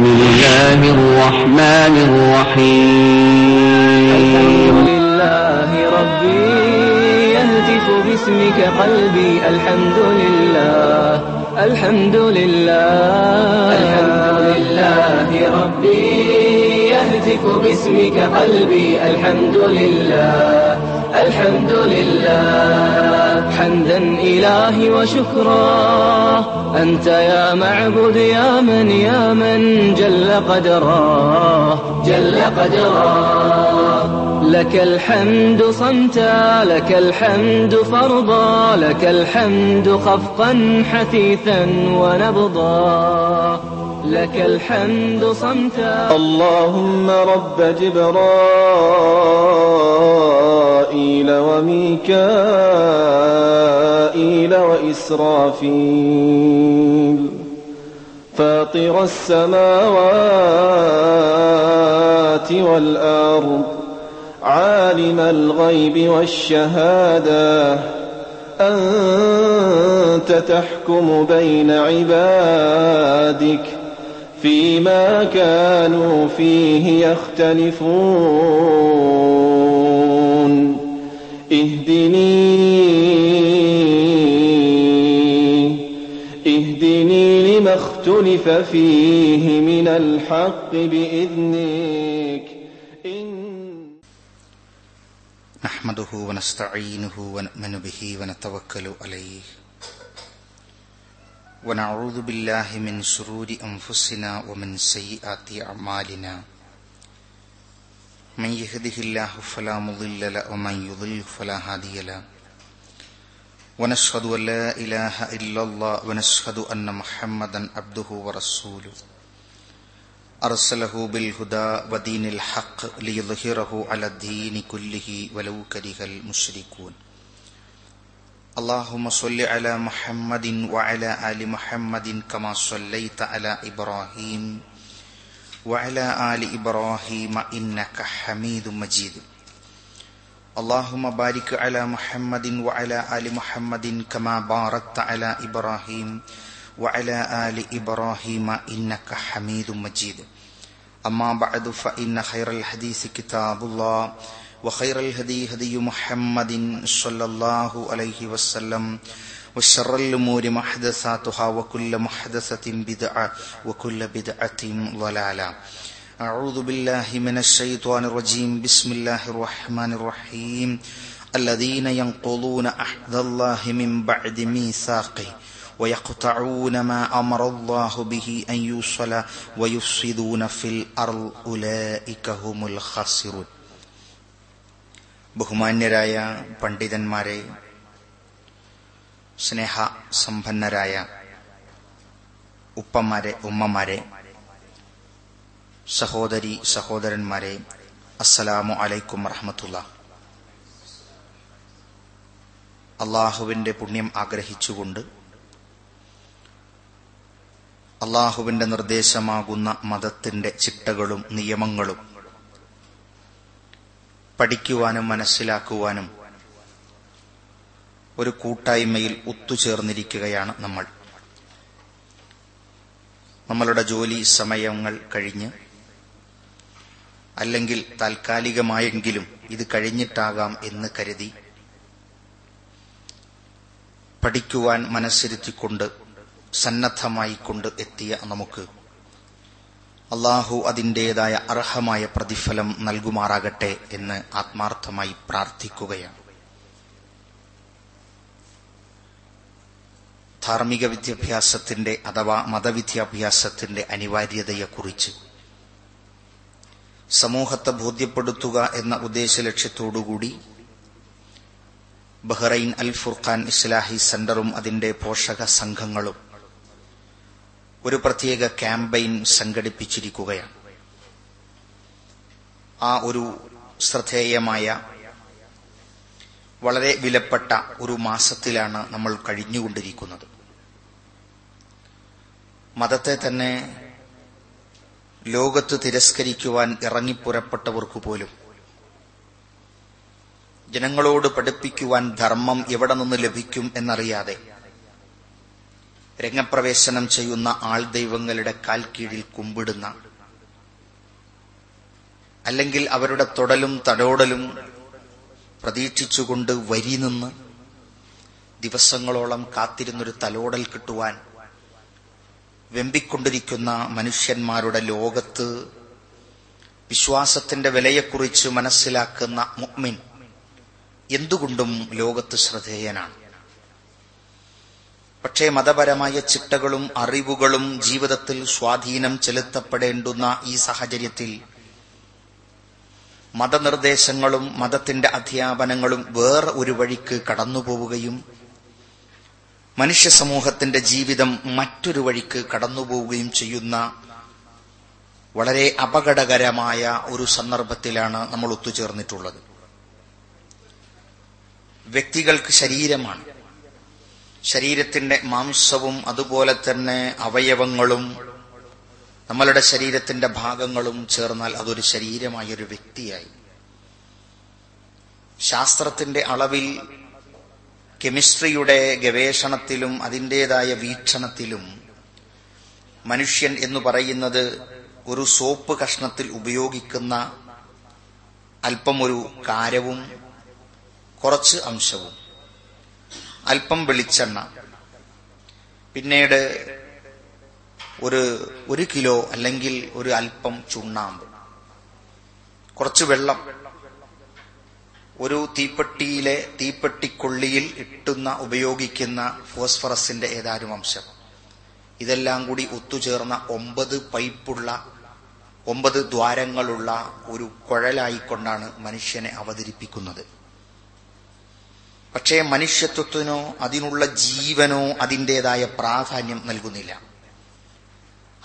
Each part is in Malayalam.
بسم الله الرحمن الرحيم. الحمد لله ربي يهتف باسمك قلبي. الحمد لله الحمد لله. الحمد لله ربي يهتف باسمك قلبي. الحمد لله. الحمد لله. حمدا إلهي وشكرا. أنت يا معبد يا من يا من جل قدراه جل قدراه لك الحمد صمتا لك الحمد فرضا لك الحمد خفقا حثيثا ونبضا. لك الحمد صمتا. اللهم رب جبرائيل وميكائيل وإسرافيل. فاطر السماوات والأرض عالم الغيب والشهادة. أنت تحكم بين عبادك فيما كانوا فيه يختلفون. اهدني اهدني لما اختلف فيه من الحق بإذنك. إن نحمده ونستعينه ونؤمن به ونتوكل عليه. ونعوذ بالله من شرور أنفسنا ومن سيئات أعمالنا. من يهده الله فلا مضل له ومن يضل فلا هادي له. ونشهد أن لا إله إلا الله ونشهد أن محمدا عبده ورسوله. أرسله بالهدى ودين الحق ليظهره على الدين كله ولو كره المشركون. اللهم صل على محمد وعلى آل محمد كما صليت على إبراهيم وعلى آل إبراهيم إنك حميد مجيد. اللهم بارك على محمد وعلى آل محمد كما باركت على إبراهيم وعلى آل إبراهيم إنك حميد مجيد. أما بعد فإن خير الحديث كتاب الله وخير الهدي هدي محمد صلى الله عليه وسلم وشر الأمور محدثاتها وكل محدثة بدعة وكل بدعة ضلالة أعوذ بالله من الشيطان الرجيم بسم الله الرحمن الرحيم الذين ينقضون عهد الله من بعد ميثاقه ويقطعون ما أمر الله به أن يوصل ويفسدون في الأرض أولئك هم الخاسرون ബഹുമാന്യരായ പണ്ഡിതന്മാരെ സ്നേഹ സമ്പന്നരായ ഉപ്പമാരെ ഉമ്മമാരെ സഹോദരി സഹോദരന്മാരെ അസ്സലാമു അലൈക്കും വറഹമത്തുള്ള. അള്ളാഹുവിന്റെ പുണ്യം ആഗ്രഹിച്ചുകൊണ്ട് അള്ളാഹുവിന്റെ നിർദ്ദേശമാകുന്ന മതത്തിന്റെ ചിട്ടകളും നിയമങ്ങളും പഠിക്കുവാനും മനസ്സിലാക്കുവാനും ഒരു കൂട്ടായ്മയിൽ ഒത്തുചേർന്നിരിക്കുകയാണ് നമ്മൾ. നമ്മളുടെ ജോലി സമയങ്ങൾ കഴിഞ്ഞ് അല്ലെങ്കിൽ താൽക്കാലികമായെങ്കിലും ഇത് കഴിഞ്ഞിട്ടാകാം എന്ന് കരുതി പഠിക്കുവാൻ മനസ്സിരുത്തിക്കൊണ്ട് സന്നദ്ധമായിക്കൊണ്ട് എത്തിയ നമുക്ക് അള്ളാഹു അതിന്റെതായ അർഹമായ പ്രതിഫലം നൽകുമാറാകട്ടെ എന്ന് ആത്മാർത്ഥമായി പ്രാർത്ഥിക്കുകയാണ്. ധാർമ്മിക വിദ്യാഭ്യാസത്തിന്റെ അഥവാ മതവിദ്യാഭ്യാസത്തിന്റെ അനിവാര്യതയെക്കുറിച്ച്. സമൂഹത്തെ ബോധ്യപ്പെടുത്തുക എന്ന ഉദ്ദേശ ലക്ഷ്യത്തോടുകൂടി ബഹ്റൈൻ അൽ ഫുർഖാൻ ഇസ്ലാഹി സെന്ററും അതിന്റെ പോഷക സംഘങ്ങളും ഒരു പ്രത്യേക ക്യാമ്പയിൻ സംഘടിപ്പിച്ചിരിക്കുകയാണ്. ആ ഒരു ശ്രദ്ധേയമായ വളരെ വിലപ്പെട്ട ഒരു മാസത്തിലാണ് നമ്മൾ കഴിഞ്ഞുകൊണ്ടിരിക്കുന്നത്. മതത്തെ തന്നെ ലോകത്ത് തിരസ്കരിക്കുവാൻ ഇറങ്ങിപ്പുറപ്പെട്ടവർക്ക് പോലും. ജനങ്ങളോട് പഠിപ്പിക്കുവാൻ ധർമ്മം എവിടെ നിന്ന് ലഭിക്കും എന്നറിയാതെ രംഗപ്രവേശനം ചെയ്യുന്ന ആൾ ദൈവങ്ങളുടെ കാൽ കീഴിൽ കുമ്പിടുന്ന അല്ലെങ്കിൽ അവരുടെ തൊടലും തടോടലും പ്രതീക്ഷിച്ചുകൊണ്ട് വരി നിന്ന് ദിവസങ്ങളോളം കാത്തിരുന്നൊരു തലോടൽ കിട്ടുവാൻ വെമ്പിക്കൊണ്ടിരിക്കുന്ന മനുഷ്യന്മാരുടെ ലോകത്ത് വിശ്വാസത്തിന്റെ വിലയെക്കുറിച്ച് മനസ്സിലാക്കുന്ന മുഹ്മിൻ എന്തുകൊണ്ടും ലോകത്ത് ശ്രദ്ധേയനാണ്. പക്ഷേ മതപരമായ ചിട്ടകളും അറിവുകളും ജീവിതത്തിൽ സ്വാധീനം ചെലുത്തപ്പെടേണ്ടുന്ന ഈ സാഹചര്യത്തിൽ മതനിർദ്ദേശങ്ങളും മതത്തിന്റെ അധ്യാപനങ്ങളും വേറെ ഒരു വഴിക്ക് കടന്നുപോവുകയും മനുഷ്യ സമൂഹത്തിന്റെ ജീവിതം മറ്റൊരു വഴിക്ക് കടന്നുപോവുകയും ചെയ്യുന്ന വളരെ അപകടകരമായ ഒരു സന്ദർഭത്തിലാണ് നമ്മൾ ഒത്തുചേർന്നിട്ടുള്ളത്. വ്യക്തികൾക്ക് ശരീരമാണ്. ശരീരത്തിന്റെ മാംസവും അതുപോലെ തന്നെ അവയവങ്ങളും നമ്മളുടെ ശരീരത്തിന്റെ ഭാഗങ്ങളും ചേർന്നാൽ അതൊരു ശരീരമായ ഒരു വ്യക്തിയായി. ശാസ്ത്രത്തിന്റെ അളവിൽ കെമിസ്ട്രിയുടെ ഗവേഷണത്തിലും അതിന്റെതായ വീക്ഷണത്തിലും മനുഷ്യൻ എന്ന് പറയുന്നത് ഒരു സോപ്പ് കഷ്ണത്തിൽ ഉപയോഗിക്കുന്ന അല്പം ഒരു കാരവും കുറച്ച് അംശവും. അല്പം വെളിച്ചെണ്ണ. പിന്നീട് ഒരു ഒരു കിലോ അല്ലെങ്കിൽ ഒരു അല്പം ചുണ്ണാമ്പ്. കുറച്ച് വെള്ളം. ഒരു തീപ്പെട്ടിയിലെ തീപ്പെട്ടിക്കൊള്ളിയിൽ ഇട്ടുന്ന ഉപയോഗിക്കുന്ന ഫോസ്ഫറസിന്റെ ഏതാനും അംശം. ഇതെല്ലാം കൂടി ഒത്തുചേർന്ന ഒമ്പത് പൈപ്പുള്ള ഒമ്പത് ദ്വാരങ്ങളുള്ള ഒരു കുഴലായിക്കൊണ്ടാണ് മനുഷ്യനെ അവതരിപ്പിക്കുന്നത്. പക്ഷേ മനുഷ്യത്വത്തിനോ അതിനുള്ള ജീവനോ അതിന്റെതായ പ്രാധാന്യം നൽകുന്നില്ല.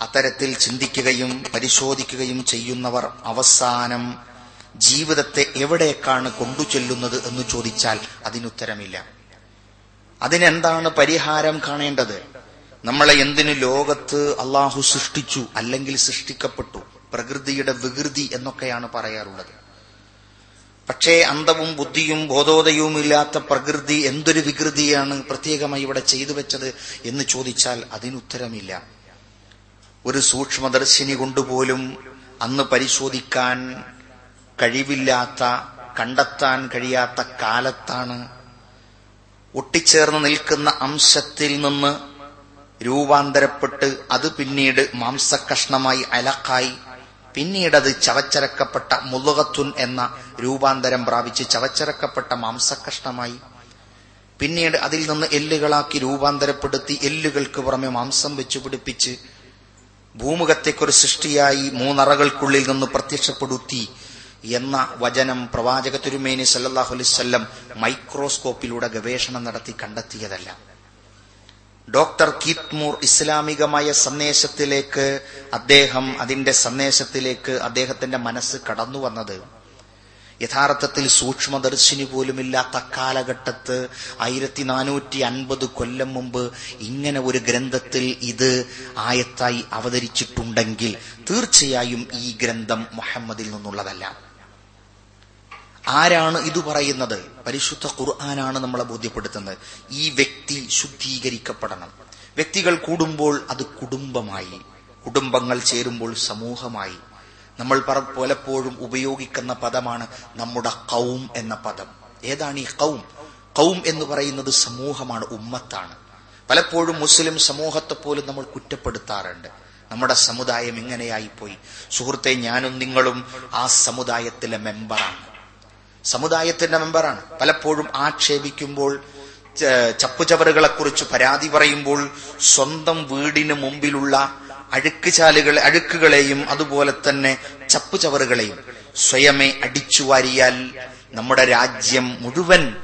അത്തരത്തിൽ ചിന്തിക്കുകയും പരിശോധിക്കുകയും ചെയ്യുന്നവർ അവസാനം ജീവിതത്തെ എവിടേക്കാണ് കൊണ്ടുചെല്ലുന്നത് എന്ന് ചോദിച്ചാൽ അതിനുത്തരമില്ല. അതിനെന്താണ് പരിഹാരം കാണേണ്ടത്? നമ്മളെ എന്തിനു ലോകത്ത് അള്ളാഹു സൃഷ്ടിച്ചു അല്ലെങ്കിൽ സൃഷ്ടിക്കപ്പെട്ടു? പ്രകൃതിയുടെ വികൃതി എന്നൊക്കെയാണ് പറയാറുള്ളത്. പക്ഷേ അന്തവും ബുദ്ധിയും ബോധോദയവുമില്ലാത്ത പ്രകൃതി എന്തൊരു വികൃതിയാണ് പ്രത്യേകമായി ഇവിടെ ചെയ്തു വെച്ചത് എന്ന് ചോദിച്ചാൽ അതിനുത്തരമില്ല. ഒരു സൂക്ഷ്മദർശിനി കൊണ്ടുപോലും അന്ന് പരിശോധിക്കാൻ കഴിവില്ലാത്ത കണ്ടെത്താൻ കഴിയാത്ത കാലത്താണ് ഒട്ടിച്ചേർന്ന് നിൽക്കുന്ന അംശത്തിൽ നിന്ന് രൂപാന്തരപ്പെട്ട് അത് പിന്നീട് മാംസകഷ്ണമായി അലക്കായി. പിന്നീടത് ചവച്ചരക്കപ്പെട്ട മുലുകത്തുൻ എന്ന രൂപാന്തരം പ്രാപിച്ച് ചവച്ചരക്കപ്പെട്ട മാംസകഷ്ണമായി പിന്നീട് അതിൽ നിന്ന് എല്ലുകളാക്കി രൂപാന്തരപ്പെടുത്തി എല്ലുകൾക്ക് പുറമെ മാംസം വെച്ചു പിടിപ്പിച്ച് ഭൂമുഖത്തേക്കൊരു സൃഷ്ടിയായി മൂന്നറകൾക്കുള്ളിൽ നിന്ന് പ്രത്യക്ഷപ്പെടുത്തി എന്ന വചനം പ്രവാചക തിരുമേനി സല്ലാഹു അലൈവല്ലം മൈക്രോസ്കോപ്പിലൂടെ ഗവേഷണം നടത്തി കണ്ടെത്തിയതല്ല. ഡോക്ടർ കീത്മൂർ ഇസ്ലാമികമായ സന്ദേശത്തിലേക്ക് അദ്ദേഹം അതിന്റെ സന്ദേശത്തിലേക്ക് അദ്ദേഹത്തിന്റെ മനസ്സ് കടന്നു വന്നത് യഥാർത്ഥത്തിൽ സൂക്ഷ്മദർശിനി പോലുമില്ലാത്ത കാലഘട്ടത്ത് ആയിരത്തി നാനൂറ്റി അൻപത് കൊല്ലം മുമ്പ് ഇങ്ങനെ ഒരു ഗ്രന്ഥത്തിൽ ഇത് ആയത്തായി അവതരിച്ചിട്ടുണ്ടെങ്കിൽ തീർച്ചയായും ഈ ഗ്രന്ഥം മുഹമ്മദിൽ നിന്നുള്ളതല്ല. ആരാണ് ഇത് പറയുന്നത്? പരിശുദ്ധ ഖുർആനാണ് നമ്മളെ ബോധ്യപ്പെടുത്തുന്നത്. ഈ വ്യക്തി ശുദ്ധീകരിക്കപ്പെടണം. വ്യക്തികൾ കൂടുമ്പോൾ അത് കുടുംബമായി കുടുംബങ്ങൾ ചേരുമ്പോൾ സമൂഹമായി. നമ്മൾ പലപ്പോഴും ഉപയോഗിക്കുന്ന പദമാണ് നമ്മുടെ കൗം എന്ന പദം. ഏതാണ് ഈ കൗം? കൗം എന്ന് പറയുന്നത് സമൂഹമാണ് ഉമ്മത്താണ്. പലപ്പോഴും മുസ്ലിം സമൂഹത്തെ പോലും നമ്മൾ കുറ്റപ്പെടുത്താറുണ്ട്. നമ്മുടെ സമുദായം ഇങ്ങനെയായിപ്പോയി സുഹൃത്തെ ഞാനും നിങ്ങളും ആ സമുദായത്തിലെ മെമ്പറാണ്. സമുദായത്തിന്റെ മെമ്പറാണ്. പലപ്പോഴും ആക്ഷേപിക്കുമ്പോൾ ചപ്പുചവറുകളെ കുറിച്ച് പരാതി പറയുമ്പോൾ സ്വന്തം വീടിന് മുമ്പിലുള്ള അഴുക്കുചാലുകൾ അഴുക്കുകളെയും അതുപോലെ തന്നെ ചപ്പുചവറുകളെയും സ്വയമേ അടിച്ചു വാരിയാൽ നമ്മുടെ രാജ്യം മുഴുവൻ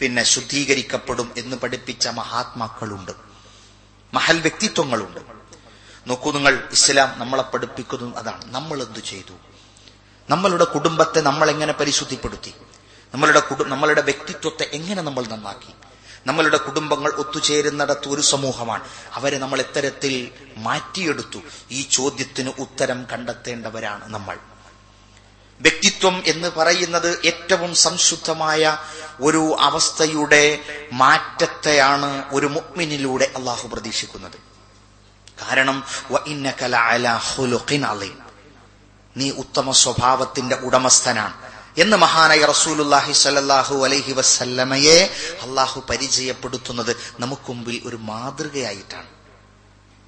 പിന്നെ ശുദ്ധീകരിക്കപ്പെടും എന്ന് പഠിപ്പിച്ച മഹാത്മാക്കളുണ്ട്. മഹൽ വ്യക്തിത്വങ്ങളുണ്ട്. നോക്കൂ നിങ്ങൾ ഇസ്ലാം നമ്മളെ പഠിപ്പിക്കുന്നത് അതാണ്. നമ്മൾ എന്തു ചെയ്തു? നമ്മളുടെ കുടുംബത്തെ നമ്മൾ എങ്ങനെ പരിശുദ്ധിപ്പെടുത്തി? നമ്മളുടെ നമ്മളുടെ വ്യക്തിത്വത്തെ എങ്ങനെ നമ്മൾ നന്നാക്കി? നമ്മളുടെ കുടുംബങ്ങൾ ഒത്തുചേരുന്നിടത്ത് ഒരു സമൂഹമാണ്. അവരെ നമ്മൾ എത്തരത്തിൽ മാറ്റിയെടുത്തു. ഈ ചോദ്യത്തിന് ഉത്തരം കണ്ടെത്തേണ്ടവരാണ് നമ്മൾ. വ്യക്തിത്വം എന്ന് പറയുന്നത് ഏറ്റവും സംശുദ്ധമായ ഒരു അവസ്ഥയുടെ മാറ്റത്തെയാണ് ഒരു മുഗ്മിനിലൂടെ അള്ളാഹു പ്രതീക്ഷിക്കുന്നത്. കാരണം നീ ഉത്തമ സ്വഭാവത്തിന്റെ ഉടമസ്ഥനാണ്. എന്ന് മഹാനായ റസൂലുല്ലാഹി സല്ലാഹു അലൈഹി വസല്ലമയെ അള്ളാഹു പരിചയപ്പെടുത്തുന്നത് നമുക്ക് മുമ്പിൽ ഒരു മാതൃകയായിട്ടാണ്.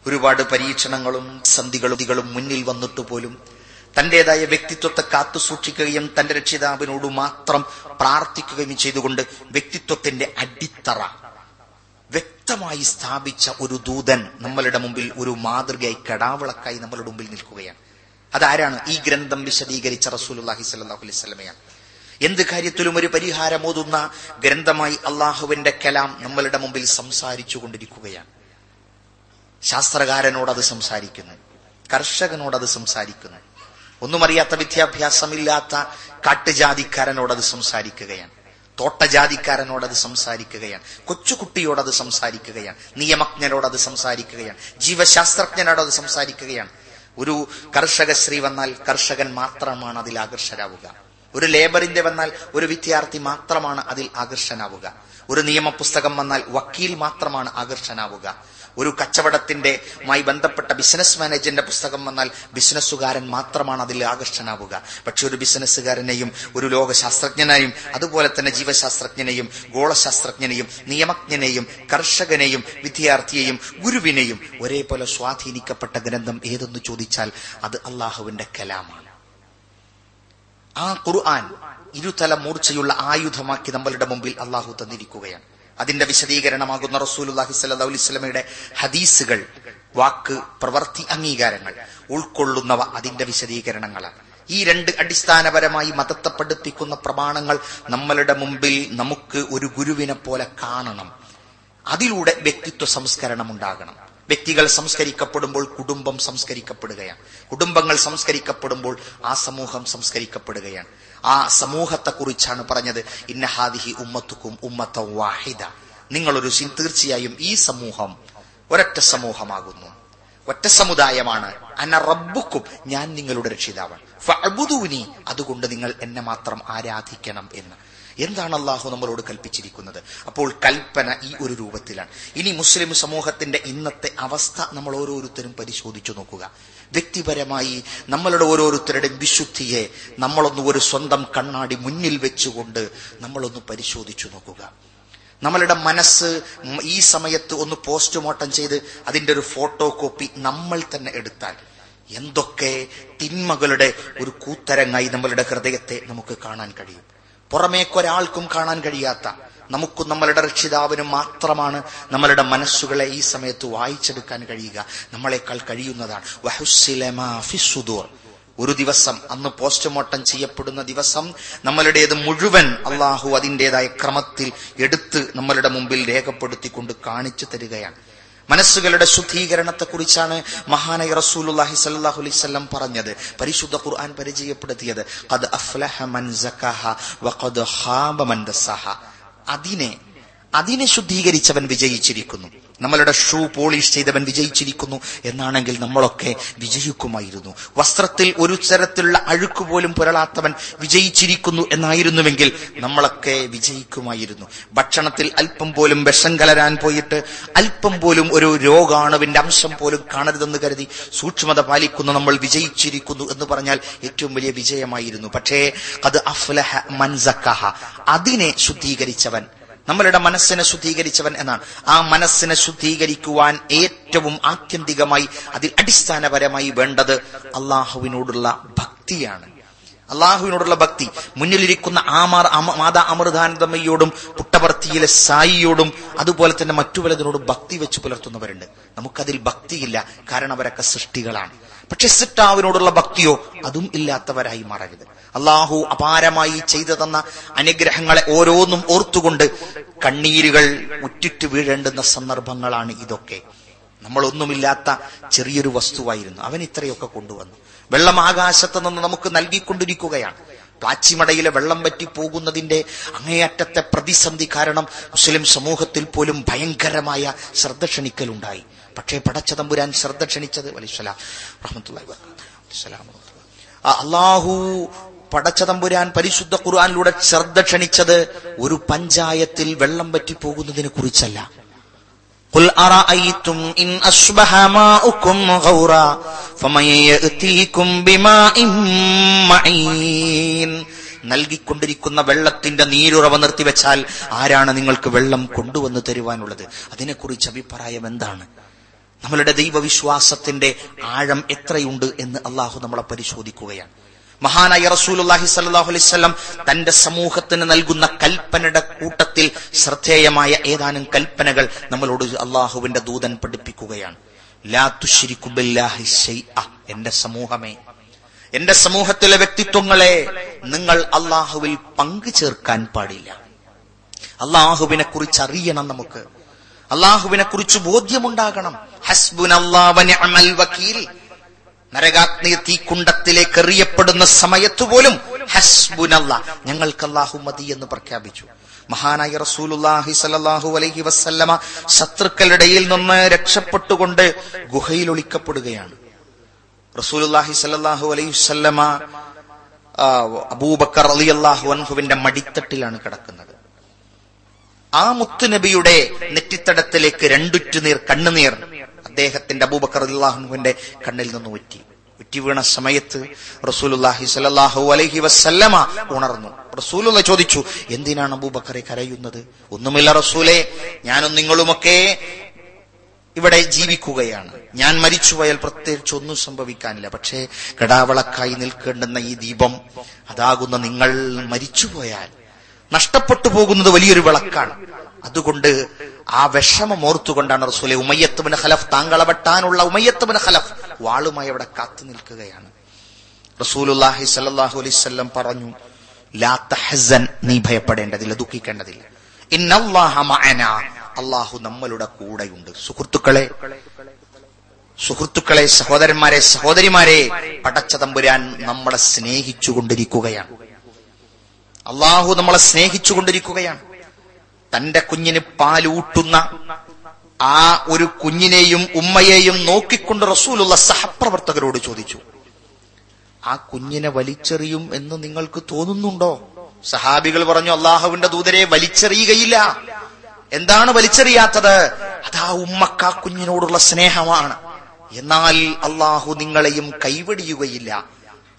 ഒരുപാട് പരീക്ഷണങ്ങളും സന്ധികളും മുന്നിൽ വന്നിട്ട് പോലും തന്റേതായ വ്യക്തിത്വത്തെ കാത്തു സൂക്ഷിക്കുകയും തന്റെ രക്ഷിതാവിനോട് മാത്രം പ്രാർത്ഥിക്കുകയും ചെയ്തുകൊണ്ട് വ്യക്തിത്വത്തിന്റെ അടിത്തറ. വ്യക്തമായി സ്ഥാപിച്ച ഒരു ദൂതൻ നമ്മളുടെ മുമ്പിൽ ഒരു മാതൃകയായി കടാവളക്കായി നമ്മളുടെ മുമ്പിൽ നിൽക്കുകയാണ്. അതാരാണ്? ഈ ഗ്രന്ഥം വിശദീകരിച്ച റസൂലുള്ളാഹി സ്വല്ലല്ലാഹു അലൈഹി വസല്ലമയാണ്. എന്ത് കാര്യത്തിലും ഒരു പരിഹാരമോതുന്ന ഗ്രന്ഥമായി അള്ളാഹുവിന്റെ കലാം നമ്മളുടെ മുമ്പിൽ സംസാരിച്ചു കൊണ്ടിരിക്കുകയാണ്. ശാസ്ത്രകാരനോട് അത് സംസാരിക്കുന്നു. കർഷകനോട് അത് സംസാരിക്കുന്നു. ഒന്നും അറിയാത്ത വിദ്യാഭ്യാസമില്ലാത്ത കാട്ടുജാതിക്കാരനോട് അത് സംസാരിക്കുകയാണ്. തോട്ടജാതിക്കാരനോട് അത് സംസാരിക്കുകയാണ്. കൊച്ചുകുട്ടിയോട് അത് സംസാരിക്കുകയാണ്. നിയമജ്ഞനോട് അത് സംസാരിക്കുകയാണ്. ജീവശാസ്ത്രജ്ഞനോട് അത് സംസാരിക്കുകയാണ്. ഒരു കർഷക സ്ത്രീ വന്നാൽ കർഷകൻ മാത്രമാണ് അതിൽ ആകർഷരാവുക. ഒരു ലേബറിന്റെ വന്നാൽ ഒരു വിദ്യാർത്ഥി മാത്രമാണ് അതിൽ ആകർഷനാവുക. ഒരു നിയമപുസ്തകം വന്നാൽ വക്കീൽ മാത്രമാണ് ആകർഷനാവുക. ഒരു കച്ചവടത്തിന്റെ മായി ബന്ധപ്പെട്ട ബിസിനസ് മാനേജറിന്റെ പുസ്തകം വന്നാൽ ബിസിനസ്സുകാരൻ മാത്രമാണ് അതിൽ ആകർഷണാവുക പക്ഷെ ഒരു ബിസിനസ്സുകാരനെയും ഒരു ലോകശാസ്ത്രജ്ഞനെയും അതുപോലെ തന്നെ ജീവശാസ്ത്രജ്ഞനെയും ഗോളശാസ്ത്രജ്ഞനെയും നിയമജ്ഞനെയും കർഷകനെയും വിദ്യാർത്ഥിയെയും ഗുരുവിനെയും ഒരേപോലെ സ്വാധീനിക്കപ്പെട്ട ഗ്രന്ഥം ഏതെന്ന് ചോദിച്ചാൽ അത് അള്ളാഹുവിന്റെ കലാമാണ്. ആ ഖുർആൻ ഇരുതല മൂർച്ചയുള്ള ആയുധമാക്കി നമ്മളുടെ മുമ്പിൽ അള്ളാഹു തന്നിരിക്കുകയാണ്. അതിന്റെ വിശദീകരണമാകുന്ന റസൂലുല്ലാഹി സ്വല്ലല്ലാഹു അലൈഹി വസല്ലമയുടെ ഹദീസുകൾ വാക്ക് പ്രവൃത്തി അംഗീകാരങ്ങൾ ഉൾക്കൊള്ളുന്നവ അതിന്റെ വിശദീകരണങ്ങളാണ്. ഈ രണ്ട് അടിസ്ഥാനപരമായി മതത്തെ പഠിപ്പിക്കുന്ന പ്രമാണങ്ങൾ നമ്മളുടെ മുമ്പിൽ നമുക്ക് ഒരു ഗുരുവിനെ പോലെ കാണണം. അതിലൂടെ വ്യക്തിത്വ സംസ്കരണം ഉണ്ടാകണം. വ്യക്തികൾ സംസ്കരിക്കപ്പെടുമ്പോൾ കുടുംബം സംസ്കരിക്കപ്പെടുകയാണ്. കുടുംബങ്ങൾ സംസ്കരിക്കപ്പെടുമ്പോൾ ആ സമൂഹം സംസ്കരിക്കപ്പെടുകയാണ്. ആ സമൂഹത്തെ സമൂഹത്തെക്കുറിച്ചാണ് പറഞ്ഞത്. ഇന്നഹാദിഹി ഉമ്മത്തുക്കും ഉമ്മത്ത വാഹിദ. നിങ്ങളൊരു തീർച്ചയായും ഈ സമൂഹം ഒരൊറ്റ സമൂഹമാകുന്നു. ഒറ്റ സമുദായമാണ്. അന്ന റബ്ബുക്കും ഞാൻ നിങ്ങളുടെ രക്ഷിതാവാണ്. ഫഅ്ബുദൂനി അതുകൊണ്ട് നിങ്ങൾ എന്നെ മാത്രം ആരാധിക്കണം എന്ന്. എന്താണ് അള്ളാഹു നമ്മളോട് കൽപ്പിച്ചിരിക്കുന്നത്? അപ്പോൾ കൽപ്പന ഈ ഒരു രൂപത്തിലാണ്. ഇനി മുസ്ലിം സമൂഹത്തിന്റെ ഇന്നത്തെ അവസ്ഥ നമ്മൾ ഓരോരുത്തരും പരിശോധിച്ചു നോക്കുക. വ്യക്തിപരമായി നമ്മളുടെ ഓരോരുത്തരുടെയും വിശുദ്ധിയെ നമ്മളൊന്ന് ഒരു സ്വന്തം കണ്ണാടി മുന്നിൽ വെച്ചുകൊണ്ട് നമ്മളൊന്ന് പരിശോധിച്ചു നോക്കുക. നമ്മളുടെ മനസ്സ് ഈ സമയത്ത് ഒന്ന് പോസ്റ്റ്മോർട്ടം ചെയ്ത് അതിന്റെ ഒരു ഫോട്ടോ കോപ്പി നമ്മൾ തന്നെ എടുത്താൽ എന്തൊക്കെ തിന്മകളുടെ ഒരു കൂത്തരങ്ങായി നമ്മളുടെ ഹൃദയത്തെ നമുക്ക് കാണാൻ കഴിയും. പുറമേക്കൊരാൾക്കും കാണാൻ കഴിയാത്ത നമുക്കും നമ്മളുടെ രക്ഷിതാവിനും മാത്രമാണ് നമ്മളുടെ മനസ്സുകളെ ഈ സമയത്ത് വായിച്ചെടുക്കാൻ കഴിയുക. നമ്മളെക്കാൾ കഴിയുന്നതാണ്. ഒരു ദിവസം അന്ന് പോസ്റ്റ്മോർട്ടം ചെയ്യപ്പെടുന്ന ദിവസം നമ്മളുടേത് മുഴുവൻ അള്ളാഹു അതിന്റെതായ ക്രമത്തിൽ എടുത്ത് നമ്മളുടെ മുമ്പിൽ രേഖപ്പെടുത്തിക്കൊണ്ട് കാണിച്ചു തരികയാണ്. മനസ്സുകളുടെ ശുദ്ധീകരണത്തെക്കുറിച്ചാണ് മഹാനായ സ്വല്ലല്ലാഹു അലൈഹി വസല്ലം പറഞ്ഞത്. പരിശുദ്ധ ഖുർആൻ പരിചയപ്പെടുത്തിയത്. ഖദ് അഫ്ലഹ അതിനെ ശുദ്ധീകരിച്ചവൻ വിജയിച്ചിരിക്കുന്നു. നമ്മളുടെ ഷൂ പോളിഷ് ചെയ്തവൻ വിജയിച്ചിരിക്കുന്നു. എന്നാണെങ്കിൽ നമ്മളൊക്കെ വിജയിക്കുമായിരുന്നു. വസ്ത്രത്തിൽ ഒരു തരത്തിലുള്ള അഴുക്ക് പോലും പുരളാത്തവൻ വിജയിച്ചിരിക്കുന്നു എന്നായിരുന്നുവെങ്കിൽ നമ്മളൊക്കെ വിജയിക്കുമായിരുന്നു. ഭക്ഷണത്തിൽ അല്പം പോലും വിഷം കലരാൻ പോയിട്ട് അല്പം പോലും ഒരു രോഗാണുവിന്റെ അംശം പോലും കാണരുതെന്ന് കരുതി സൂക്ഷ്മത പാലിക്കുന്ന നമ്മൾ വിജയിച്ചിരിക്കുന്നു എന്ന് പറഞ്ഞാൽ ഏറ്റവും വലിയ വിജയമായിരുന്നു. പക്ഷേ അത് അഫ്ലഹ മൻസക്കഹ അതിനെ ശുദ്ധീകരിച്ചവൻ നമ്മളുടെ മനസ്സിനെ ശുദ്ധീകരിച്ചവൻ എന്നാണ്. ആ മനസ്സിനെ ശുദ്ധീകരിക്കുവാൻ ഏറ്റവും ആത്യന്തികമായി അതിൽ അടിസ്ഥാനപരമായി വേണ്ടത് അള്ളാഹുവിനോടുള്ള ഭക്തിയാണ്. അള്ളാഹുവിനോടുള്ള ഭക്തി. മുന്നിലിരിക്കുന്ന ആമാർ മാതാ അമൃതാനന്ദമ്മയോടും പുട്ടപർത്തിയിലെ സായിയോടും അതുപോലെ തന്നെ മറ്റു പലതിനോടും ഭക്തി വെച്ച് പുലർത്തുന്നവരുണ്ട്. നമുക്കതിൽ ഭക്തിയില്ല കാരണം അവരൊക്കെ സൃഷ്ടികളാണ്. പക്ഷെ സിട്ടാവിനോടുള്ള ഭക്തിയോ അതും ഇല്ലാത്തവരായി മാറരുത്. അള്ളാഹു അപാരമായി ചെയ്തു തന്ന അനുഗ്രഹങ്ങളെ ഓരോന്നും ഓർത്തുകൊണ്ട് കണ്ണീരുകൾ ഉറ്റിട്ട് വീഴേണ്ടുന്ന സന്ദർഭങ്ങളാണ് ഇതൊക്കെ. നമ്മളൊന്നുമില്ലാത്ത ചെറിയൊരു വസ്തുവായിരുന്നു. അവൻ ഇത്രയൊക്കെ കൊണ്ടുവന്നു. വെള്ളം ആകാശത്ത് നിന്ന് നമുക്ക് നൽകിക്കൊണ്ടിരിക്കുകയാണ്. പ്ലാച്ചിമടയിലെ വെള്ളം വറ്റി പോകുന്നതിന്റെ അങ്ങേയറ്റത്തെ പ്രതിസന്ധി കാരണം മുസ്ലിം സമൂഹത്തിൽ പോലും ഭയങ്കരമായ ശ്രദ്ധ ക്ഷണിക്കലുണ്ടായി പക്ഷേ പടച്ചതമ്പുരാൻ ശ്രദ്ധ ക്ഷണിച്ചത് റഹ്മത്തുള്ളാഹി വബറകാതുഹു. വലിസ്സലാം വറഹ്മത്തുള്ളാഹി. ആ അള്ളാഹു പടച്ചതമ്പുരാൻ പരിശുദ്ധ ഖുർആനിലൂടെ ശ്രദ്ധ ക്ഷണിച്ചത് ഒരു പഞ്ചായത്തിൽ വെള്ളം പറ്റിപ്പോകുന്നതിനെ കുറിച്ചല്ല قل أرأيتم إن أصبح ماؤكم غورا فمن يأتيكم بماء معين നൽകിക്കൊണ്ടിരിക്കുന്ന വെള്ളത്തിന്റെ നീരുറവ നിർത്തിവെച്ചാൽ ആരാണ് നിങ്ങൾക്ക് വെള്ളം കൊണ്ടുവന്ന് തരുവാനുള്ളത് അതിനെക്കുറിച്ച് അഭിപ്രായം എന്താണ് നമ്മളുടെ ദൈവവിശ്വാസത്തിന്റെ ആഴം എത്രയുണ്ട് എന്ന് അള്ളാഹു നമ്മളെ പരിശോധിക്കുകയാണ് മഹാനായ റസൂലുള്ളാഹി സ്വല്ലല്ലാഹു അലൈഹി വസല്ലം തന്റെ സമൂഹത്തിന് നൽകുന്ന കൽപ്പനയുടെ കൂട്ടത്തിൽ ശ്രദ്ധേയമായ ഏതാനും കൽപ്പനകൾ നമ്മളോട് അള്ളാഹുവിന്റെ ദൂതൻ പഠിപ്പിക്കുകയാണ്. എന്റെ സമൂഹമേ എന്റെ സമൂഹത്തിലെ വ്യക്തിത്വങ്ങളെ നിങ്ങൾ അള്ളാഹുവിൽ പങ്കു ചേർക്കാൻ പാടില്ല. അള്ളാഹുവിനെ കുറിച്ച് അറിയണം നമുക്ക്. അള്ളാഹുവിനെ കുറിച്ച് ബോധ്യമുണ്ടാകണം. ഹസ്ബുൻ അള്ളാഹ് നരകാഗ്നി തീക്കുണ്ടത്തിലേക്ക് എറിയപ്പെടുന്ന സമയത്തുപോലും ഹസ്ബുനല്ല ഞങ്ങൾക്ക് അല്ലാഹു മതി എന്ന് പ്രഖ്യാപിച്ചു. മഹാനായ റസൂലുല്ലാഹി സല്ലല്ലാഹു അലൈഹി വസല്ലമ ശത്രുക്കളുടെ ഇടയിൽ നിന്ന് രക്ഷപ്പെട്ടുകൊണ്ട് ഗുഹയിൽ ഒളിക്കപ്പെടുകയാണ്. റസൂലുല്ലാഹി സല്ലല്ലാഹു അലൈഹി വസല്ലമ അബൂബക്കർ അബൂബക്കർ റളിയല്ലാഹു അൻഹുവിന്റെ മടിത്തട്ടിലാണ് കിടക്കുന്നത്. ആ മുത്തുനബിയുടെ നെറ്റിത്തടത്തിലേക്ക് രണ്ടുറ്റുനീർ കണ്ണുനീർ അദ്ദേഹത്തിന്റെ അബൂബക്കർ അള്ളാഹുവിന്റെ കണ്ണിൽ നിന്ന് ഉറ്റി. ഉറ്റി വീണ സമയത്ത് റസൂലുല്ലാഹി സലാഹു അലൈഹി വസല്ലമ ഉണർന്നു. റസൂലുള്ള ചോദിച്ചു എന്തിനാണ് അബൂബക്കറെ കരയുന്നത്? ഒന്നുമില്ല റസൂലെ ഞാനും നിങ്ങളുമൊക്കെ ഇവിടെ ജീവിക്കുകയാണ്. ഞാൻ മരിച്ചുപോയാൽ പ്രത്യേകിച്ച് ഒന്നും സംഭവിക്കാനില്ല. പക്ഷേ കടാവളക്കായി നിൽക്കേണ്ടുന്ന ഈ ദീപം അതാകുന്ന നിങ്ങൾ മരിച്ചുപോയാൽ നഷ്ടപ്പെട്ടു പോകുന്നത് വലിയൊരു വിളക്കാണ്. അതുകൊണ്ട് ആ വിഷമം ഓർത്തുകൊണ്ടാണ് റസൂലെ ഉമയ്യത്തുബിന് ഖലഫ് താങ്കളെ വെട്ടാനുള്ള ഉമയ്യത്തുബിന് ഖലഫ് വാളുമായി അവിടെ കാത്തു നിൽക്കുകയാണ്. റസൂലുല്ലാഹി സല്ലല്ലാഹു അലൈഹി വസല്ലം പറഞ്ഞു ലാ നീ ഭയപ്പെടേണ്ടതില്ല ദുഃഖിക്കേണ്ടതില്ല. അള്ളാഹു നമ്മളുടെ കൂടെയുണ്ട്. സുഹൃത്തുക്കളെ സുഹൃത്തുക്കളെ സഹോദരന്മാരെ സഹോദരിമാരെ പടച്ച തമ്പുരാൻ നമ്മളെ സ്നേഹിച്ചുകൊണ്ടിരിക്കുകയാണ്. അള്ളാഹു നമ്മളെ സ്നേഹിച്ചുകൊണ്ടിരിക്കുകയാണ്. തന്റെ കുഞ്ഞിന് പാലൂട്ടുന്ന ആ ഒരു കുഞ്ഞിനെയും ഉമ്മയെയും നോക്കിക്കൊണ്ട് റസൂലുള്ള സഹപ്രവർത്തകരോട് ചോദിച്ചു ആ കുഞ്ഞിനെ വലിച്ചെറിയും എന്ന് നിങ്ങൾക്ക് തോന്നുന്നുണ്ടോ? സഹാബികൾ പറഞ്ഞു അള്ളാഹുവിന്റെ ദൂതരെ വലിച്ചെറിയുകയില്ല. എന്താണ് വലിച്ചെറിയാത്തത്? അതാ ഉമ്മക്ക് കുഞ്ഞിനോടുള്ള സ്നേഹമാണ്. എന്നാൽ അള്ളാഹു നിങ്ങളെയും കൈവടിയുകയില്ല.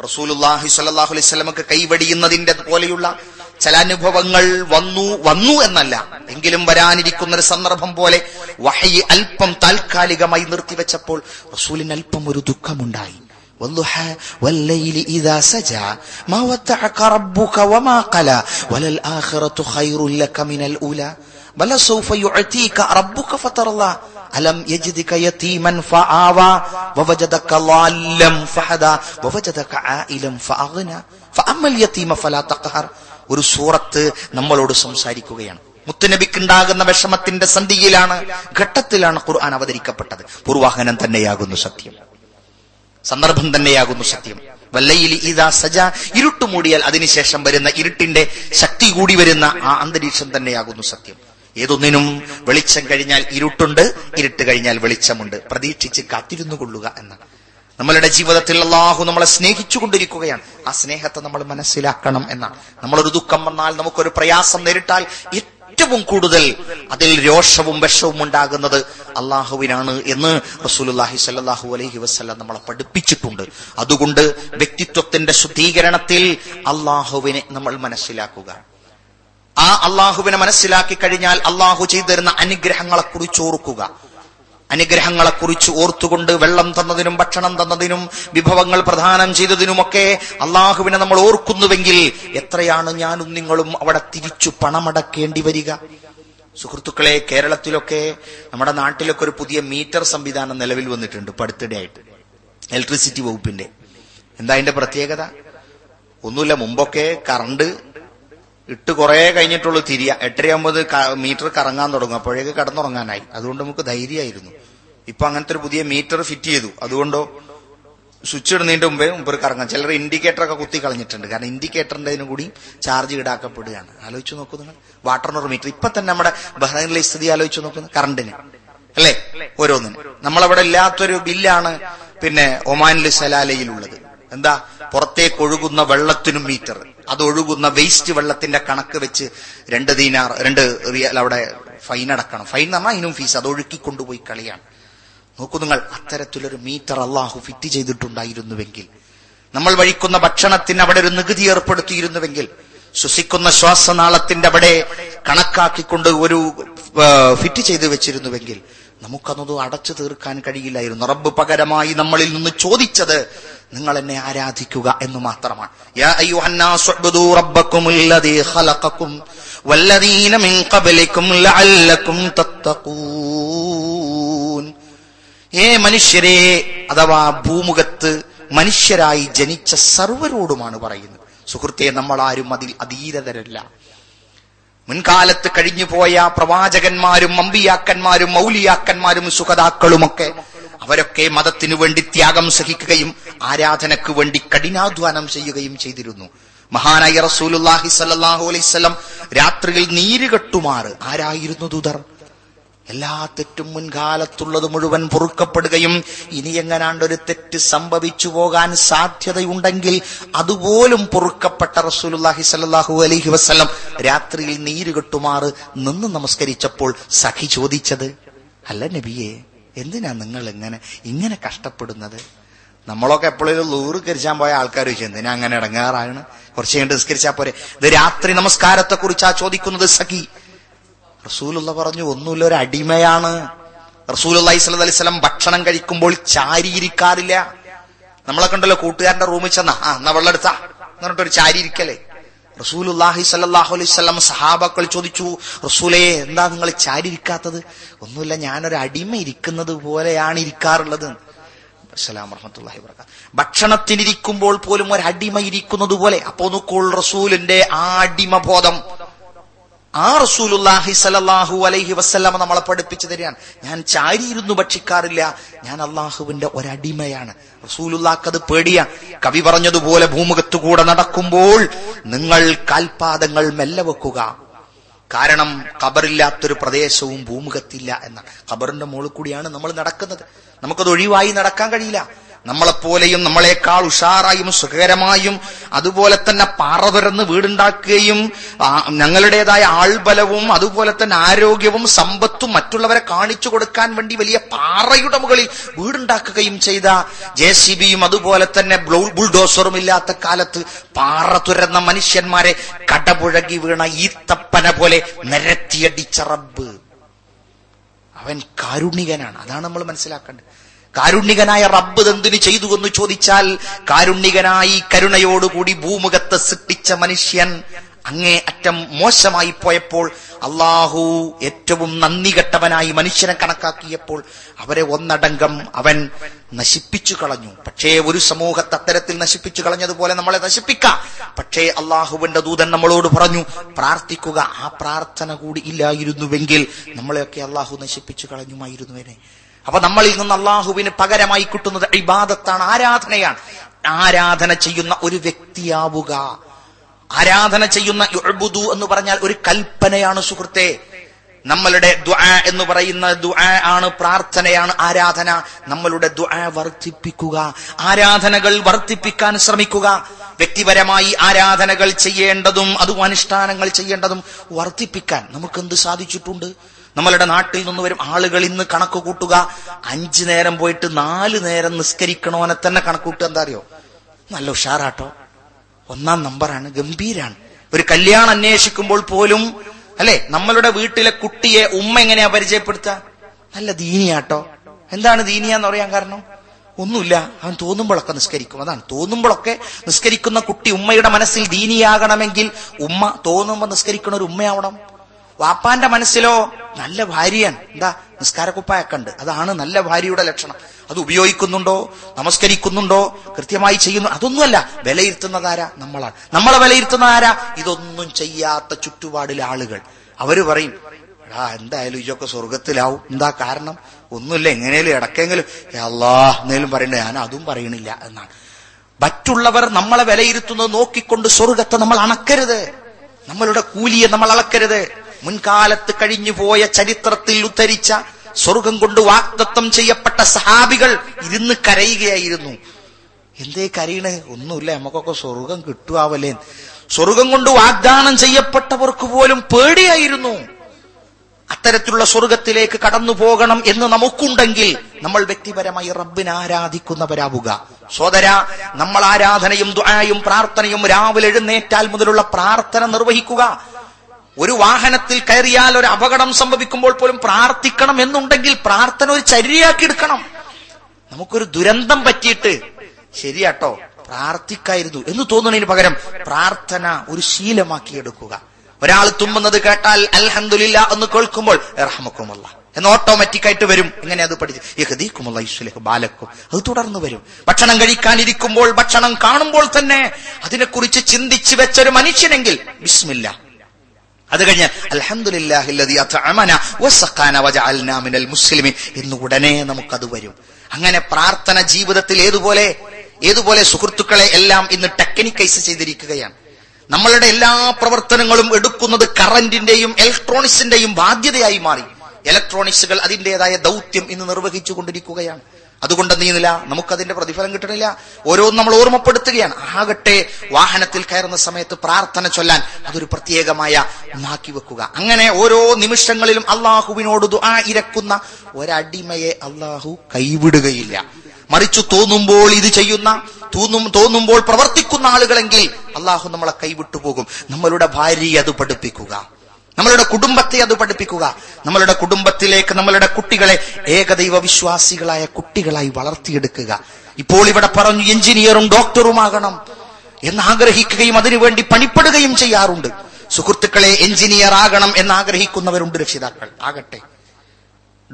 റസൂലുല്ലാഹി സ്വല്ലല്ലാഹു അലൈഹി കൈവടിയുന്നതിന്റെ പോലെയുള്ള ചില അനുഭവങ്ങൾ വന്നു വന്നു എന്നല്ല എങ്കിലും വരാനിരിക്കുന്ന ഒരു സന്ദർഭം പോലെ വഹയി അല്പം താൽക്കാലികമായി നിർത്തിവെച്ചപ്പോൾ റസൂലിന് അല്പം ഒരു ദുഃഖമുണ്ടായി والضحى والليل إذا سجى ما ودعك ربك وما قلى وللآخرة خير لك من الأولى بل سوف يعطيك ربك فترضى ألم يجدك يتيما فآوى ووجدك ضالا فهدى ووجدك عائلا فأغنى فأما اليتيم فلا تقهر ഒരു സൂറത്ത് നമ്മളോട് സംസാരിക്കുകയാണ്. മുത്തുനബിക്കുണ്ടാകുന്ന വിഷമത്തിന്റെ സന്ധിയിലാണ് ഘട്ടത്തിലാണ് ഖുർആൻ അവതരിക്കപ്പെട്ടത്. പൂർവാഹനം തന്നെയാകുന്നു സത്യം. സന്ദർഭം തന്നെയാകുന്നു സത്യം. വല്ലയിൽ ഇതാ സജ ഇരുട്ട് മൂടിയാൽ അതിനുശേഷം വരുന്ന ഇരുട്ടിന്റെ ശക്തി കൂടി വരുന്ന ആ അന്തരീക്ഷം തന്നെയാകുന്നു സത്യം. ഏതൊന്നിനും വെളിച്ചം കഴിഞ്ഞാൽ ഇരുട്ടുണ്ട് ഇരുട്ട് കഴിഞ്ഞാൽ വെളിച്ചമുണ്ട്. പ്രതീക്ഷിച്ച് കാത്തിരുന്നു കൊള്ളുക എന്നാണ്. നമ്മളുടെ ജീവിതത്തിൽ അള്ളാഹു നമ്മളെ സ്നേഹിച്ചുകൊണ്ടിരിക്കുകയാണ്. ആ സ്നേഹത്തെ നമ്മൾ മനസ്സിലാക്കണം എന്നാണ്. നമ്മളൊരു ദുഃഖം വന്നാൽ നമുക്കൊരു പ്രയാസം നേരിട്ടാൽ ഏറ്റവും കൂടുതൽ അതിൽ രോഷവും വിഷവും ഉണ്ടാകുന്നത് അള്ളാഹുവിനാണ് എന്ന് റസൂലുല്ലാഹി സല്ലാഹു അലൈഹി വസ്ല്ലാം നമ്മളെ പഠിപ്പിച്ചിട്ടുണ്ട്. അതുകൊണ്ട് വ്യക്തിത്വത്തിന്റെ ശുദ്ധീകരണത്തിൽ അള്ളാഹുവിനെ നമ്മൾ മനസ്സിലാക്കുക. ആ അള്ളാഹുവിനെ മനസ്സിലാക്കി കഴിഞ്ഞാൽ അള്ളാഹു ചെയ്തു തരുന്ന അനുഗ്രഹങ്ങളെ കുറിച്ച് ഓർക്കുക. അനുഗ്രഹങ്ങളെ കുറിച്ച് ഓർത്തുകൊണ്ട് വെള്ളം തന്നതിനും ഭക്ഷണം തന്നതിനും വിഭവങ്ങൾ പ്രദാനം ചെയ്തതിനുമൊക്കെ അള്ളാഹുവിനെ നമ്മൾ ഓർക്കുന്നുവെങ്കിൽ എത്രയാണ് ഞാനും നിങ്ങളും അവിടെ തിരിച്ചു പണമടക്കേണ്ടി വരിക? സുഹൃത്തുക്കളെ കേരളത്തിലൊക്കെ നമ്മുടെ നാട്ടിലൊക്കെ ഒരു പുതിയ മീറ്റർ സംവിധാനം നിലവിൽ വന്നിട്ടുണ്ട് പടുത്തിടെയായിട്ട്. ഇലക്ട്രിസിറ്റി വകുപ്പിന്റെ. എന്താ അതിന്റെ പ്രത്യേകത? ഒന്നുമില്ല മുമ്പൊക്കെ കറണ്ട് ഇട്ട് കുറെ കഴിഞ്ഞിട്ടുള്ളൂ തിരിയ. എട്ടരയാകുമ്പോൾ മീറ്റർ കറങ്ങാൻ തുടങ്ങും. അപ്പോഴേക്ക് കടന്നുറങ്ങാനായി. അതുകൊണ്ട് നമുക്ക് ധൈര്യമായിരുന്നു. ഇപ്പൊ അങ്ങനത്തെ ഒരു പുതിയ മീറ്റർ ഫിറ്റ് ചെയ്തു. അതുകൊണ്ടോ സ്വിച്ച് ഇടുന്നതിന്റെ മുമ്പേ മുമ്പ് കറങ്ങാം ചിലർ ഇൻഡിക്കേറ്റർ ഒക്കെ കുത്തി കളഞ്ഞിട്ടുണ്ട്. കാരണം ഇൻഡിക്കേറ്ററിന്റെ അതിനും കൂടി ചാർജ് ഈടാക്കപ്പെടുകയാണ്. ആലോചിച്ച് നോക്കൂ നിങ്ങൾ. Water meter. ഇപ്പൊ തന്നെ നമ്മുടെ ബഹ്റൈനിലെ സ്ഥിതി ആലോചിച്ച് നോക്കുന്നു കറണ്ടിന്. അല്ലേ? ഓരോന്നിന്. നമ്മളവിടെ ഇല്ലാത്തൊരു ബില്ലാണ് പിന്നെ ഒമാനിലെ സലാലയിലുള്ളത്. എന്താ? പുറത്തേക്ക് ഒഴുകുന്ന വെള്ളത്തിനും മീറ്റർ. അത് ഒഴുകുന്ന വേസ്റ്റ് വെള്ളത്തിന്റെ കണക്ക് വെച്ച് രണ്ട് ദീനാർ രണ്ട് റിയൽ അവിടെ ഫൈൻ അടക്കണം. ഫൈൻ എന്ന് പറഞ്ഞാൽ അതിനും ഫീസ് അത് ഒഴുക്കി കൊണ്ടുപോയി കളിയാണ്. നോക്കൂ നിങ്ങൾ അത്തരത്തിലൊരു മീറ്റർ അള്ളാഹു ഫിറ്റ് ചെയ്തിട്ടുണ്ടായിരുന്നുവെങ്കിൽ നമ്മൾ വഴിക്കുന്ന ഭക്ഷണത്തിന് അവിടെ ഒരു നികുതി ഏർപ്പെടുത്തിയിരുന്നുവെങ്കിൽ ശ്വസിക്കുന്ന ശ്വാസനാളത്തിന്റെ അവിടെ കണക്കാക്കിക്കൊണ്ട് ഒരു ഫിറ്റ് ചെയ്ത് വെച്ചിരുന്നുവെങ്കിൽ നമുക്കതൊന്നും അടച്ചു തീർക്കാൻ കഴിയില്ലായിരുന്നു. റബ്ബ് പകരമായി നമ്മളിൽ നിന്ന് ചോദിച്ചത് നിങ്ങൾ എന്നെ ആരാധിക്കുക എന്ന് മാത്രമാണ്. ഏ മനുഷ്യരെ അഥവാ ഭൂമുഖത്ത് മനുഷ്യരായി ജനിച്ച സർവരോടുമാണ് പറയുന്നത്. സുഹൃത്തെ നമ്മൾ ആരും അതിൽ അധീരതരല്ല മുൻകാലത്ത് കഴിഞ്ഞുപോയ പ്രവാചകന്മാരും അമ്പിയാക്കന്മാരും മൗലിയാക്കന്മാരും സുഖതാക്കളുമൊക്കെ അവരൊക്കെ മതത്തിനു വേണ്ടി ത്യാഗം സഹിക്കുകയും ആരാധനയ്ക്ക് വേണ്ടി കഠിനാധ്വാനം ചെയ്യുകയും ചെയ്തിരുന്നു. മഹാനായ റസൂലുല്ലാഹി സല്ലാഹു വസല്ലം രാത്രിയിൽ നീരുകെട്ടുമാറ്. ആരായിരുന്നു ദൂതർ? എല്ലാ തെറ്റും മുൻകാലത്തുള്ളത് മുഴുവൻ പൊറുക്കപ്പെടുകയും ഇനി എങ്ങനാണ്ടൊരു തെറ്റ് സംഭവിച്ചു പോകാൻ സാധ്യതയുണ്ടെങ്കിൽ അതുപോലും പൊറുക്കപ്പെട്ട റസൂലുല്ലാഹി സല്ലല്ലാഹു അലൈഹി വസല്ലം രാത്രിയിൽ നീര് കെട്ടുമാർ നിന്ന് നമസ്കരിച്ചപ്പോൾ സഖി ചോദിച്ചത് അല്ല നബിയെ എന്തിനാ നിങ്ങൾ ഇങ്ങനെ ഇങ്ങനെ കഷ്ടപ്പെടുന്നത്? നമ്മളൊക്കെ എപ്പോഴും ലൂറ് കരിച്ചാൻ പോയ ആൾക്കാർ ചോദിച്ചു എന്തിനാ അങ്ങനെ ഇടങ്ങാറാണ്? കുറച്ച് കഴിഞ്ഞിട്ട് നിസ്കരിച്ചാൽ പോരെ. ഇത് രാത്രി നമസ്കാരത്തെ കുറിച്ചാ ചോദിക്കുന്നത് സഖി. റസൂലുള്ള പറഞ്ഞു ഒന്നുമില്ല ഒരു അടിമയാണ്. റസൂലി അലൈഹി സ്വലം ഭക്ഷണം കഴിക്കുമ്പോൾ ചാരിയിരിക്കാറില്ല. നമ്മളെ കണ്ടല്ലോ കൂട്ടുകാരന്റെ റൂമിൽ ചെന്ന ആ എന്നാ വെള്ളം എടുത്താ എന്ന് പറഞ്ഞിട്ട് ഒരു ചാരിയിരിക്കലേ. റസൂലുല്ലാഹി സല്ലാഹു അലൈഹി സ്വലം സഹാബാക്കൾ ചോദിച്ചു റസൂലേ എന്താ നിങ്ങൾ ചാരിയിരിക്കാത്തത്? ഒന്നുമില്ല ഞാനൊരു അടിമ ഇരിക്കുന്നത് പോലെയാണ് ഇരിക്കാറുള്ളത്. അസ്സലാം വറഹമത്തുള്ളാഹി വബറകാത്ത് ഭക്ഷണത്തിനിരിക്കുമ്പോൾ പോലും ഒരു അടിമ ഇരിക്കുന്നത് പോലെ. അപ്പോ നോക്കോൾ റസൂലിന്റെ ആ അടിമ ബോധം ആ റസൂലുല്ലാഹി സലല്ലാഹു അലൈഹി വസ്സല്ലാമ നമ്മളെ പഠിപ്പിച്ചു തരികയാണ്. ഞാൻ ചാരിയിരുന്നു ഭക്ഷിക്കാറില്ല. ഞാൻ അള്ളാഹുവിന്റെ ഒരടിമയാണ്. റസൂലുല്ലാക്കത് പേടിയ. കവി പറഞ്ഞതുപോലെ ഭൂമുഖത്തു കൂടെ നടക്കുമ്പോൾ നിങ്ങൾ കാൽപാദങ്ങൾ മെല്ലെ വെക്കുക. കാരണം ഖബറില്ലാത്തൊരു പ്രദേശവും ഭൂമുഖത്തില്ല എന്നാണ് ഖബറിന്റെ മുകളിൽ കൂടിയാണ് നമ്മൾ നടക്കുന്നത്. നമുക്കത് ഒഴിവായി നടക്കാൻ കഴിയില്ല. നമ്മളെപ്പോലെയും നമ്മളെക്കാൾ ഉഷാറായും സുഖകരമായും അതുപോലെ തന്നെ പാറ തുറന്ന് വീടുണ്ടാക്കുകയും ഞങ്ങളുടേതായ ആൾബലവും അതുപോലെ തന്നെ ആരോഗ്യവും സമ്പത്തും മറ്റുള്ളവരെ കാണിച്ചു കൊടുക്കാൻ വേണ്ടി വലിയ പാറയുടെ മുകളിൽ വീടുണ്ടാക്കുകയും ചെയ്ത ജെ സി ബിയും അതുപോലെ തന്നെ ബുൾഡോസറും ഇല്ലാത്ത കാലത്ത് പാറ തുരന്ന മനുഷ്യന്മാരെ കടപുഴകി വീണ ഈത്തപ്പന പോലെ നിരത്തിയടിച്ച റബ്ബ്. അവൻ കാരുണികനാണ് അതാണ് നമ്മൾ മനസ്സിലാക്കേണ്ടത്. കാരുണ്യകനായ റബ്ബ് എന്തിനു ചെയ്തു എന്ന് ചോദിച്ചാൽ കാരുണ്യകനായി കരുണയോടുകൂടി ഭൂമുഖത്ത് സൃഷ്ടിച്ച മനുഷ്യൻ അങ്ങേ അറ്റം മോശമായി പോയപ്പോൾ അള്ളാഹു ഏറ്റവും നന്ദി കെട്ടവനായി മനുഷ്യനെ കണക്കാക്കിയപ്പോൾ അവരെ ഒന്നടങ്കം അവൻ നശിപ്പിച്ചു കളഞ്ഞു. പക്ഷേ ഒരു സമൂഹത്തെ അത്തരത്തിൽ നശിപ്പിച്ചു കളഞ്ഞതുപോലെ നമ്മളെ നശിപ്പിക്കാം. പക്ഷേ അള്ളാഹുവിന്റെ ദൂതൻ നമ്മളോട് പറഞ്ഞു പ്രാർത്ഥിക്കുക. ആ പ്രാർത്ഥന കൂടി ഇല്ലായിരുന്നുവെങ്കിൽ നമ്മളെയൊക്കെ അള്ളാഹു നശിപ്പിച്ചു കളഞ്ഞുമായിരുന്നുവനെ. അപ്പൊ നമ്മളിൽ നിന്ന് അള്ളാഹുവിന് പകരമായി കിട്ടുന്നത് ഇബാദത്താണ് ആരാധനയാണ്. ആരാധന ചെയ്യുന്ന ഒരു വ്യക്തിയാവുക. ആരാധന ചെയ്യുന്ന യുഅ്ബുദു എന്ന് പറഞ്ഞാൽ ഒരു കൽപ്പനയാണ് സുഹൃത്തെ. നമ്മളുടെ ദുആ എന്ന് പറയുന്ന ദുആ ആണ് പ്രാർത്ഥനയാണ് ആരാധന. നമ്മളുടെ ദുആ വർദ്ധിപ്പിക്കുക. ആരാധനകൾ വർദ്ധിപ്പിക്കാൻ ശ്രമിക്കുക. വ്യക്തിപരമായി ആരാധനകൾ ചെയ്യേണ്ടതും അതും അനുഷ്ഠാനങ്ങൾ ചെയ്യേണ്ടതും വർദ്ധിപ്പിക്കാൻ നമുക്ക് എന്ത് സാധിച്ചിട്ടുണ്ട്? നമ്മളുടെ നാട്ടിൽ നിന്ന് വരും ആളുകൾ ഇന്ന് കണക്ക് കൂട്ടുക. അഞ്ചു നേരം പോയിട്ട് നാല് നേരം നിസ്കരിക്കണോനെ തന്നെ കണക്ക് കൂട്ടുക. എന്താ അറിയോ? നല്ല ഉഷാറാട്ടോ. ഒന്നാം നമ്പറാണ്. ഗംഭീരാണ്. ഒരു കല്യാണം അന്വേഷിക്കുമ്പോൾ പോലും അല്ലെ? നമ്മളുടെ വീട്ടിലെ കുട്ടിയെ ഉമ്മ എങ്ങനെയാ പരിചയപ്പെടുത്തുക നല്ല ദീനിയാട്ടോ. എന്താണ് ദീനിയാന്ന് പറയാൻ കാരണം? ഒന്നുമില്ല. അവൻ തോന്നുമ്പോഴൊക്കെ നിസ്കരിക്കും. അതാണ്. തോന്നുമ്പോഴൊക്കെ നിസ്കരിക്കുന്ന കുട്ടി ഉമ്മയുടെ മനസ്സിൽ ദീനിയാകണമെങ്കിൽ ഉമ്മ തോന്നുമ്പോ നിസ്കരിക്കണ ഒരു ഉമ്മയാവണം. വാപ്പാന്റെ മനസ്സിലോ നല്ല ഭാര്യയാണ്. എന്താ? നിസ്കാരക്കുപ്പായൊക്കെ ഉണ്ട്. അതാണ് നല്ല ഭാര്യയുടെ ലക്ഷണം. അത് ഉപയോഗിക്കുന്നുണ്ടോ? നമസ്കരിക്കുന്നുണ്ടോ? കൃത്യമായി ചെയ്യുന്നു? അതൊന്നുമല്ല. വിലയിരുത്തുന്നതാരാ? നമ്മളാണ്. നമ്മളെ വിലയിരുത്തുന്നതാരാ? ഇതൊന്നും ചെയ്യാത്ത ചുറ്റുപാടിലെ ആളുകൾ. അവർ പറയും എടാ എന്തായാലും ഇതൊക്കെ സ്വർഗത്തിലാവും എന്താ കാരണം? ഒന്നുമില്ല. എങ്ങനെയും ഇടക്കെങ്കിലും അല്ലാ എന്നേലും പറയണ്ട? ഞാൻ അതും പറയണില്ല എന്നാണ്. മറ്റുള്ളവർ നമ്മളെ വിലയിരുത്തുന്നത് നോക്കിക്കൊണ്ട് സ്വർഗത്തെ നമ്മൾ അണക്കരുത്. നമ്മളുടെ കൂലിയെ നമ്മൾ അളക്കരുത്. മുൻകാലത്ത് കഴിഞ്ഞുപോയ ചരിത്രത്തിൽ ഉദ്ധരിച്ച സ്വർഗം കൊണ്ട് വാക്തത്വം ചെയ്യപ്പെട്ട സഹാബികൾ ഇരുന്ന് കരയുകയായിരുന്നു. എന്തേ കരയണേ? ഒന്നുമില്ല നമുക്കൊക്കെ സ്വർഗം കിട്ടുവാവലേ സ്വർഗം കൊണ്ട് വാഗ്ദാനം ചെയ്യപ്പെട്ടവർക്ക് പോലും പേടിയായിരുന്നു. അത്തരത്തിലുള്ള സ്വർഗത്തിലേക്ക് കടന്നു പോകണം എന്ന് നമുക്കുണ്ടെങ്കിൽ നമ്മൾ വ്യക്തിപരമായി റബ്ബിനെ ആരാധിക്കുന്നവരാവുക. സോദര നമ്മൾ ആരാധനയും ദുആയും പ്രാർത്ഥനയും രാവിലെ എഴുന്നേറ്റാൽ മുതലുള്ള പ്രാർത്ഥന നിർവഹിക്കുക. ഒരു വാഹനത്തിൽ കയറിയാൽ ഒരു അപകടം സംഭവിക്കുമ്പോൾ പോലും പ്രാർത്ഥിക്കണം എന്നുണ്ടെങ്കിൽ പ്രാർത്ഥന ഒരു ചര്യയാക്കി എടുക്കണം. നമുക്കൊരു ദുരന്തം പറ്റിയിട്ട് ശരിയാട്ടോ പ്രാർത്ഥിക്കായിരുന്നു എന്ന് തോന്നുന്നതിന് പകരം പ്രാർത്ഥന ഒരു ശീലമാക്കി എടുക്കുക ഒരാൾ തുമ്മുന്നത് കേട്ടാൽ അൽഹന്ദില്ല എന്ന് കേൾക്കുമ്പോൾ റഹമക്കുമല്ല എന്ന് ഓട്ടോമാറ്റിക് ആയിട്ട് വരും. എങ്ങനെ അത് പഠിച്ച് യഹദീക്കുമുള്ള ഇസ്വലഹ് ബാലക്കും. അത് തുടർന്ന് വരും. ഭക്ഷണം കഴിക്കാനിരിക്കുമ്പോൾ ഭക്ഷണം കാണുമ്പോൾ തന്നെ അതിനെക്കുറിച്ച് ചിന്തിച്ച് വെച്ചൊരു മനുഷ്യനെങ്കിൽ ബിസ്മില്ല. അത് കഴിഞ്ഞ് മുസ്ലിമീൻ എന്ന് ഉടനെ നമുക്കത് വരും. അങ്ങനെ പ്രാർത്ഥന ജീവിതത്തിൽ ഏതുപോലെ ഏതുപോലെ സുഹൃത്തുക്കളെ എല്ലാം ഇന്ന് ടെക്നിക്കൈസ് ചെയ്തിരിക്കുകയാണ്. നമ്മളുടെ എല്ലാ പ്രവർത്തനങ്ങളും എടുക്കുന്നത് കറന്റിന്റെയും ഇലക്ട്രോണിക്സിന്റെയും ബാധ്യതയായി മാറി. ഇലക്ട്രോണിക്സുകൾ അതിന്റേതായ ദൗത്യം ഇന്ന് നിർവഹിച്ചു കൊണ്ടിരിക്കുകയാണ് അതുകൊണ്ട് നീന്നില്ല നമുക്കതിന്റെ പ്രതിഫലം കിട്ടണില്ല. ഓരോന്നും നമ്മൾ ഓർമ്മപ്പെടുത്തുകയാണ്. ആകട്ടെ വാഹനത്തിൽ കയറുന്ന സമയത്ത് പ്രാർത്ഥന ചൊല്ലാൻ അതൊരു പ്രത്യേകമായ മാക്കി വെക്കുക. അങ്ങനെ ഓരോ നിമിഷങ്ങളിലും അള്ളാഹുവിനോട് ദുആ ഇരക്കുന്ന ഒരടിമയെ അള്ളാഹു കൈവിടുകയില്ല. മറിച്ചു തോന്നുമ്പോൾ ഇത് ചെയ്യുന്ന തോന്നും തോന്നുമ്പോൾ പ്രവർത്തിക്കുന്ന ആളുകളെങ്കിൽ അള്ളാഹു നമ്മളെ കൈവിട്ടു പോകും നമ്മളുടെ ഭാര്യയെ അത് പഠിപ്പിക്കുക. നമ്മളുടെ കുടുംബത്തെ അത് പഠിപ്പിക്കുക. നമ്മളുടെ കുടുംബത്തിലേക്ക് നമ്മളുടെ കുട്ടികളെ ഏകദൈവ വിശ്വാസികളായ കുട്ടികളായി വളർത്തിയെടുക്കുക. ഇപ്പോൾ ഇവിടെ പറഞ്ഞു എഞ്ചിനീയറും ഡോക്ടറുമാകണം എന്ന് ആഗ്രഹിക്കുകയും അതിനുവേണ്ടി പണിപ്പെടുകയും ചെയ്യാറുണ്ട്. സുഹൃത്തുക്കളെ എഞ്ചിനീയർ ആകണം എന്ന് ആഗ്രഹിക്കുന്നവരുണ്ട് രക്ഷിതാക്കൾ. ആകട്ടെ.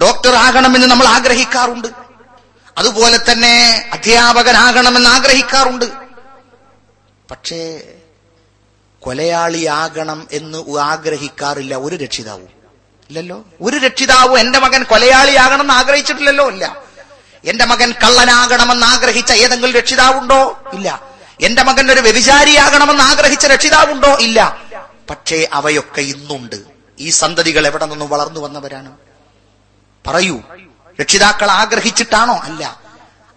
ഡോക്ടർ ആകണമെന്ന് നമ്മൾ ആഗ്രഹിക്കാറുണ്ട്. അതുപോലെ തന്നെ അധ്യാപകനാകണമെന്ന് ആഗ്രഹിക്കാറുണ്ട്. പക്ഷേ കൊലയാളിയാകണം എന്ന് ആഗ്രഹിക്കാറില്ല. ഒരു രക്ഷിതാവും. ഇല്ലല്ലോ? ഒരു രക്ഷിതാവും എന്റെ മകൻ കൊലയാളിയാകണം എന്ന് ആഗ്രഹിച്ചിട്ടില്ലല്ലോ? ഇല്ല. എന്റെ മകൻ കള്ളനാകണമെന്ന് ആഗ്രഹിച്ച ഏതെങ്കിലും രക്ഷിതാവുണ്ടോ? ഇല്ല. എന്റെ മകൻ ഒരു വ്യഭിചാരിയാകണമെന്ന് ആഗ്രഹിച്ച രക്ഷിതാവുണ്ടോ? ഇല്ല. പക്ഷേ അവയൊക്കെ ഇന്നുണ്ട്. ഈ സന്തതികൾ എവിടെ നിന്നും വളർന്നു വന്നവരാണ്? പറയൂ. രക്ഷിതാക്കൾ ആഗ്രഹിച്ചിട്ടാണോ? അല്ല.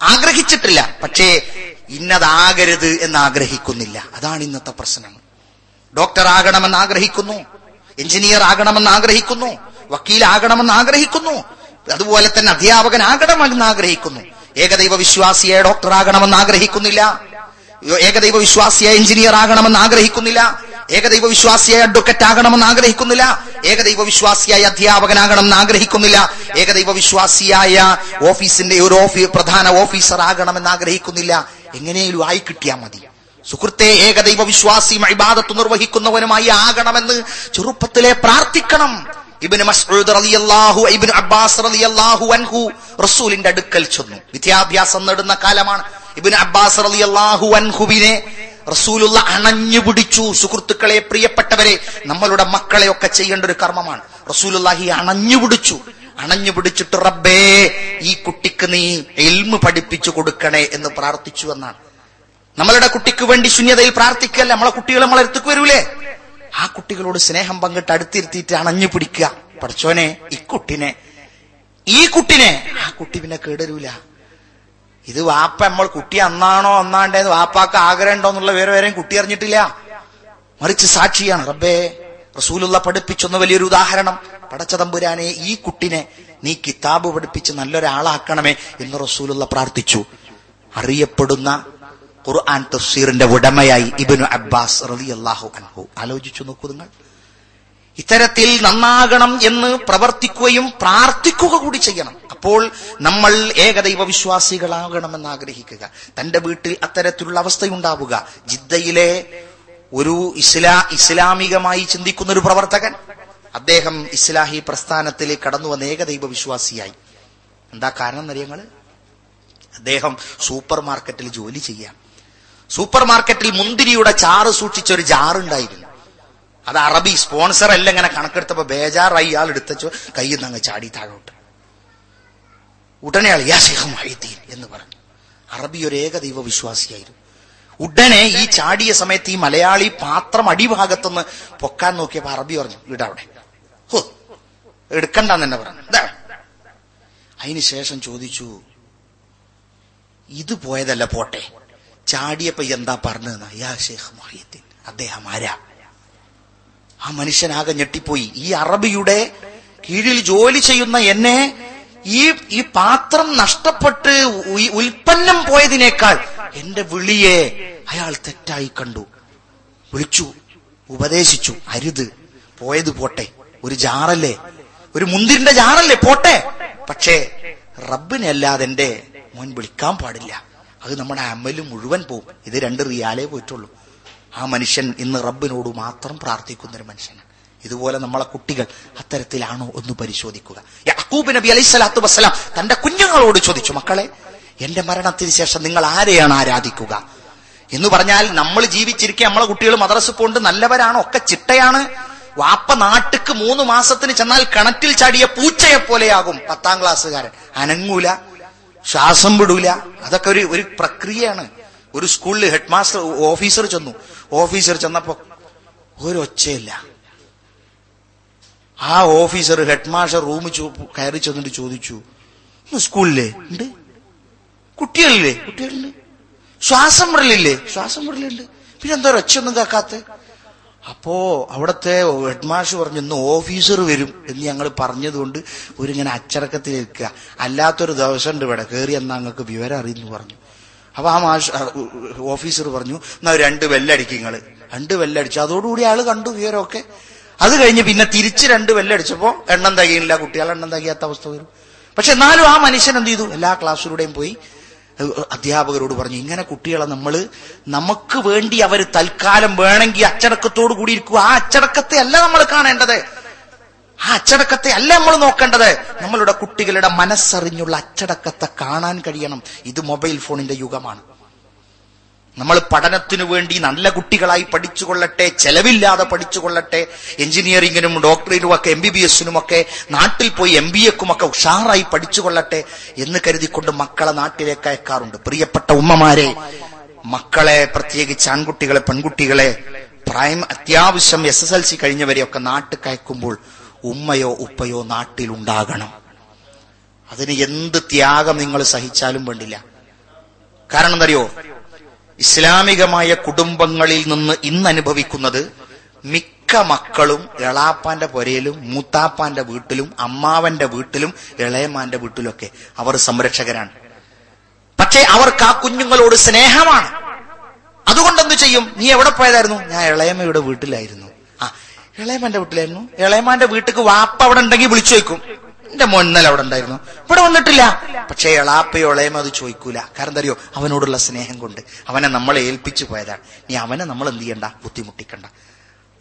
ആഗ്രഹിച്ചിട്ടില്ല. പക്ഷേ ഇന്നതാകരുത് എന്ന് ആഗ്രഹിക്കുന്നില്ല. അതാണ് ഇന്നത്തെ പ്രശ്നം ഡോക്ടർ ആകണമെന്ന് ആഗ്രഹിക്കുന്നു. എഞ്ചിനീയർ ആകണമെന്ന് ആഗ്രഹിക്കുന്നു. വക്കീലാകണമെന്ന് ആഗ്രഹിക്കുന്നു. അതുപോലെ തന്നെ അധ്യാപകൻ അധ്യാപകനാകണമെന്ന് ആഗ്രഹിക്കുന്നു. ഏകദൈവ വിശ്വാസിയെ ഡോക്ടർ ആകണമെന്ന് ആഗ്രഹിക്കുന്നില്ല. ഏകദൈവ വിശ്വാസിയായ എഞ്ചിനീയർ ആകണമെന്ന് ആഗ്രഹിക്കുന്നില്ല. ഏകദൈവ വിശ്വാസിയായ അഡ്വക്കറ്റ് ആകണമെന്ന് ആഗ്രഹിക്കുന്നില്ല. ഏകദൈവ വിശ്വാസിയായ അധ്യാപകനാകണമെന്ന് ആഗ്രഹിക്കുന്നില്ല. ഏകദൈവ വിശ്വാസിയായ ഓഫീസിന്റെ ഒരു ഓഫീ പ്രധാന ഓഫീസർ ആകണമെന്ന് ആഗ്രഹിക്കുന്നില്ല. എങ്ങനെയും ആയി കിട്ടിയാൽ മതി. സുഹൃത്തെ ഏകദൈവ വിശ്വാസിയും ഇബാദത്ത് നിർവഹിക്കുന്നവനുമായി ആകണമെന്ന് ചെറുപ്പത്തിലെ പ്രാർത്ഥിക്കണം. ഇബിന് മസ്ഊദ് റളിയല്ലാഹു ഇബിന് അബ്ബാസ് റളിയല്ലാഹു അൻഹു റസൂലിന്റെ അടുക്കൽ ചെന്നു. വിദ്യാഭ്യാസം നേടുന്ന കാലമാണ്. ഇബിന് അബ്ബാസ് റളിയല്ലാഹു അൻഹുവിനെ റസൂലുള്ള അണഞ്ഞു പിടിച്ചു. സുഹൃത്തുക്കളെ പ്രിയപ്പെട്ടവരെ നമ്മളുടെ മക്കളെ ഒക്കെ ചെയ്യേണ്ട ഒരു കർമ്മമാണ്. റസൂലുള്ളാഹി അണഞ്ഞു പിടിച്ചു. അണഞ്ഞു പിടിച്ചിട്ട് റബ്ബേ ഈ കുട്ടിക്ക് നീ എൽമ് പഠിപ്പിച്ചു കൊടുക്കണേ എന്ന് പ്രാർത്ഥിച്ചു എന്നാണ്. നമ്മളുടെ കുട്ടിക്ക് വേണ്ടി ശൂന്യതയിൽ പ്രാർത്ഥിക്കല്ല നമ്മളെ കുട്ടികളെ നമ്മളെ എടുത്തു വരൂലേ? ആ കുട്ടികളോട് സ്നേഹം പങ്കിട്ട് അടുത്തിരുത്തിയിട്ട് അണഞ്ഞു പിടിക്കുക. പഠിച്ചോനെ ഇക്കുട്ടിനെ ഈ കുട്ടിനെ. ആ കുട്ടി പിന്നെ കേടരൂല. ഇത് വാപ്പ നമ്മൾ കുട്ടി അന്നാണോ അന്നാണ്ടേന്ന് വാപ്പാക്ക് ആഗ്രഹം ഉണ്ടോ എന്നുള്ള വേറെ വേറെയും കുട്ടി അറിഞ്ഞിട്ടില്ല. മറിച്ച് സാക്ഷിയാണ്. റബ്ബേ റസൂലുള്ള പഠിപ്പിച്ചൊന്ന് വലിയൊരു ഉദാഹരണം. പടച്ച തമ്പുരാനെ ഈ കുട്ടിനെ നീ കിതാബ് പഠിപ്പിച്ച് നല്ലൊരാളാക്കണമേ എന്ന് റസൂലുള്ള പ്രാർത്ഥിച്ചു. അറിയപ്പെടുന്ന ഖുർആൻ തഫ്സീറിന്റെ ഉടമയായി ഇബിനു അബ്ബാസ് അള്ളാഹു അൻഹു. ആലോചിച്ചു നോക്കൂ നിങ്ങൾ. ഇത്തരത്തിൽ നന്നാകണം എന്ന് പ്രവർത്തിക്കുകയും പ്രാർത്ഥിക്കുക കൂടി ചെയ്യണം. അപ്പോൾ നമ്മൾ ഏകദൈവ വിശ്വാസികളാകണമെന്ന് ആഗ്രഹിക്കുക. തന്റെ വീട്ടിൽ അത്തരത്തിലുള്ള അവസ്ഥയുണ്ടാവുക. ജിദ്ദയിലെ ഒരു ഇസ്ലാ ഇസ്ലാമികമായി ചിന്തിക്കുന്ന ഒരു പ്രവർത്തകൻ അദ്ദേഹം ഇസ്ലാഹി പ്രസ്ഥാനത്തിലേക്ക് കടന്നു വന്ന ഏകദൈവ വിശ്വാസിയായി. എന്താ കാരണം എന്നറിയങ്ങൾ അദ്ദേഹം സൂപ്പർ മാർക്കറ്റിൽ ജോലി ചെയ്യാം. സൂപ്പർ മാർക്കറ്റിൽ മുന്തിരിയുടെ ചാറ് സൂക്ഷിച്ച ഒരു ജാറുണ്ടായിരുന്നു. അത് അറബി സ്പോൺസർ അല്ല ഇങ്ങനെ കണക്കെടുത്തപ്പോ ബേജാറായി ഇയാൾ എടുത്തച്ചു കയ്യിൽ നിന്ന് അങ്ങ് ചാടി താഴോട്ട്. ഉടനെ അയാൾ യാ ശേഖം മഹീദ്ദീൻ എന്ന് പറഞ്ഞു. അറബി ഒരു ഏകദൈവ വിശ്വാസിയായിരുന്നു ഉടനെ ഈ ചാടിയ സമയത്ത് ഈ മലയാളി പാത്രം അടിഭാഗത്തുനിന്ന് പൊക്കാൻ നോക്കിയപ്പോ അറബി പറഞ്ഞു ഇടവിടെ ഹോ എടുക്കണ്ടെന്ന് തന്നെ പറഞ്ഞു. അതിനുശേഷം ചോദിച്ചു ഇത് പോയതല്ല പോട്ടെ. ചാടിയപ്പോ എന്താ പറഞ്ഞതെന്ന്? യാ ഷേഖ് മൊഹീദ്ദീൻ അദ്ദേഹം ആരാ? ആ മനുഷ്യനാകെ ഞെട്ടിപ്പോയി. ഈ അറബിയുടെ കീഴിൽ ജോലി ചെയ്യുന്ന എന്നെ ഈ ഈ പാത്രം നഷ്ടപ്പെട്ട് ഉൽപ്പന്നം പോയതിനേക്കാൾ എന്റെ വിളിയെ അയാൾ തെറ്റായി കണ്ടു. വിളിച്ചു ഉപദേശിച്ചു അരുത് പോയത് പോട്ടെ. ഒരു ജാറല്ലേ? ഒരു മുന്തിരിന്റെ ജാറല്ലേ? പോട്ടെ. പക്ഷേ റബ്ബിനെ അല്ലാതെ എന്റെ മോൻ വിളിക്കാൻ പാടില്ല. അത് നമ്മുടെ അമൽ മുഴുവൻ പോകും ഇത് രണ്ട് റിയാലേ പോയിട്ടുള്ളൂ. ആ മനുഷ്യൻ ഇന്ന് റബ്ബിനോട് മാത്രം പ്രാർത്ഥിക്കുന്ന ഒരു മനുഷ്യനാണ്. ഇതുപോലെ നമ്മളെ കുട്ടികൾ അത്തരത്തിലാണോ ഒന്ന് പരിശോധിക്കുക. യാക്കൂബ് നബി അലൈഹി സ്വലാത്തു വസ്സലാം തന്റെ കുഞ്ഞുങ്ങളോട് ചോദിച്ചു മക്കളെ എന്റെ മരണത്തിന് ശേഷം നിങ്ങൾ ആരെയാണ് ആരാധിക്കുക? എന്ന് പറഞ്ഞാൽ നമ്മൾ ജീവിച്ചിരിക്കെ നമ്മളെ കുട്ടികൾ മദ്രസ് പോണ്ട് നല്ലവരാണ്? ഒക്കെ ചിട്ടയാണ്. വാപ്പ നാട്ടുക്ക് മൂന്ന് മാസത്തിന് ചെന്നാൽ കിണറ്റിൽ ചാടിയ പൂച്ചയെ പോലെയാകും പത്താം ക്ലാസ്സുകാരൻ. അനങ്ങൂല. ശ്വാസം വിടൂല. അതൊക്കെ ഒരു ഒരു പ്രക്രിയയാണ്. ഒരു സ്കൂളിൽ ഹെഡ് മാസ്റ്റർ ഓഫീസർ ചെന്നു. ഓഫീസർ ചെന്നപ്പോ ഒരൊച്ചയില്ല. ആ ഓഫീസർ ഹെഡ് മാസ്റ്റർ റൂമിൽ കയറി ചെന്നിട്ട് ചോദിച്ചു "ഇന്ന് സ്കൂളിലെ ഉണ്ട്. കുട്ടികളില്ലേ? കുട്ടികളില്ലേ ശ്വാസം വിടലില്ലേ? ശ്വാസം വിടലുണ്ട്. പിന്നെ എന്താ ഒരൊച്ചയൊന്നും കേൾക്കാത്ത? അപ്പോ അവിടത്തെ ഹെഡ് മാഷ് പറഞ്ഞു ഇന്ന് ഓഫീസർ വരും എന്ന് ഞങ്ങൾ പറഞ്ഞതുകൊണ്ട് ഒരിങ്ങനെ അച്ചടക്കത്തിൽ നിൽക്കുക അല്ലാത്തൊരു ദിവസം ഉണ്ട് ഇവിടെ കയറി എന്നാ ഞങ്ങൾക്ക് വിവരം അറിയുന്നു പറഞ്ഞു. അപ്പൊ ആ മാഷ് ഓഫീസർ പറഞ്ഞു എന്നാ രണ്ട് വെല്ലടിക്കും നിങ്ങൾ രണ്ട് വെല്ലടിച്ചു അതോടുകൂടി ആൾ കണ്ടു വിവരമൊക്കെ. അത് കഴിഞ്ഞ് പിന്നെ തിരിച്ച് രണ്ട് വെല്ലടിച്ചപ്പോ എണ്ണം തകയില്ല കുട്ടികൾ എണ്ണം തകയാത്ത അവസ്ഥ വരും. പക്ഷെ എന്നാലും ആ മനുഷ്യൻ എന്ത് ചെയ്തു? എല്ലാ ക്ലാസ്സിലൂടെയും പോയി അധ്യാപകരോട് പറഞ്ഞു ഇങ്ങനെ കുട്ടികളെ നമ്മൾ നമുക്ക് വേണ്ടി അവർ തൽക്കാലം വേണമെങ്കിൽ അച്ചടക്കത്തോട് കൂടി ഇരിക്കുക ആ അച്ചടക്കത്തെ അല്ല നമ്മൾ കാണേണ്ടത്. ആ അച്ചടക്കത്തെ അല്ല നമ്മൾ നോക്കേണ്ടത്. നമ്മളുടെ കുട്ടികളുടെ മനസ്സറിഞ്ഞുള്ള അച്ചടക്കത്തെ കാണാൻ കഴിയണം. ഇത് മൊബൈൽ ഫോണിന്റെ യുഗമാണ്. നമ്മൾ പഠനത്തിനു വേണ്ടി നല്ല കുട്ടികളായി പഠിച്ചുകൊള്ളട്ടെ ചെലവില്ലാതെ പഠിച്ചുകൊള്ളട്ടെ എഞ്ചിനീയറിംഗിനും ഡോക്ടറിനും ഒക്കെ എം ബി ബി എസിനും ഒക്കെ നാട്ടിൽ പോയി എം ബി എക്കും ഒക്കെ ഉഷാറായി പഠിച്ചുകൊള്ളട്ടെ എന്ന് കരുതിക്കൊണ്ട് മക്കളെ നാട്ടിലേക്ക് അയക്കാറുണ്ട്. പ്രിയപ്പെട്ട ഉമ്മമാരെ മക്കളെ പ്രത്യേകിച്ച് ആൺകുട്ടികളെ പെൺകുട്ടികളെ പ്രായം അത്യാവശ്യം എസ് എസ് എൽ സി കഴിഞ്ഞവരെയൊക്കെ നാട്ടിൽ കയക്കുമ്പോൾ ഉമ്മയോ ഉപ്പയോ നാട്ടിലുണ്ടാകണം. അതിന് എന്ത് ത്യാഗം നിങ്ങൾ സഹിച്ചാലും വേണ്ടില്ല. കാരണം എന്തറിയോ? ഇസ്ലാമികമായ കുടുംബങ്ങളിൽ നിന്ന് ഇന്ന് അനുഭവിക്കുന്നത് മിക്ക മക്കളും എളാപ്പാന്റെ പുരയിലും മൂത്താപ്പാന്റെ വീട്ടിലും അമ്മാവന്റെ വീട്ടിലും ഇളയമാന്റെ വീട്ടിലൊക്കെ അവർ സംരക്ഷകരാണ്. പക്ഷേ അവർക്ക് ആ കുഞ്ഞുങ്ങളോട് സ്നേഹമാണ്. അതുകൊണ്ട് എന്ത് ചെയ്യും? നീ എവിടെ പോയതായിരുന്നു? ഞാൻ ഇളയമ്മയുടെ വീട്ടിലായിരുന്നു. ആ ഇളയമ്മന്റെ വീട്ടിലായിരുന്നു. ഇളയമാന്റെ വീട്ടിക്ക് വാപ്പ അവിടെ ഉണ്ടെങ്കിൽ വിളിച്ചു ചോദിക്കും. എന്റെ മോൻ ഇന്നലെ അവിടെ ഉണ്ടായിരുന്നു. ഇവിടെ വന്നിട്ടില്ല. പക്ഷേ എളാപ്പയോ ഇളയമോ അത് ചോദിക്കൂല. കാരണം അറിയോ? അവനോടുള്ള സ്നേഹം കൊണ്ട്. അവനെ നമ്മളെ ഏൽപ്പിച്ചു പോയതാണ്. നീ അവനെ നമ്മൾ എന്ത് ചെയ്യണ്ട? ബുദ്ധിമുട്ടിക്കണ്ട.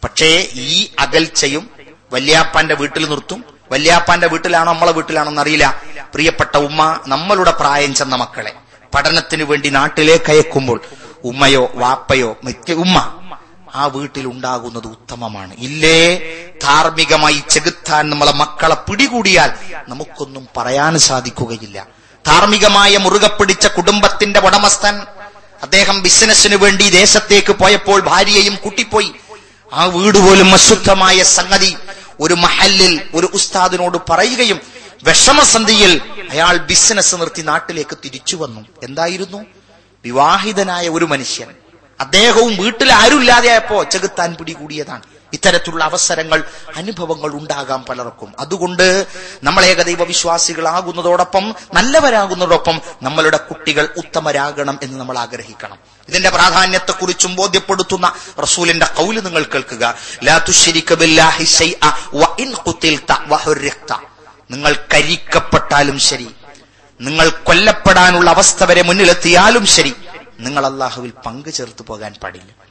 പക്ഷേ ഈ അകൽച്ചയും വല്യാപ്പാന്റെ വീട്ടിൽ നിർത്തും. വല്യാപ്പാന്റെ വീട്ടിലാണോ നമ്മളെ വീട്ടിലാണോ എന്നറിയില്ല പ്രിയപ്പെട്ട ഉമ്മ നമ്മളുടെ പ്രായം ചെന്ന മക്കളെ. പഠനത്തിന് വേണ്ടി നാട്ടിലേക്ക് അയക്കുമ്പോൾ ഉമ്മയോ വാപ്പയോ മറ്റ് ഉമ്മ ആ വീട്ടിൽ ഉണ്ടാകുന്നത് ഉത്തമമാണ്. ഇല്ലേ? ധാർമ്മികമായി ചെകുത്താൻ നമ്മളെ മക്കളെ പിടികൂടിയാൽ നമുക്കൊന്നും പറയാൻ സാധിക്കുകയില്ല. ധാർമ്മികമായ മുറുകെ പിടിച്ച കുടുംബത്തിന്റെ ഉടമസ്ഥൻ അദ്ദേഹം ബിസിനസ്സിന് വേണ്ടി ദേശത്തേക്ക് പോയപ്പോൾ ഭാര്യയെയും കൂട്ടിപ്പോയി. ആ വീട് പോലും അശുദ്ധമായ സംഗതി ഒരു മഹല്ലിൽ ഒരു ഉസ്താദിനോട് പറയുകയും വിഷമസന്ധിയിൽ അയാൾ ബിസിനസ് നിർത്തി നാട്ടിലേക്ക് തിരിച്ചു വന്നു. എന്തായിരുന്നു? വിവാഹിതനായ ഒരു മനുഷ്യൻ. അദ്ദേഹവും വീട്ടിൽ ആരുമില്ലാതെയായപ്പോ ചെകുത്താൻ പിടികൂടിയതാണ്. ഇത്തരത്തിലുള്ള അവസരങ്ങൾ അനുഭവങ്ങൾ ഉണ്ടാകാം പലർക്കും. അതുകൊണ്ട് നമ്മൾ ഏകദൈവ വിശ്വാസികളാകുന്നതോടൊപ്പം നല്ലവരാകുന്നതോടൊപ്പം നമ്മളുടെ കുട്ടികൾ ഉത്തമരാകണം എന്ന് നമ്മൾ ആഗ്രഹിക്കണം. ഇതിന്റെ പ്രാധാന്യത്തെക്കുറിച്ചും ബോധ്യപ്പെടുത്തുന്ന റസൂലിന്റെ കൗൽ നിങ്ങൾ കേൾക്കുക. നിങ്ങൾ കരിക്കപ്പെട്ടാലും ശരി. നിങ്ങൾ കൊല്ലപ്പെടാനുള്ള അവസ്ഥ വരെ മുന്നിലെത്തിയാലും ശരി. നിങ്ങൾ അള്ളാഹുവിൽ പങ്കു ചേർത്തു പോകാൻ പാടില്ല.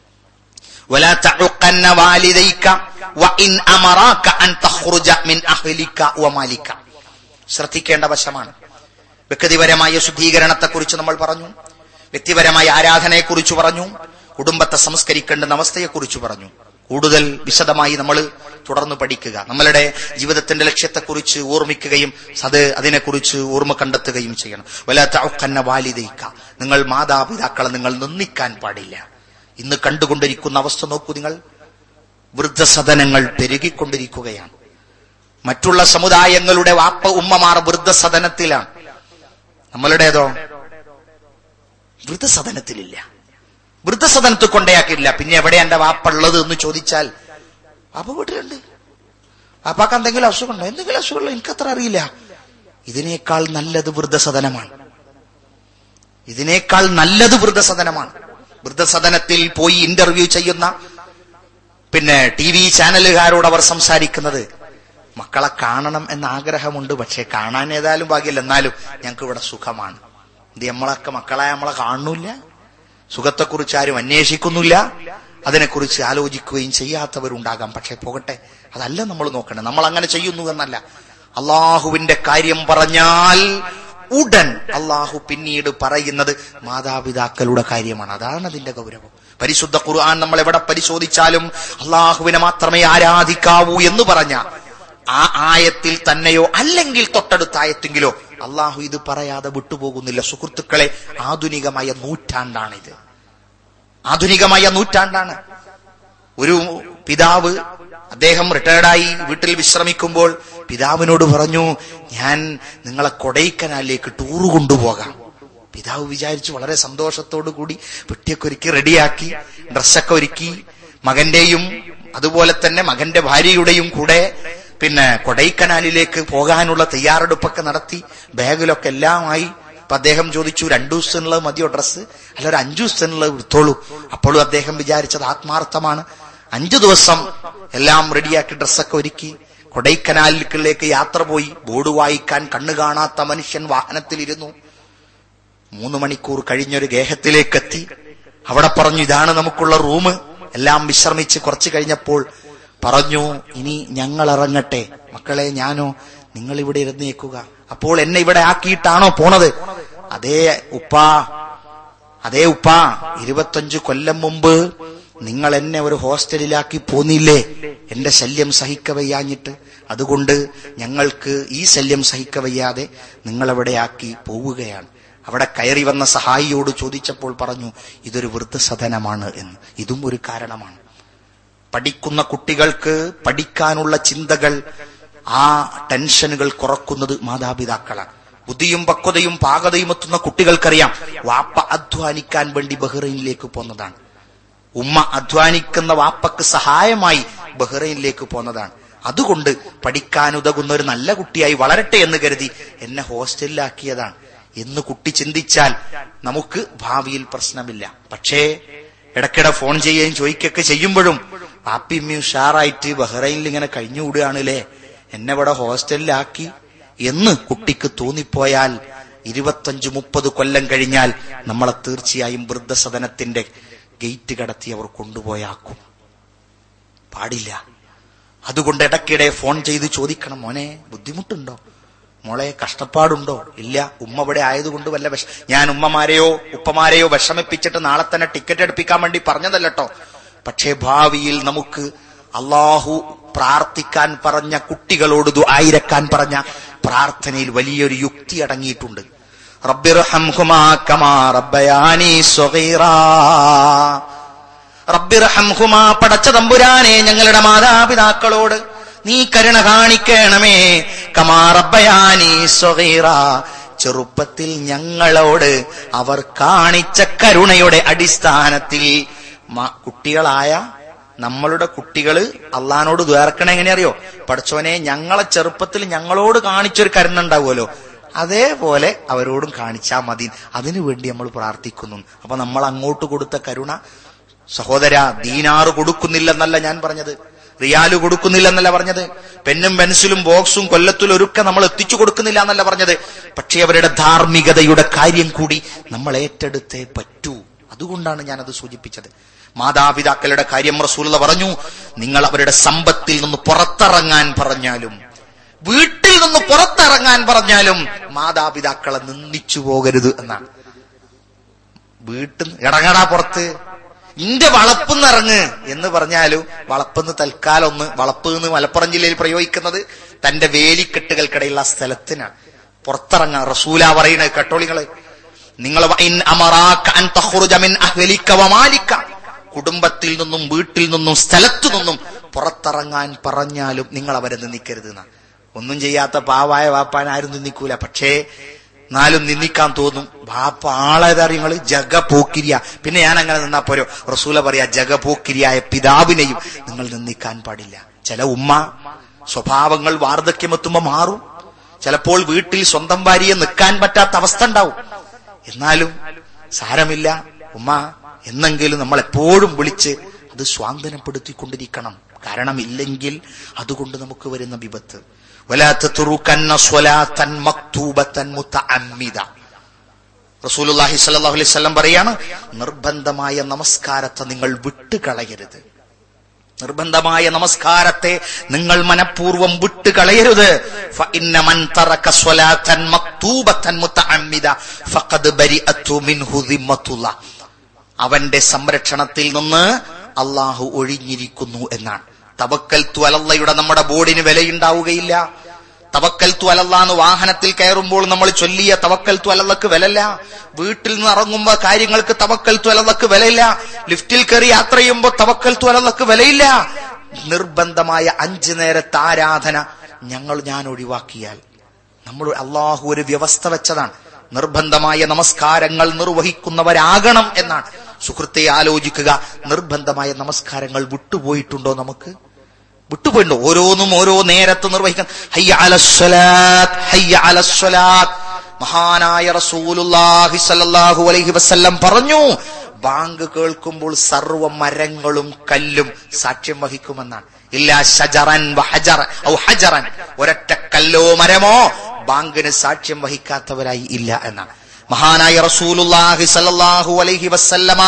ശ്രദ്ധിക്കേണ്ട വശമാണ്. വ്യക്തിപരമായ ശുദ്ധീകരണത്തെക്കുറിച്ച് നമ്മൾ പറഞ്ഞു. വ്യക്തിപരമായ ആരാധനയെക്കുറിച്ച് പറഞ്ഞു. കുടുംബത്തെ സംസ്കരിക്കേണ്ട അവസ്ഥയെ കുറിച്ച് പറഞ്ഞു. കൂടുതൽ വിശദമായി നമ്മൾ തുടർന്ന് പഠിക്കുക. നമ്മളുടെ ജീവിതത്തിന്റെ ലക്ഷ്യത്തെക്കുറിച്ച് ഓർമ്മിക്കുകയും അത് അതിനെക്കുറിച്ച് ഓർമ്മ കണ്ടെത്തുകയും ചെയ്യണം. വലാത്ത വാലിതയിക്ക നിങ്ങൾ മാതാപിതാക്കളെ നിങ്ങൾ നിന്ദിക്കാൻ പാടില്ല. ഇന്ന് കണ്ടുകൊണ്ടിരിക്കുന്ന അവസ്ഥ നോക്കൂ നിങ്ങൾ. വൃദ്ധസദനങ്ങൾ പെരുകിക്കൊണ്ടിരിക്കുകയാണ്. മറ്റുള്ള സമുദായങ്ങളുടെ വാപ്പ ഉമ്മമാർ വൃദ്ധസദനത്തിലാണ്. നമ്മളുടേതോ? വൃദ്ധസദനത്തിലില്ല. വൃദ്ധസദനത്ത് കൊണ്ടയാക്കില്ല പിന്നെ എവിടെ എന്റെ വാപ്പുള്ളത് എന്ന് ചോദിച്ചാൽ വാപ്പ വീട്ടിലുണ്ട്. വാപ്പാക്ക് എന്തെങ്കിലും അസുഖമുണ്ടോ? എന്തെങ്കിലും അസുഖമുണ്ടോ? എനിക്കത്ര അറിയില്ല. ഇതിനേക്കാൾ നല്ലത് വൃദ്ധസദനമാണ്. ഇതിനേക്കാൾ നല്ലത് വൃദ്ധസദനമാണ്. വൃദ്ധസദനത്തിൽ പോയി ഇന്റർവ്യൂ ചെയ്യുന്ന പിന്നെ ടി വി ചാനലുകാരോട് അവർ സംസാരിക്കുന്നത് മക്കളെ കാണണം എന്ന ആഗ്രഹമുണ്ട് പക്ഷെ കാണാൻ ഏതായാലും ഭാഗ്യമില്ല. എന്നാലും ഞങ്ങൾക്ക് ഇവിടെ സുഖമാണ്. ഇത് നമ്മളൊക്കെ മക്കളെ നമ്മളെ കാണുന്നില്ല സുഖത്തെക്കുറിച്ച് ആരും അന്വേഷിക്കുന്നില്ല. അതിനെക്കുറിച്ച് ആലോചിക്കുകയും ചെയ്യാത്തവരുണ്ടാകാം. പക്ഷെ പോകട്ടെ അതല്ല നമ്മൾ നോക്കണേ നമ്മൾ അങ്ങനെ ചെയ്യുന്നു എന്നല്ല. അള്ളാഹുവിന്റെ കാര്യം പറഞ്ഞാൽ ഉടൻ അള്ളാഹു പിന്നീട് പറയുന്നത് മാതാപിതാക്കളുടെ കാര്യമാണ്. അതാണ് അതിന്റെ ഗൗരവം. പരിശുദ്ധ ഖുർആൻ നമ്മൾ എവിടെ പരിശോധിച്ചാലും അള്ളാഹുവിനെ മാത്രമേ ആരാധിക്കാവൂ എന്ന് പറഞ്ഞ ആ ആയത്തിൽ തന്നെയോ അല്ലെങ്കിൽ തൊട്ടടുത്ത ആയത്തെങ്കിലോ അള്ളാഹു ഇത് പറയാതെ വിട്ടുപോകുന്നില്ല. സുഹൃത്തുക്കളെ ആധുനികമായ നൂറ്റാണ്ടാണിത്. ആധുനികമായ നൂറ്റാണ്ടാണ്. ഒരു പിതാവ് അദ്ദേഹം റിട്ടയർഡായി വീട്ടിൽ വിശ്രമിക്കുമ്പോൾ പിതാവിനോട് പറഞ്ഞു ഞാൻ നിങ്ങളെ കൊടൈക്കനാലിലേക്ക് ടൂറ് കൊണ്ടുപോകാം. പിതാവ് വിചാരിച്ചു വളരെ സന്തോഷത്തോടു കൂടി പെട്ടിയൊക്കെ ഒരുക്കി റെഡിയാക്കി ഡ്രസ്സൊക്കെ ഒരുക്കി മകന്റെയും അതുപോലെ തന്നെ മകന്റെ ഭാര്യയുടെയും കൂടെ പിന്നെ കൊടൈക്കനാലിലേക്ക് പോകാനുള്ള തയ്യാറെടുപ്പൊക്കെ നടത്തി ബാഗിലൊക്കെ എല്ലാമായി അപ്പൊ അദ്ദേഹം ചോദിച്ചു രണ്ടു ദിവസത്തിനുള്ളത് മതിയോ ഡ്രസ്സ്? അല്ല ഒരു അഞ്ചു ദിവസത്തിനുള്ളത് എടുത്തോളൂ. അപ്പോഴും അദ്ദേഹം വിചാരിച്ചത് ആത്മാർത്ഥമാണ്. അഞ്ചു ദിവസം എല്ലാം റെഡിയാക്കി ഡ്രസ്സൊക്കെ ഒരുക്കി. കൊടൈക്കനാലിലേക്ക് യാത്ര പോയി. ബോർഡ് വായിക്കാൻ കണ്ണു കാണാത്ത മനുഷ്യൻ വാഹനത്തിലിരുന്നു. മൂന്ന് മണിക്കൂർ കഴിഞ്ഞൊരു ഗേഹത്തിലേക്ക് എത്തി അവിടെ പറഞ്ഞു ഇതാണ് നമുക്കുള്ള റൂം. എല്ലാം വിശ്രമിച്ച് കുറച്ചു കഴിഞ്ഞപ്പോൾ പറഞ്ഞു ഇനി ഞങ്ങൾ ഇറങ്ങട്ടെ. മക്കളെ ഞാനോ നിങ്ങൾ ഇവിടെ ഇരുന്നേക്കുക. അപ്പോൾ എന്നെ ഇവിടെ ആക്കിയിട്ടാണോ പോണത്? അതേ ഉപ്പാ അതേ ഉപ്പാ ഇരുപത്തഞ്ചു കൊല്ലം മുമ്പ് നിങ്ങൾ എന്നെ ഒരു ഹോസ്റ്റലിലാക്കി പോന്നില്ലേ? എന്റെ ശല്യം സഹിക്കവയ്യാഞ്ഞിട്ട്. അതുകൊണ്ട് ഞങ്ങൾക്ക് ഈ ശല്യം സഹിക്കവയ്യാതെ നിങ്ങളവിടെ ആക്കി പോവുകയാണ്. അവിടെ കയറി വന്ന സഹായിയോട് ചോദിച്ചപ്പോൾ പറഞ്ഞു ഇതൊരു വൃദ്ധസദനമാണ് എന്ന്. ഇതും ഒരു കാരണമാണ്. പഠിക്കുന്ന കുട്ടികൾക്ക് പഠിക്കാനുള്ള ചിന്തകൾ ആ ടെൻഷനുകൾ കുറക്കുന്നത് മാതാപിതാക്കളാണ്. ബുദ്ധിയും പക്വതയും പാകതയും എത്തുന്ന കുട്ടികൾക്കറിയാം വാപ്പ അധ്വാനിക്കാൻ വേണ്ടി ബഹ്റൈനിലേക്ക് പോന്നതാണ്. ഉമ്മ അധ്വാനിക്കുന്ന വാപ്പക്ക് സഹായമായി ബഹ്റൈനിലേക്ക് പോന്നതാണ്. അതുകൊണ്ട് പഠിക്കാൻ ഉതകുന്ന ഒരു നല്ല കുട്ടിയായി വളരട്ടെ എന്ന് കരുതി എന്നെ ഹോസ്റ്റലിലാക്കിയതാണ്. എന്ന് കുട്ടി ചിന്തിച്ചാൽ നമുക്ക് ഭാവിയിൽ പ്രശ്നമില്ല. പക്ഷേ ഇടയ്ക്കിടെ ഫോൺ ചെയ്യുകയും ചോദിക്കുകയൊക്കെ ചെയ്യുമ്പോഴും പാപ്പിമ്മി ഉഷാറായിട്ട് ബഹ്റൈനിൽ ഇങ്ങനെ കഴിഞ്ഞുകൂടുകയാണല്ലേ? എന്നെ ഇവിടെ ഹോസ്റ്റലിലാക്കി എന്ന് കുട്ടിക്ക് തോന്നിപ്പോയാൽ ഇരുപത്തഞ്ച് മുപ്പത് കൊല്ലം കഴിഞ്ഞാൽ നമ്മളെ തീർച്ചയായും വൃദ്ധസദനത്തിന്റെ ഗേറ്റ് കടത്തി അവർ കൊണ്ടുപോയാക്കും. പാടില്ല. അതുകൊണ്ട് ഇടയ്ക്കിടെ ഫോൺ ചെയ്ത് ചോദിക്കണം മോനെ ബുദ്ധിമുട്ടുണ്ടോ? മോളെ കഷ്ടപ്പാടുണ്ടോ? ഇല്ല ഉമ്മ ഇവിടെ ആയതുകൊണ്ട് വല്ല വിഷ ഞാൻ ഉമ്മമാരെയോ ഉപ്പമാരെയോ വിഷമിപ്പിച്ചിട്ട് നാളെ തന്നെ ടിക്കറ്റ് എടുപ്പിക്കാൻ വേണ്ടി പറഞ്ഞതല്ലോ പക്ഷേ ഭാവിയിൽ നമുക്ക് അള്ളാഹു പ്രാർത്ഥിക്കാൻ പറഞ്ഞ കുട്ടികളോട് ആയിരക്കാൻ പറഞ്ഞ പ്രാർത്ഥനയിൽ വലിയൊരു യുക്തി അടങ്ങിയിട്ടുണ്ട്. പടച്ച തമ്പുരാനെ ഞങ്ങളുടെ മാതാപിതാക്കളോട് നീ കരുണ കാണിക്കണമേ. കമാ റബ്ബയാനി സ്വഗീറ. ചെറുപ്പത്തിൽ ഞങ്ങളോട് അവർ കാണിച്ച കരുണയുടെ അടിസ്ഥാനത്തിൽ കുട്ടികളായ നമ്മളുടെ കുട്ടികൾ അള്ളഹാനോട് വേർക്കണ എങ്ങനെ അറിയോ പഠിച്ചവനെ ഞങ്ങളെ ചെറുപ്പത്തിൽ ഞങ്ങളോട് കാണിച്ചൊരു കരുണ ഉണ്ടാവുമല്ലോ അതേപോലെ അവരോടും കാണിച്ചാ മതി. അതിനുവേണ്ടി നമ്മൾ പ്രാർത്ഥിക്കുന്നു. അപ്പൊ നമ്മൾ അങ്ങോട്ട് കൊടുത്ത കരുണ സഹോദര ദീനാറ് കൊടുക്കുന്നില്ലെന്നല്ല ഞാൻ പറഞ്ഞത്. റിയാൽ കൊടുക്കുന്നില്ലെന്നല്ല പറഞ്ഞത്. പെന്നും പെൻസിലും ബോക്സും കൊല്ലത്തിലും ഒരുക്കെ നമ്മൾ എത്തിച്ചു കൊടുക്കുന്നില്ല എന്നല്ല പറഞ്ഞത്. പക്ഷേ അവരുടെ ധാർമ്മികതയുടെ കാര്യം കൂടി നമ്മൾ ഏറ്റെടുത്തേ പറ്റൂ. അതുകൊണ്ടാണ് ഞാനത് സൂചിപ്പിച്ചത്. മാതാപിതാക്കളുടെ കാര്യം റസൂല പറഞ്ഞു. നിങ്ങൾ അവരുടെ സമ്പത്തിൽ നിന്ന് പുറത്തിറങ്ങാൻ പറഞ്ഞാലും വീട്ടിൽ നിന്ന് പുറത്തിറങ്ങാൻ പറഞ്ഞാലും മാതാപിതാക്കളെ നിന്ദിച്ചു പോകരുത് എന്നാണ്. വീട്ടിൽ ഇടങ്ങടാ പുറത്ത്. ഇന്റെ വളപ്പെന്ന് ഇറങ്ങ് എന്ന് പറഞ്ഞാലും വളപ്പെന്ന് തൽക്കാലം ഒന്ന് വളപ്പ് എന്ന് മലപ്പുറം ജില്ലയിൽ പ്രയോഗിക്കുന്നത് തന്റെ വേലിക്കെട്ടുകൾക്കിടയിലുള്ള സ്ഥലത്തിനാണ്. പുറത്തിറങ്ങാൻ റസൂല പറയുന്നത് കട്ടോളികൾ നിങ്ങൾ വഇൻ അമറാക അൻ തഖ്റുജ മിൻ അഹ്ലിക വമാലിക കുടുംബത്തിൽ നിന്നും വീട്ടിൽ നിന്നും സ്ഥലത്തു നിന്നും പുറത്തിറങ്ങാൻ പറഞ്ഞാലും നിങ്ങൾ അവരെ നിന്ദിക്കരുത് ഒന്നും ചെയ്യാത്ത പാവായ വാപ്പാൻ ആരും നിന്ദിക്കൂല. പക്ഷേ എന്നാലും നിന്ദിക്കാൻ തോന്നും. വാപ്പ ബാപ്പ ജഗ പോക്കിരിയ പിന്നെ ഞാൻ അങ്ങനെ നിന്നാ പോരോ? റസൂല പറയാ ജഗ പോക്കിരിയായ പിതാവിനെയും നിങ്ങൾ നിന്ദിക്കാൻ പാടില്ല. ചില ഉമ്മ സ്വഭാവങ്ങൾ വാർദ്ധക്യമെത്തുമ്പോ മാറും. ചിലപ്പോൾ വീട്ടിൽ സ്വന്തം ഭാര്യയെ നിൽക്കാൻ പറ്റാത്ത അവസ്ഥ ഉണ്ടാവും. എന്നാലും സാരമില്ല. ഉമ്മ എന്നെങ്കിലും നമ്മൾ എപ്പോഴും വിളിച്ച് അത് സ്വാന്തനപ്പെടുത്തിക്കൊണ്ടിരിക്കണം. കാരണം ഇല്ലെങ്കിൽ അതുകൊണ്ട് നമുക്ക് വരുന്ന വിപത്ത്. അലൈഹി പറയാണ് നിർബന്ധമായ നമസ്കാരത്തെ നിങ്ങൾ വിട്ടുകളയരുത്. നിർബന്ധമായ നമസ്കാരത്തെ നിങ്ങൾ മനഃപൂർവം വിട്ടുകളയരുത്. അവന്റെ സംരക്ഷണത്തിൽ നിന്ന് അള്ളാഹു ഒഴിഞ്ഞിരിക്കുന്നു എന്നാണ്. തവക്കൽ തുവലയുടെ നമ്മുടെ ബോർഡിന് വിലയുണ്ടാവുകയില്ല. തവക്കൽ തുവലല്ലാന്ന് വാഹനത്തിൽ കയറുമ്പോൾ നമ്മൾ ചൊല്ലിയ തവക്കൽ തുവലക്ക് വിലല്ല. വീട്ടിൽ നിന്ന് ഇറങ്ങുമ്പോ കാര്യങ്ങൾക്ക് തവക്കൽ തുവലക്ക് വിലയില്ല. ലിഫ്റ്റിൽ കയറി യാത്ര ചെയ്യുമ്പോൾ തവക്കൽ തുവലക്ക് വിലയില്ല. നിർബന്ധമായ അഞ്ചു നേരത്തെ ആരാധന ഞങ്ങൾ ഞാൻ ഒഴിവാക്കിയാൽ. നമ്മൾ അള്ളാഹു ഒരു വ്യവസ്ഥ വെച്ചതാണ്. നിർബന്ധമായ നമസ്കാരങ്ങൾ നിർവഹിക്കുന്നവരാകണം എന്നാണ്. സുഹൃത്തെ ആലോചിക്കുക. നിർബന്ധമായ നമസ്കാരങ്ങൾ വിട്ടുപോയിട്ടുണ്ടോ നമുക്ക്? വിട്ടുപോയിട്ടുണ്ടോ? ഓരോന്നും ഓരോ നേരത്ത് നിർവഹിക്കാൻ. ഹയ്യ അലസ്വലാത്ത് ഹയ്യ അലസ്വലാത്ത് മഹാനായ റസൂലുള്ളാഹി സ്വല്ലല്ലാഹു അലൈഹി വസല്ലം പറഞ്ഞു ബാങ്ക് കേൾക്കുമ്പോൾ സർവ മരങ്ങളും കല്ലും സാക്ഷ്യം വഹിക്കുമെന്നാണ്. ഇല്ല ഷജറൻ ഔ ഹജറൻ. ഒരൊറ്റ കല്ലോ മരമോ? ബാങ്കിന് സാക്ഷ്യം വഹിക്കാത്തവരായി ഇല്ല എന്നാണ്. മഹാനായ റസൂലുല്ലാഹി സല്ലല്ലാഹു അലൈഹി വസല്ലമ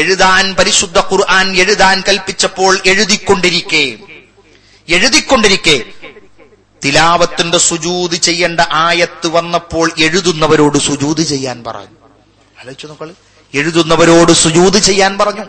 എഴുതാൻ പരിശുദ്ധ ഖുർആൻ എഴുതാൻ കൽപ്പിച്ചപ്പോൾ എഴുതിക്കൊണ്ടിരിക്കെ. എഴുതിക്കൊണ്ടിരിക്കെ. തിലാവത്തിന്റെ സുജൂത് ചെയ്യേണ്ട ആയത്ത് വന്നപ്പോൾ എഴുതുന്നവരോട് സുജൂത് ചെയ്യാൻ പറഞ്ഞു. ആലോചിച്ചു നോക്കൾ എഴുതുന്നവരോട് സുജൂത് ചെയ്യാൻ പറഞ്ഞു.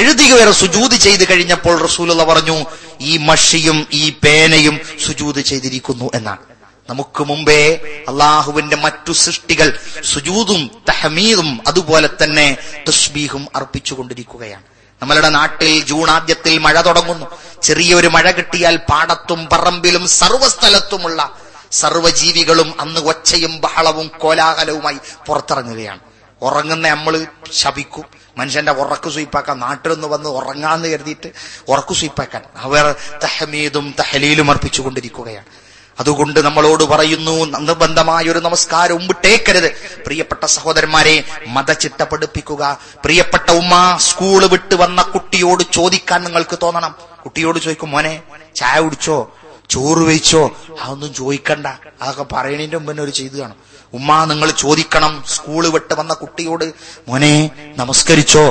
എഴുതിക വരെ സുജൂത് ചെയ്ത് കഴിഞ്ഞപ്പോൾ റസൂലുള്ള പറഞ്ഞു ഈ മഷിയും ഈ പേനയും സുജൂത് ചെയ്തിരിക്കുന്നു എന്നാണ്. നമുക്ക് മുമ്പേ അള്ളാഹുവിന്റെ മറ്റു സൃഷ്ടികൾ സുജൂതും തഹമീദും അതുപോലെ തന്നെ തസ്ബീഹും അർപ്പിച്ചുകൊണ്ടിരിക്കുകയാണ്. നമ്മളുടെ നാട്ടിൽ ജൂൺ ആദ്യത്തിൽ മഴ തുടങ്ങുന്നു. ചെറിയൊരു മഴ കിട്ടിയാൽ പാടത്തും പറമ്പിലും സർവസ്ഥലത്തുമുള്ള സർവജീവികളും അന്ന് ഒച്ചയും ബഹളവും കോലാഹലവുമായി പുറത്തിറങ്ങുകയാണ്. ഉറങ്ങുന്ന നമ്മൾ ശപിക്കും. മനുഷ്യന്റെ ഉറക്ക് സ്വീപ്പാക്കാൻ നാട്ടിൽ നിന്ന് വന്ന് ഉറങ്ങാന്ന് കരുതിയിട്ട് ഉറക്കു സ്വീപ്പാക്കാൻ അവർ തഹമീദും തഹലീലും അർപ്പിച്ചുകൊണ്ടിരിക്കുകയാണ്. അതുകൊണ്ട് നമ്മളോട് പറയുന്നു നിർബന്ധമായ ഒരു നമസ്കാരവും വിട്ടേക്കരുത് പ്രിയപ്പെട്ട സഹോദരന്മാരെ മതചിട്ട പഠിപ്പിക്കുക പ്രിയപ്പെട്ട ഉമ്മ സ്കൂൾ വിട്ട് വന്ന കുട്ടിയോട് ചോദിക്കാൻ നിങ്ങൾക്ക് തോന്നണം. കുട്ടിയോട് ചോദിക്കും മോനെ ചായ കുടിച്ചോ? ചോറ് വെച്ചോ അതൊന്നും ചോദിക്കണ്ട. അതൊക്കെ പറയണതിന്റെ മുമ്പ് ഒരു ചെയ്തു കാണും. ഉമ്മ നിങ്ങൾ ചോദിക്കണം. സ്കൂൾ വിട്ട് വന്ന കുട്ടിയോട് മോനെ നമസ്കരിച്ചോ?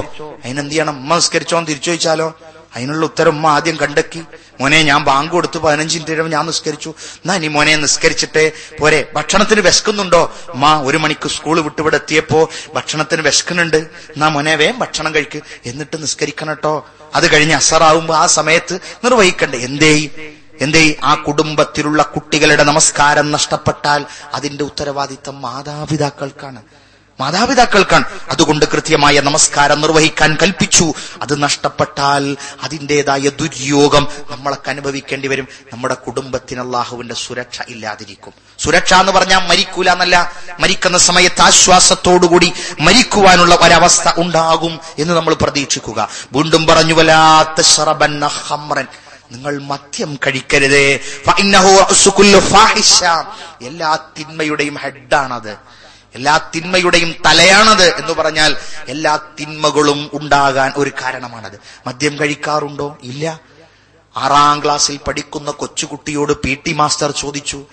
അതിനെന്ത് ചെയ്യണം? ഉമ്മ നമസ്കരിച്ചോ തിരിച്ചു ചോദിച്ചാലോ? അതിനുള്ള ഉത്തരം ഉമ്മ ആദ്യം കണ്ടെക്കി മോനെ ഞാൻ ബാങ്ക് കൊടുത്തു പതിനഞ്ച് മിനിറ്റ് ഞാൻ നിസ്കരിച്ചു. എന്നാ ഇനി മോനെ നിസ്കരിച്ചിട്ട് പോരെ. ഭക്ഷണത്തിന് വിശക്കുന്നുണ്ടോ? മാ ഒരു മണിക്ക് സ്കൂൾ വിട്ടുവിടെ എത്തിയപ്പോ ഭക്ഷണത്തിന് വിശക്കുന്നുണ്ട്. എന്നാ മോനെ വേം ഭക്ഷണം കഴിക്ക്. എന്നിട്ട് നിസ്കരിക്കണം കേട്ടോ. അത് കഴിഞ്ഞ് അസറാവുമ്പോ ആ സമയത്ത് നിർവഹിക്കണ്ടേ. എന്തേ? എന്തേ? ആ കുടുംബത്തിലുള്ള കുട്ടികളുടെ നമസ്കാരം നഷ്ടപ്പെട്ടാൽ അതിന്റെ ഉത്തരവാദിത്തം മാതാപിതാക്കൾക്കാണ്. മാതാപിതാക്കൾക്കാണ്. അതുകൊണ്ട് കൃത്യമായ നമസ്കാരം നിർവഹിക്കാൻ കൽപ്പിച്ചു. അത് നഷ്ടപ്പെട്ടാൽ അതിന്റെതായ ദുര്യോഗം നമ്മളൊക്കെ അനുഭവിക്കേണ്ടി വരും. നമ്മുടെ കുടുംബത്തിന് അള്ളാഹുവിന്റെ സുരക്ഷ ഇല്ലാതിരിക്കും. സുരക്ഷ എന്ന് പറഞ്ഞാൽ മരിക്കൂല എന്നല്ല. മരിക്കുന്ന സമയത്ത് ആശ്വാസത്തോടുകൂടി മരിക്കുവാനുള്ള ഒരവസ്ഥ ഉണ്ടാകും എന്ന് നമ്മൾ പ്രതീക്ഷിക്കുക. വീണ്ടും പറഞ്ഞു ഹമ്രൻ നിങ്ങൾ മദ്യം കഴിക്കരുത്. എല്ലാ തിന്മയുടെയും ഹെഡാണത്. എല്ലാ തിന്മയുടെയും തലയാണത് എന്ന് പറഞ്ഞാൽ എല്ലാ തിന്മകളും ഉണ്ടാകാൻ ഒരു കാരണമാണത്. മദ്യം കഴിക്കാറുണ്ടോ? ഇല്ല. ആറാം ക്ലാസ്സിൽ പഠിക്കുന്ന കൊച്ചുകുട്ടിയോട് പി ടി മാസ്റ്റർ ചോദിച്ചു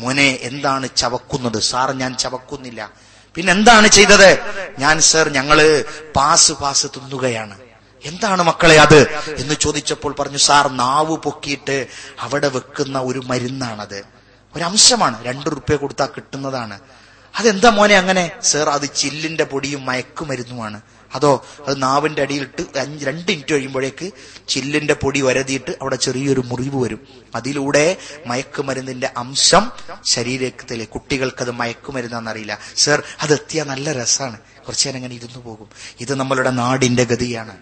മോനെ എന്താണ് ചവക്കുന്നത്? സാർ ഞാൻ ചവക്കുന്നില്ല. പിന്നെന്താണ് ചെയ്തത്? ഞാൻ സർ ഞങ്ങൾ പാസ് പാസ് തിന്നുകയാണ്. എന്താണ് മക്കളെ അത്? എന്ന് ചോദിച്ചപ്പോൾ പറഞ്ഞു സാർ നാവ് പൊക്കിയിട്ട് അവിടെ വെക്കുന്ന ഒരു മരുന്നാണത്. ഒരംശമാണ് രണ്ടു റുപ്യ കൊടുത്താൽ കിട്ടുന്നതാണ്. അതെന്താ മോനെ അങ്ങനെ? സർ അത് ചില്ലിന്റെ പൊടിയും മയക്കുമരുന്നുമാണ്. അതോ അത് നാവിന്റെ അടിയിലിട്ട് അഞ്ച് രണ്ട് മിനിറ്റ് കഴിയുമ്പോഴേക്ക് ചില്ലിന്റെ പൊടി വരതിയിട്ട് അവിടെ ചെറിയൊരു മുറിവ് വരും. അതിലൂടെ മയക്കുമരുന്നിന്റെ അംശം ശരീരത്തിലെ കുട്ടികൾക്കത് മയക്കുമരുന്നാന്നറിയില്ല സർ അത് എത്തിയാൽ നല്ല രസമാണ് കുറച്ചു നേരം അങ്ങനെ ഇരുന്നു പോകും. ഇത് നമ്മളുടെ നാടിന്റെ ഗതിയാണ്.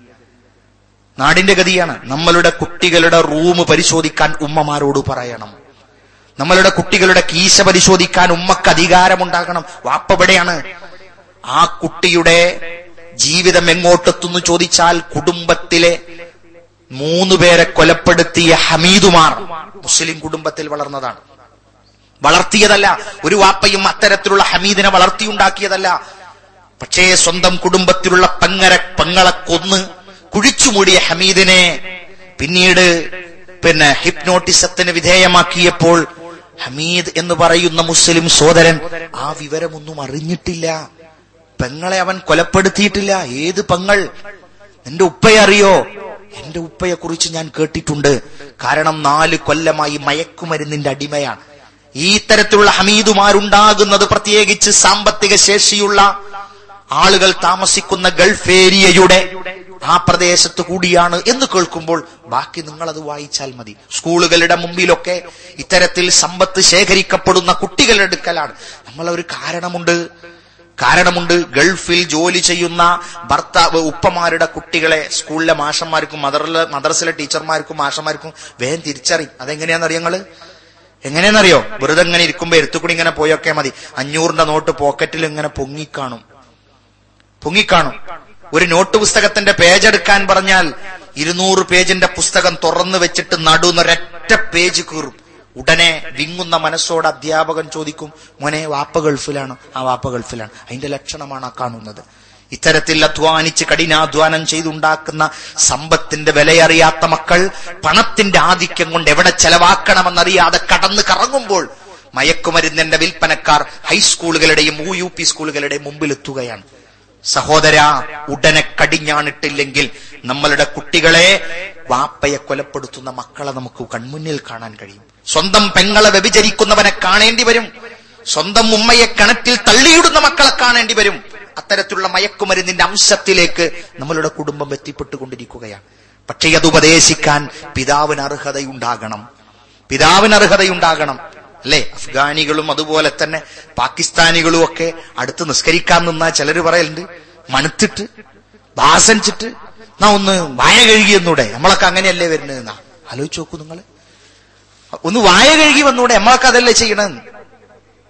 നാടിന്റെ ഗതിയാണ്. നമ്മളുടെ കുട്ടികളുടെ റൂം പരിശോധിക്കാൻ ഉമ്മമാരോട് പറയണം. നമ്മളുടെ കുട്ടികളുടെ കീശ പരിശോധിക്കാൻ ഉമ്മക്ക് അധികാരമുണ്ടാകണം. വാപ്പവിടെയാണ് ആ കുട്ടിയുടെ ജീവിതം എങ്ങോട്ടെത്തുന്നു ചോദിച്ചാൽ കുടുംബത്തിലെ മൂന്ന് പേരെ കൊലപ്പെടുത്തിയ ഹമീദുമാർ മുസ്ലിം കുടുംബത്തിൽ വളർന്നതാണ്. വളർത്തിയതല്ല ഒരു വാപ്പയും അത്തരത്തിലുള്ള ഹമീദിനെ വളർത്തിയുണ്ടാക്കിയതല്ല. പക്ഷേ സ്വന്തം കുടുംബത്തിലുള്ള പങ്ങര പെങ്ങളെ കൊന്ന് കുഴിച്ചുമൂടിയ ഹമീദിനെ പിന്നീട് പിന്നെ ഹിപ്നോട്ടിസത്തിന് വിധേയമാക്കിയപ്പോൾ ഹമീദ് എന്ന് പറയുന്ന മുസ്ലിം സോദരൻ ആ വിവരമൊന്നും അറിഞ്ഞിട്ടില്ല. പെങ്ങളെ അവൻ കൊലപ്പെടുത്തിയിട്ടില്ല. ഏത് പെങ്ങൾ? നിന്റെ ഉപ്പയെ അറിയോ? എന്റെ ഉപ്പയെ കുറിച്ച് ഞാൻ കേട്ടിട്ടുണ്ട്. കാരണം നാല് കൊല്ലമായി മയക്കുമരുന്നിന്റെ അടിമയാണ്. ഈ തരത്തിലുള്ള ഹമീദുമാരുണ്ടാകുന്നത് പ്രത്യേകിച്ച് സാമ്പത്തിക ശേഷിയുള്ള ആളുകൾ താമസിക്കുന്ന ഗൾഫ് ഏരിയയുടെ ആ പ്രദേശത്ത് കൂടിയാണ് എന്ന് കേൾക്കുമ്പോൾ ബാക്കി നിങ്ങൾ അത് വായിച്ചാൽ മതി. സ്കൂളുകളുടെ മുമ്പിലൊക്കെ ഇത്തരത്തിൽ സമ്പത്ത് ശേഖരിക്കപ്പെടുന്ന കുട്ടികളുടെ അടുക്കലാണ്. നമ്മൾ ഒരു കാരണമുണ്ട്. കാരണമുണ്ട് ഗൾഫിൽ ജോലി ചെയ്യുന്ന ഭർത്താവ് ഉപ്പമാരുടെ കുട്ടികളെ സ്കൂളിലെ മാഷന്മാർക്കും മദറിലെ മദ്രസിലെ ടീച്ചർമാർക്കും മാഷന്മാർക്കും വേഗം തിരിച്ചറിയും. അതെങ്ങനെയാണെന്നറിയോ നിങ്ങൾ? എങ്ങനെയാണെന്നറിയോ വെറുതെ ഇങ്ങനെ ഇരിക്കുമ്പോ എടുത്തുകൂടി ഇങ്ങനെ പോയൊക്കെ മതി. അഞ്ഞൂറിന്റെ നോട്ട് പോക്കറ്റിൽ ഇങ്ങനെ പൊങ്ങിക്കാണും. പൊങ്ങിക്കാണും. ഒരു നോട്ട് പുസ്തകത്തിന്റെ പേജ് എടുക്കാൻ പറഞ്ഞാൽ ഇരുന്നൂറ് പേജിന്റെ പുസ്തകം തുറന്നു വെച്ചിട്ട് നടുന്നൊരൊറ്റ പേജ് കീറും. ഉടനെ വിങ്ങുന്ന മനസ്സോട് അധ്യാപകൻ ചോദിക്കും മോനെ വാപ്പ ഗൾഫിലാണ്. ആ വാപ്പ ഗൾഫിലാണ്. അതിന്റെ ലക്ഷണമാണ് ആ കാണുന്നത്. ഇത്തരത്തിൽ അധ്വാനിച്ച് കഠിനാധ്വാനം ചെയ്തുണ്ടാക്കുന്ന സമ്പത്തിന്റെ വിലയറിയാത്ത മക്കൾ പണത്തിന്റെ ആധിക്യം കൊണ്ട് എവിടെ ചെലവാക്കണമെന്നറിയാതെ കടന്നു കറങ്ങുമ്പോൾ മയക്കുമരുന്നിന്റെ വിൽപ്പനക്കാർ ഹൈസ്കൂളുകളുടെയും യു പി സ്കൂളുകളുടെയും മുമ്പിലെത്തുകയാണ് സഹോദര ഉടനെ കടിഞ്ഞാണിട്ടില്ലെങ്കിൽ നമ്മളുടെ കുട്ടികളെ വാപ്പയെ കൊലപ്പെടുത്തുന്ന മക്കളെ നമുക്ക് കൺമുന്നിൽ കാണാൻ കഴിയും. സ്വന്തം പെങ്ങളെ വ്യഭിചരിക്കുന്നവനെ കാണേണ്ടി വരും. സ്വന്തം ഉമ്മയെ കിണറ്റിൽ തള്ളിയിടുന്ന മക്കളെ കാണേണ്ടി വരും. അത്തരത്തിലുള്ള മയക്കുമരുന്നിന്റെ അംശത്തിലേക്ക് നമ്മളുടെ കുടുംബം എത്തിപ്പെട്ടുകൊണ്ടിരിക്കുകയാണ്. പക്ഷേ അത് ഉപദേശിക്കാൻ പിതാവിന് അർഹതയുണ്ടാകണം. പിതാവിന് അർഹതയുണ്ടാകണം. അല്ലെ? അഫ്ഗാനികളും അതുപോലെ തന്നെ പാകിസ്ഥാനികളും ഒക്കെ അടുത്ത് നിസ്കരിക്കാൻ നിന്നാ ചിലര് പറയലുണ്ട്. മണുത്തിട്ട് ഭാസനിച്ചിട്ട് നാ ഒന്ന് വായ കഴുകി എന്നൂടെ നമ്മളൊക്കെ അങ്ങനെയല്ലേ വരുന്നത് എന്നാ? ആലോചിച്ച് നോക്കൂ നിങ്ങൾ ഒന്ന് വായ കഴുകി വന്നൂടെ നമ്മളൊക്കെ അതല്ലേ ചെയ്യണം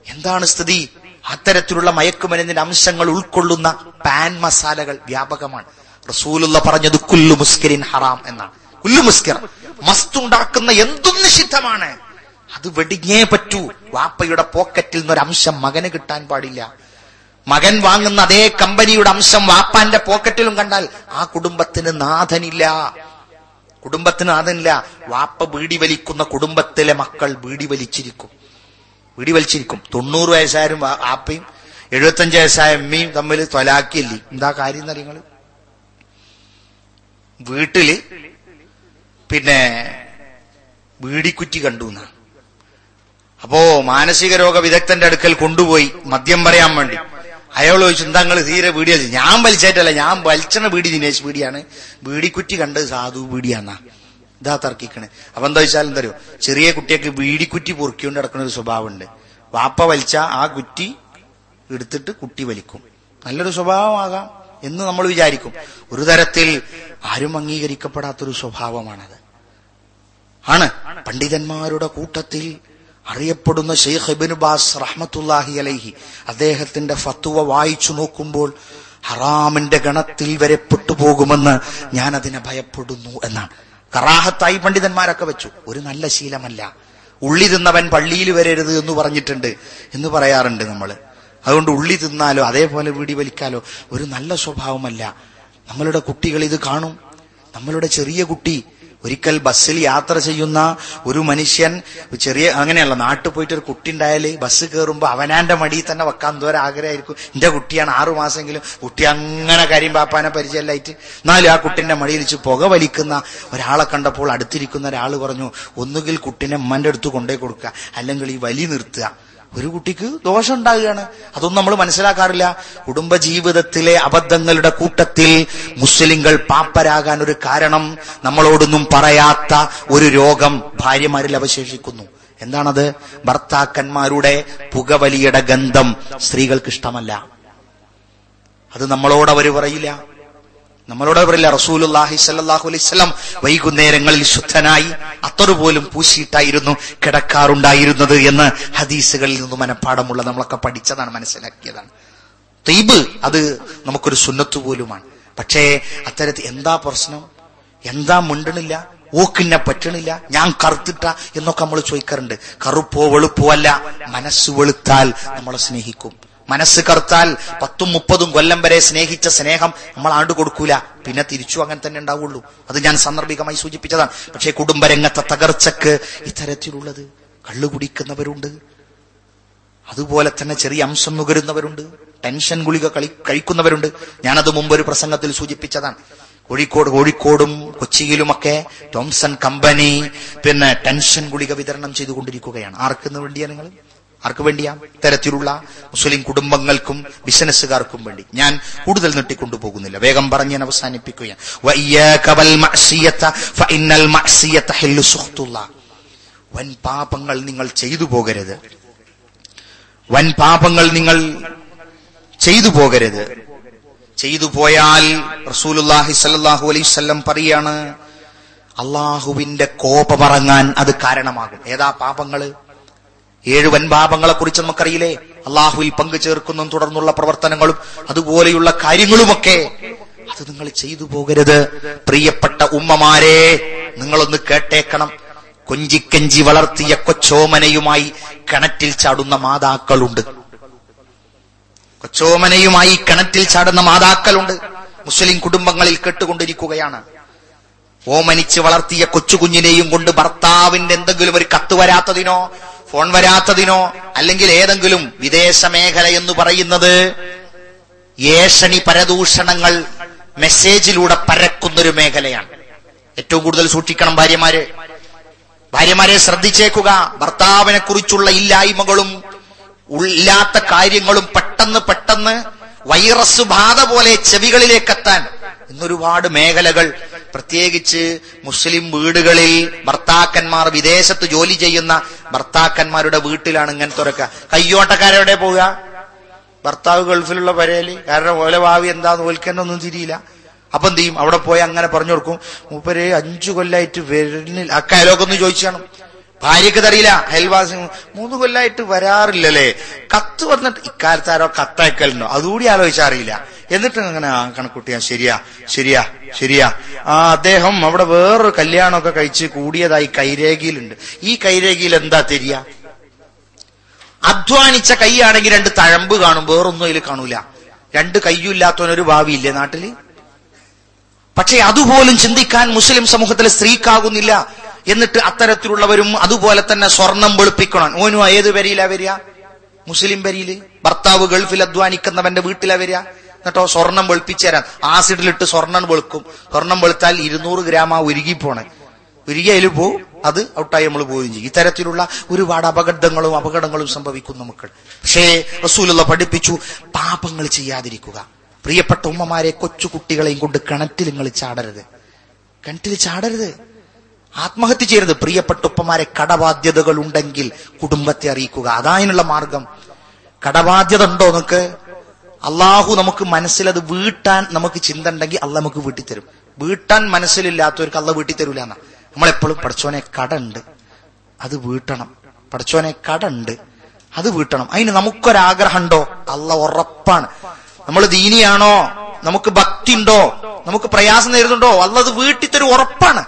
എന്താണ് സ്ഥിതി? അത്തരത്തിലുള്ള മയക്കുമരുന്നിന്റെ അംശങ്ങൾ ഉൾക്കൊള്ളുന്ന പാൻ മസാലകൾ വ്യാപകമാണ്. റസൂലുള്ള പറഞ്ഞത് കുല്ലു മുസ്കരിൻ ഹറാം എന്നാണ്. കുല്ലു മുസ്കിർ മസ്തുണ്ടാക്കുന്ന എന്തും നിഷിദ്ധമാണ്. അത് വെടിഞ്ഞേ പറ്റൂ. വാപ്പയുടെ പോക്കറ്റിൽ നിന്നൊരു അംശം മകന് കിട്ടാൻ പാടില്ല. മകൻ വാങ്ങുന്ന അതേ കമ്പനിയുടെ അംശം വാപ്പാന്റെ പോക്കറ്റിലും കണ്ടാൽ ആ കുടുംബത്തിന് നാഥനില്ല. കുടുംബത്തിന് നാഥനില്ല. വാപ്പ ബീഡി വലിക്കുന്ന കുടുംബത്തിലെ മക്കൾ ബീഡി വലിച്ചിരിക്കും. ബീഡി വലിച്ചിരിക്കും. തൊണ്ണൂറ് വയസ്സായാലും ആപ്പയും എഴുപത്തഞ്ച് വയസ്സായ അമ്മയും തമ്മിൽ തൊലാക്കിയല്ലേ? എന്താ കാര്യം എന്നറിയങ്ങൾ വീട്ടിൽ പിന്നെ വീടിക്കുറ്റി കണ്ടു എന്നാണ്. അപ്പോ മാനസിക രോഗ വിദഗ്ധന്റെ അടുക്കൽ കൊണ്ടുപോയി മദ്യം പറയാൻ വേണ്ടി. അയാൾ ചോദിച്ചു എന്താ തീരെ വീടിയ ഞാൻ വലിച്ചായിട്ടല്ല ഞാൻ വലിച്ചണ വീടി ദിനേശ് വീടിയാണ് വീടിക്കുറ്റി കണ്ട് സാധു വീടിയാന്നാ ഇതാ തർക്കിക്കണേ. അപ്പൊ എന്താ വെച്ചാൽ എന്താ അറിയോ? ചെറിയ കുട്ടിയൊക്കെ വീടിക്കുറ്റി പൊറുക്കിക്കൊണ്ട് നടക്കുന്ന ഒരു സ്വഭാവമുണ്ട്. വാപ്പ വലിച്ച ആ കുറ്റി എടുത്തിട്ട് കുട്ടി വലിക്കും. നല്ലൊരു സ്വഭാവമാകാം എന്ന് നമ്മൾ വിചാരിക്കും. ഒരു തരത്തിൽ ആരും അംഗീകരിക്കപ്പെടാത്തൊരു സ്വഭാവമാണത്. ആണ്. പണ്ഡിതന്മാരുടെ കൂട്ടത്തിൽ അറിയപ്പെടുന്ന ഷെയ്ഖ് ഇബിൻ ബാസ് റഹ്മത്തുല്ലാഹി അലൈഹി അദ്ദേഹത്തിന്റെ ഫത്തുവ വായിച്ചു നോക്കുമ്പോൾ ഹറാമിന്റെ ഗണത്തിൽ വരെ പെട്ടുപോകുമെന്ന് ഞാൻ അതിനെ ഭയപ്പെടുന്നു എന്നാണ്. കറാഹത്തായി പണ്ഡിതന്മാരൊക്കെ വെച്ചു. ഒരു നല്ല ശീലമല്ല. ഉള്ളി തിന്നവൻ പള്ളിയിൽ വരരുത് എന്ന് പറഞ്ഞിട്ടുണ്ട് എന്ന് പറയാറുണ്ട് നമ്മൾ അതുകൊണ്ട് ഉള്ളി തിന്നാലോ അതേപോലെ വീടി വലിക്കാലോ ഒരു നല്ല സ്വഭാവമല്ല. നമ്മളുടെ കുട്ടികൾ ഇത് കാണും. നമ്മളുടെ ചെറിയ കുട്ടി ഒരിക്കൽ ബസ്സിൽ യാത്ര ചെയ്യുന്ന ഒരു മനുഷ്യൻ ചെറിയ അങ്ങനെയല്ല നാട്ടിൽ പോയിട്ട് ഒരു കുട്ടി ഉണ്ടായാൽ ബസ് കയറുമ്പോൾ അവനാന്റെ മടിയിൽ തന്നെ വെക്കാൻ എന്തോ ആഗ്രഹമായിരിക്കും. എന്റെ കുട്ടിയാണ് ആറു മാസമെങ്കിലും കുട്ടി അങ്ങനെ കാര്യം പാപ്പാനെ പരിചയമായിട്ട് എന്നാലും ആ കുട്ടിന്റെ മടിയിൽ വെച്ച് പുക വലിക്കുന്ന ഒരാളെ കണ്ടപ്പോൾ അടുത്തിരിക്കുന്ന ഒരാൾ പറഞ്ഞു ഒന്നുകിൽ കുട്ടിനെ ഉമ്മന്റെ അടുത്ത് കൊണ്ടേ കൊടുക്കുക അല്ലെങ്കിൽ ഈ വലി നിർത്തുക. ഒരു കുട്ടിക്ക് ദോഷം ഉണ്ടാകുകയാണ് അതൊന്നും നമ്മൾ മനസ്സിലാക്കാറില്ല. കുടുംബജീവിതത്തിലെ അബദ്ധങ്ങളുടെ കൂട്ടത്തിൽ മുസ്ലിങ്ങൾ പാപ്പരാകാൻ ഒരു കാരണം നമ്മളോടൊന്നും പറയാത്ത ഒരു രോഗം ഭാര്യമാരിൽ അവശേഷിക്കുന്നു. എന്താണത്? ഭർത്താക്കന്മാരുടെ പുകവലിയുടെ ഗന്ധം സ്ത്രീകൾക്ക് ഇഷ്ടമല്ല. അത് നമ്മളോട് അവർ പറയില്ല. നമ്മളോട് പറയില്ല റസൂലുല്ലാഹി സല്ലാഹു അലൈവല്ലം വൈകുന്നേരങ്ങളിൽ ശുദ്ധനായി അത്തറ് പോലും പൂശിയിട്ടായിരുന്നു കിടക്കാറുണ്ടായിരുന്നത് എന്ന് ഹദീസുകളിൽ നിന്ന് മനഃപ്പാടമുള്ള നമ്മളൊക്കെ പഠിച്ചതാണ് മനസ്സിലാക്കിയതാണ്. തെയ്ബ് അത് നമുക്കൊരു സുന്നത്ത് പോലുമാണ്. പക്ഷേ അത്തരത്തിൽ എന്താ പ്രശ്നം? എന്താ മിണ്ടണില്ല? ഓക്കിന്നെ പറ്റണില്ല? ഞാൻ കറുത്തിട്ട എന്നൊക്കെ നമ്മൾ ചോദിക്കാറുണ്ട്. കറുപ്പോ വെളുപ്പോ അല്ല മനസ്സ് വെളുത്താൽ നമ്മളെ സ്നേഹിക്കും. മനസ്സ് കറുത്താൽ പത്തും മുപ്പതും കൊല്ലം വരെ സ്നേഹിച്ച സ്നേഹം നമ്മൾ ആണ്ട് കൊടുക്കൂല. പിന്നെ തിരിച്ചു അങ്ങനെ തന്നെ ഉണ്ടാവുള്ളൂ. അത് ഞാൻ സന്ദർഭികമായി സൂചിപ്പിച്ചതാണ്. പക്ഷേ കുടുംബരംഗത്തെ തകർച്ചക്ക് ഇത്തരത്തിലുള്ളത് കള്ളു കുടിക്കുന്നവരുണ്ട്. അതുപോലെ തന്നെ ചെറിയ അംശം നുകരുന്നവരുണ്ട്. ടെൻഷൻ ഗുളിക കളി കഴിക്കുന്നവരുണ്ട്. ഞാനത് മുമ്പ് ഒരു പ്രസംഗത്തിൽ സൂചിപ്പിച്ചതാണ്. കോഴിക്കോട് കോഴിക്കോടും കൊച്ചിയിലുമൊക്കെ ടോംസൺ കമ്പനി പിന്നെ ടെൻഷൻ ഗുളിക വിതരണം ചെയ്തുകൊണ്ടിരിക്കുകയാണ്. ആർക്കെന്ന് വേണ്ടിയാണ് നിങ്ങൾ ആർക്ക് വേണ്ടിയാ? ഇത്തരത്തിലുള്ള മുസ്ലിം കുടുംബങ്ങൾക്കും ബിസിനസ്സുകാർക്കും വേണ്ടി. ഞാൻ കൂടുതൽ നീട്ടിക്കൊണ്ടുപോകുന്നില്ല. വേഗം പറഞ്ഞ് ഞാൻ അവസാനിപ്പിക്കുകയാണ്. വൻ പാപങ്ങൾ നിങ്ങൾ ചെയ്തു പോകരുത്. വൻ പാപങ്ങൾ നിങ്ങൾ ചെയ്തു പോകരുത്. ചെയ്തു പോയാൽ റസൂലുല്ലാഹി സല്ലാഹു അലൈഹി വസല്ലം പറയാണ് അള്ളാഹുവിന്റെ കോപമറങ്ങാൻ അത് കാരണമാകും. ഏതാ പാപങ്ങൾ? ഏഴ് വൻപാപങ്ങളെ കുറിച്ച് നമുക്കറിയില്ലേ? അള്ളാഹുവിൽ പങ്കു ചേർക്കുന്നതും തുടർന്നുള്ള പ്രവർത്തനങ്ങളും അതുപോലെയുള്ള കാര്യങ്ങളുമൊക്കെ. അത് നിങ്ങൾ ചെയ്തു പോകരുത്. പ്രിയപ്പെട്ട ഉമ്മമാരെ നിങ്ങളൊന്ന് കേട്ടേക്കണം. കൊഞ്ചിക്കഞ്ചി വളർത്തിയ കൊച്ചോമനയുമായി കിണറ്റിൽ ചാടുന്ന മാതാക്കളുണ്ട്. കൊച്ചോമനയുമായി കിണറ്റിൽ ചാടുന്ന മാതാക്കളുണ്ട്. മുസ്ലിം കുടുംബങ്ങളിൽ കേട്ടുകൊണ്ടിരിക്കുകയാണ്. ഓമനിച്ച് വളർത്തിയ കൊച്ചുകുഞ്ഞിനെയും കൊണ്ട് ഭർത്താവിന്റെ എന്തെങ്കിലും ഒരു കത്ത് വരാത്തതിനോ ഫോൺ വരാത്തതിനോ അല്ലെങ്കിൽ ഏതെങ്കിലും വിദേശ മേഖല എന്ന് പറയുന്നത് ഏഷണി പരദൂഷണങ്ങൾ മെസ്സേജിലൂടെ പരക്കുന്നൊരു മേഖലയാണ്. ഏറ്റവും കൂടുതൽ സൂക്ഷിക്കണം ഭാര്യമാര്. ഭാര്യമാരെ ശ്രദ്ധിച്ചേക്കുക. ഭർത്താവിനെ കുറിച്ചുള്ള ഇല്ലായ്മകളും ഇല്ലാത്ത കാര്യങ്ങളും പെട്ടെന്ന് പെട്ടെന്ന് വൈറസ് ബാധ പോലെ ചെവികളിലേക്കെത്താൻ ഇന്നൊരുപാട് മേഖലകൾ പ്രത്യേകിച്ച് മുസ്ലിം വീടുകളിൽ ഭർത്താക്കന്മാർ വിദേശത്ത് ജോലി ചെയ്യുന്ന ഭർത്താക്കന്മാരുടെ വീട്ടിലാണ് ഇങ്ങനെ തുറക്കുക. കയ്യോട്ടക്കാരെവിടെ പോവുക? ഭർത്താവ് ഗൾഫിലുള്ള പരേൽ. കാരണം ഓല ഭാവി എന്താന്ന് ഓൽക്കന്നൊന്നും തിരിയില്ല. അപ്പൊ എന്ത് ചെയ്യും? അവിടെ പോയി അങ്ങനെ പറഞ്ഞു കൊടുക്കും. മൂപ്പര് അഞ്ചു കൊല്ലായിട്ട് വരുന്നില്ല ആ കയലോക്കൊന്ന് ചോദിച്ചാണ് ഭാര്യക്ക് തറിയില്ല അയൽവാസി മൂന്ന് കൊല്ലായിട്ട് വരാറില്ലല്ലേ? കത്ത് വന്നിട്ട് ഇക്കാലത്ത് ആരോ കത്തയക്കലുണ്ടോ? അതുകൂടി ആലോചിച്ചറിയില്ല എന്നിട്ട് അങ്ങനെ ആ കണക്കുട്ടി ഞാൻ ശരിയാ ശരിയാ ശരിയാ. ആ അദ്ദേഹം അവിടെ വേറൊരു കല്യാണമൊക്കെ കഴിച്ച് കൂടിയതായി കൈരേഖയിലുണ്ട്. ഈ കൈരേഖയിൽ എന്താ തെരിയ? അധ്വാനിച്ച കൈയാണെങ്കിൽ രണ്ട് തഴമ്പ് കാണും വേറൊന്നും അതിൽ കാണൂല. രണ്ട് കയ്യുമില്ലാത്തവനൊരു ഭാവിയില്ലേ നാട്ടിൽ? പക്ഷെ അതുപോലും ചിന്തിക്കാൻ മുസ്ലിം സമൂഹത്തിലെ സ്ത്രീക്കാകുന്നില്ല. എന്നിട്ട് അത്തരത്തിലുള്ളവരും അതുപോലെ തന്നെ സ്വർണം വെളുപ്പിക്കണം. ഓനും ഏത് വരിയിലാ വരിക? മുസ്ലിം വരിയിൽ ഭർത്താവ് ഗൾഫിൽ അധ്വാനിക്കുന്നവന്റെ വീട്ടിലാ വരിക. എന്നിട്ടോ സ്വർണം വെളുപ്പിച്ചു തരാം ആസിഡിലിട്ട് സ്വർണം വെളുക്കും. സ്വർണം വെളുത്താൽ ഇരുന്നൂറ് ഗ്രാം ആ ഉരുകിപ്പോണേ ഉരുകിയതിൽ പോവും. അത് ഔട്ടായി നമ്മൾ പോവുകയും ചെയ്യും. ഇത്തരത്തിലുള്ള ഒരുപാട് അപകടങ്ങളും അപകടങ്ങളും സംഭവിക്കും മക്കൾ പക്ഷേ റസൂലുള്ള പഠിപ്പിച്ചു പാപങ്ങൾ ചെയ്യാതിരിക്കുക. പ്രിയപ്പെട്ട ഉമ്മമാരെ കൊച്ചു കുട്ടികളെയും കൊണ്ട് കിണറ്റിൽ നിങ്ങൾ ചാടരുത്. കിണറ്റിൽ ചാടരുത്. ആത്മഹത്യ ചെയ്യരുത്. പ്രിയപ്പെട്ട ഉപ്പമാരെ കടബാധ്യതകൾ ഉണ്ടെങ്കിൽ കുടുംബത്തെ അറിയിക്കുക. അതായതിനുള്ള മാർഗം. കടബാധ്യത ഉണ്ടോ നമുക്ക് അള്ളാഹു നമുക്ക് മനസ്സിലത് വീട്ടാൻ നമുക്ക് ചിന്ത ഉണ്ടെങ്കിൽ അല്ല നമുക്ക് വീട്ടിൽ തരും. വീട്ടാൻ മനസ്സിലില്ലാത്തവർക്ക് അല്ല വീട്ടിൽ തരൂല എന്നാ. നമ്മളെപ്പോഴും പഠിച്ചോനെ കട ഉണ്ട്. അത് വീട്ടണം. പഠിച്ചോനെ കട ഉണ്ട്. അത് വീട്ടണം. അതിന് നമുക്കൊരാഗ്രഹം ഉണ്ടോ? അല്ല ഉറപ്പാണ്. നമ്മൾ ദീനിയാണോ? നമുക്ക് ഭക്തി ഉണ്ടോ? നമുക്ക് പ്രയാസം നേരിടുന്നുണ്ടോ? അല്ലത് വീട്ടിൽ തരും. ഉറപ്പാണ്.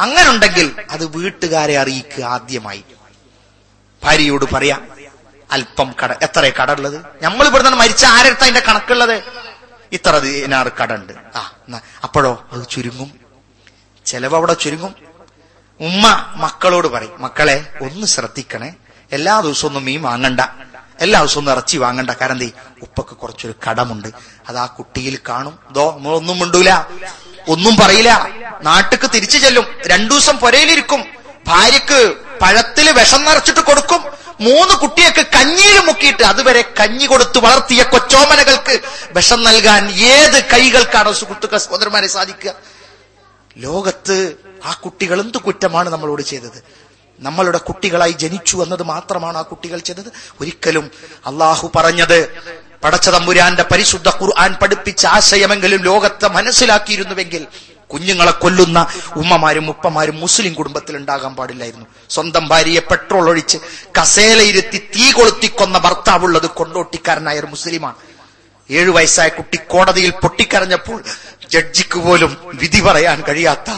അങ്ങനെ ഉണ്ടെങ്കിൽ അത് വീട്ടുകാരെ അറിയിക്കുക ആദ്യമായി. ഭാര്യയോട് പറയാം അല്പം കട എത്ര കട ഉള്ളത് നമ്മൾ നിന്ന് മരിച്ച ആരെടുത്ത അതിന്റെ കണക്കുള്ളത്? ഇത്ര ദിനാറ് കട ഉണ്ട് ആ അപ്പോഴോ? അത് ചുരുങ്ങും. ചെലവ് അവിടെ ചുരുങ്ങും. ഉമ്മ മക്കളോട് പറയും മക്കളെ ഒന്ന് ശ്രദ്ധിക്കണേ. എല്ലാ ദിവസവും ഒന്നും മീൻ വാങ്ങണ്ട. എല്ലാ ദിവസവും ഒന്നും ഇറച്ചി വാങ്ങണ്ട. കാരണം എന്തേ ഉപ്പക്ക് കുറച്ചൊരു കടമുണ്ട്. അത് ആ കുട്ടിയിൽ കാണും. ദോ നമ്മളൊന്നും മിണ്ടൂല. ഒന്നും പറയില്ല. നാട്ടിക്ക് തിരിച്ചു ചെല്ലും. രണ്ടു ദിവസം പുരയിലിരിക്കും. ഭാര്യക്ക് പഴത്തിൽ വിഷം നിറച്ചിട്ട് കൊടുക്കും. മൂന്ന് കുട്ടിയൊക്കെ കഞ്ഞിയിൽ മുക്കിയിട്ട് അതുവരെ കഞ്ഞി കൊടുത്ത് വളർത്തിയ കൊച്ചോമനകൾക്ക് വിഷം നൽകാൻ ഏത് കൈകൾക്കാണോ സുഹൃത്തുക്കൾ സഹോദരന്മാരെ സാധിക്കുക. ലോകത്ത് ആ കുട്ടികൾ എന്ത് കുറ്റമാണ് നമ്മളോട് ചെയ്തത്? നമ്മളുടെ കുട്ടികളായി ജനിച്ചു എന്നത് മാത്രമാണ് ആ കുട്ടികൾ ചെയ്തത്? ഒരിക്കലും അള്ളാഹു പറഞ്ഞത് പടച്ച തമ്പുരാന്റെ പരിശുദ്ധ ഖുർആൻ പഠിപ്പിച്ച ആശയമെങ്കിലും ലോകത്തെ മനസ്സിലാക്കിയിരുന്നുവെങ്കിൽ കുഞ്ഞുങ്ങളെ കൊല്ലുന്ന ഉമ്മമാരും ഉപ്പമാരും മുസ്ലിം കുടുംബത്തിൽ ഉണ്ടാകാൻ പാടില്ലായിരുന്നു. സ്വന്തം ഭാര്യയെ പെട്രോൾ ഒഴിച്ച് കസേലയിരുത്തി തീ കൊളുത്തിക്കൊന്ന ഭർത്താവുള്ളത് കൊണ്ടോട്ടിക്കാരനായ ഒരു മുസ്ലിമാണ്. ഏഴു വയസ്സായ കുട്ടി കോടതിയിൽ പൊട്ടിക്കരഞ്ഞപ്പോൾ ജഡ്ജിക്ക് പോലും വിധി പറയാൻ കഴിയാത്ത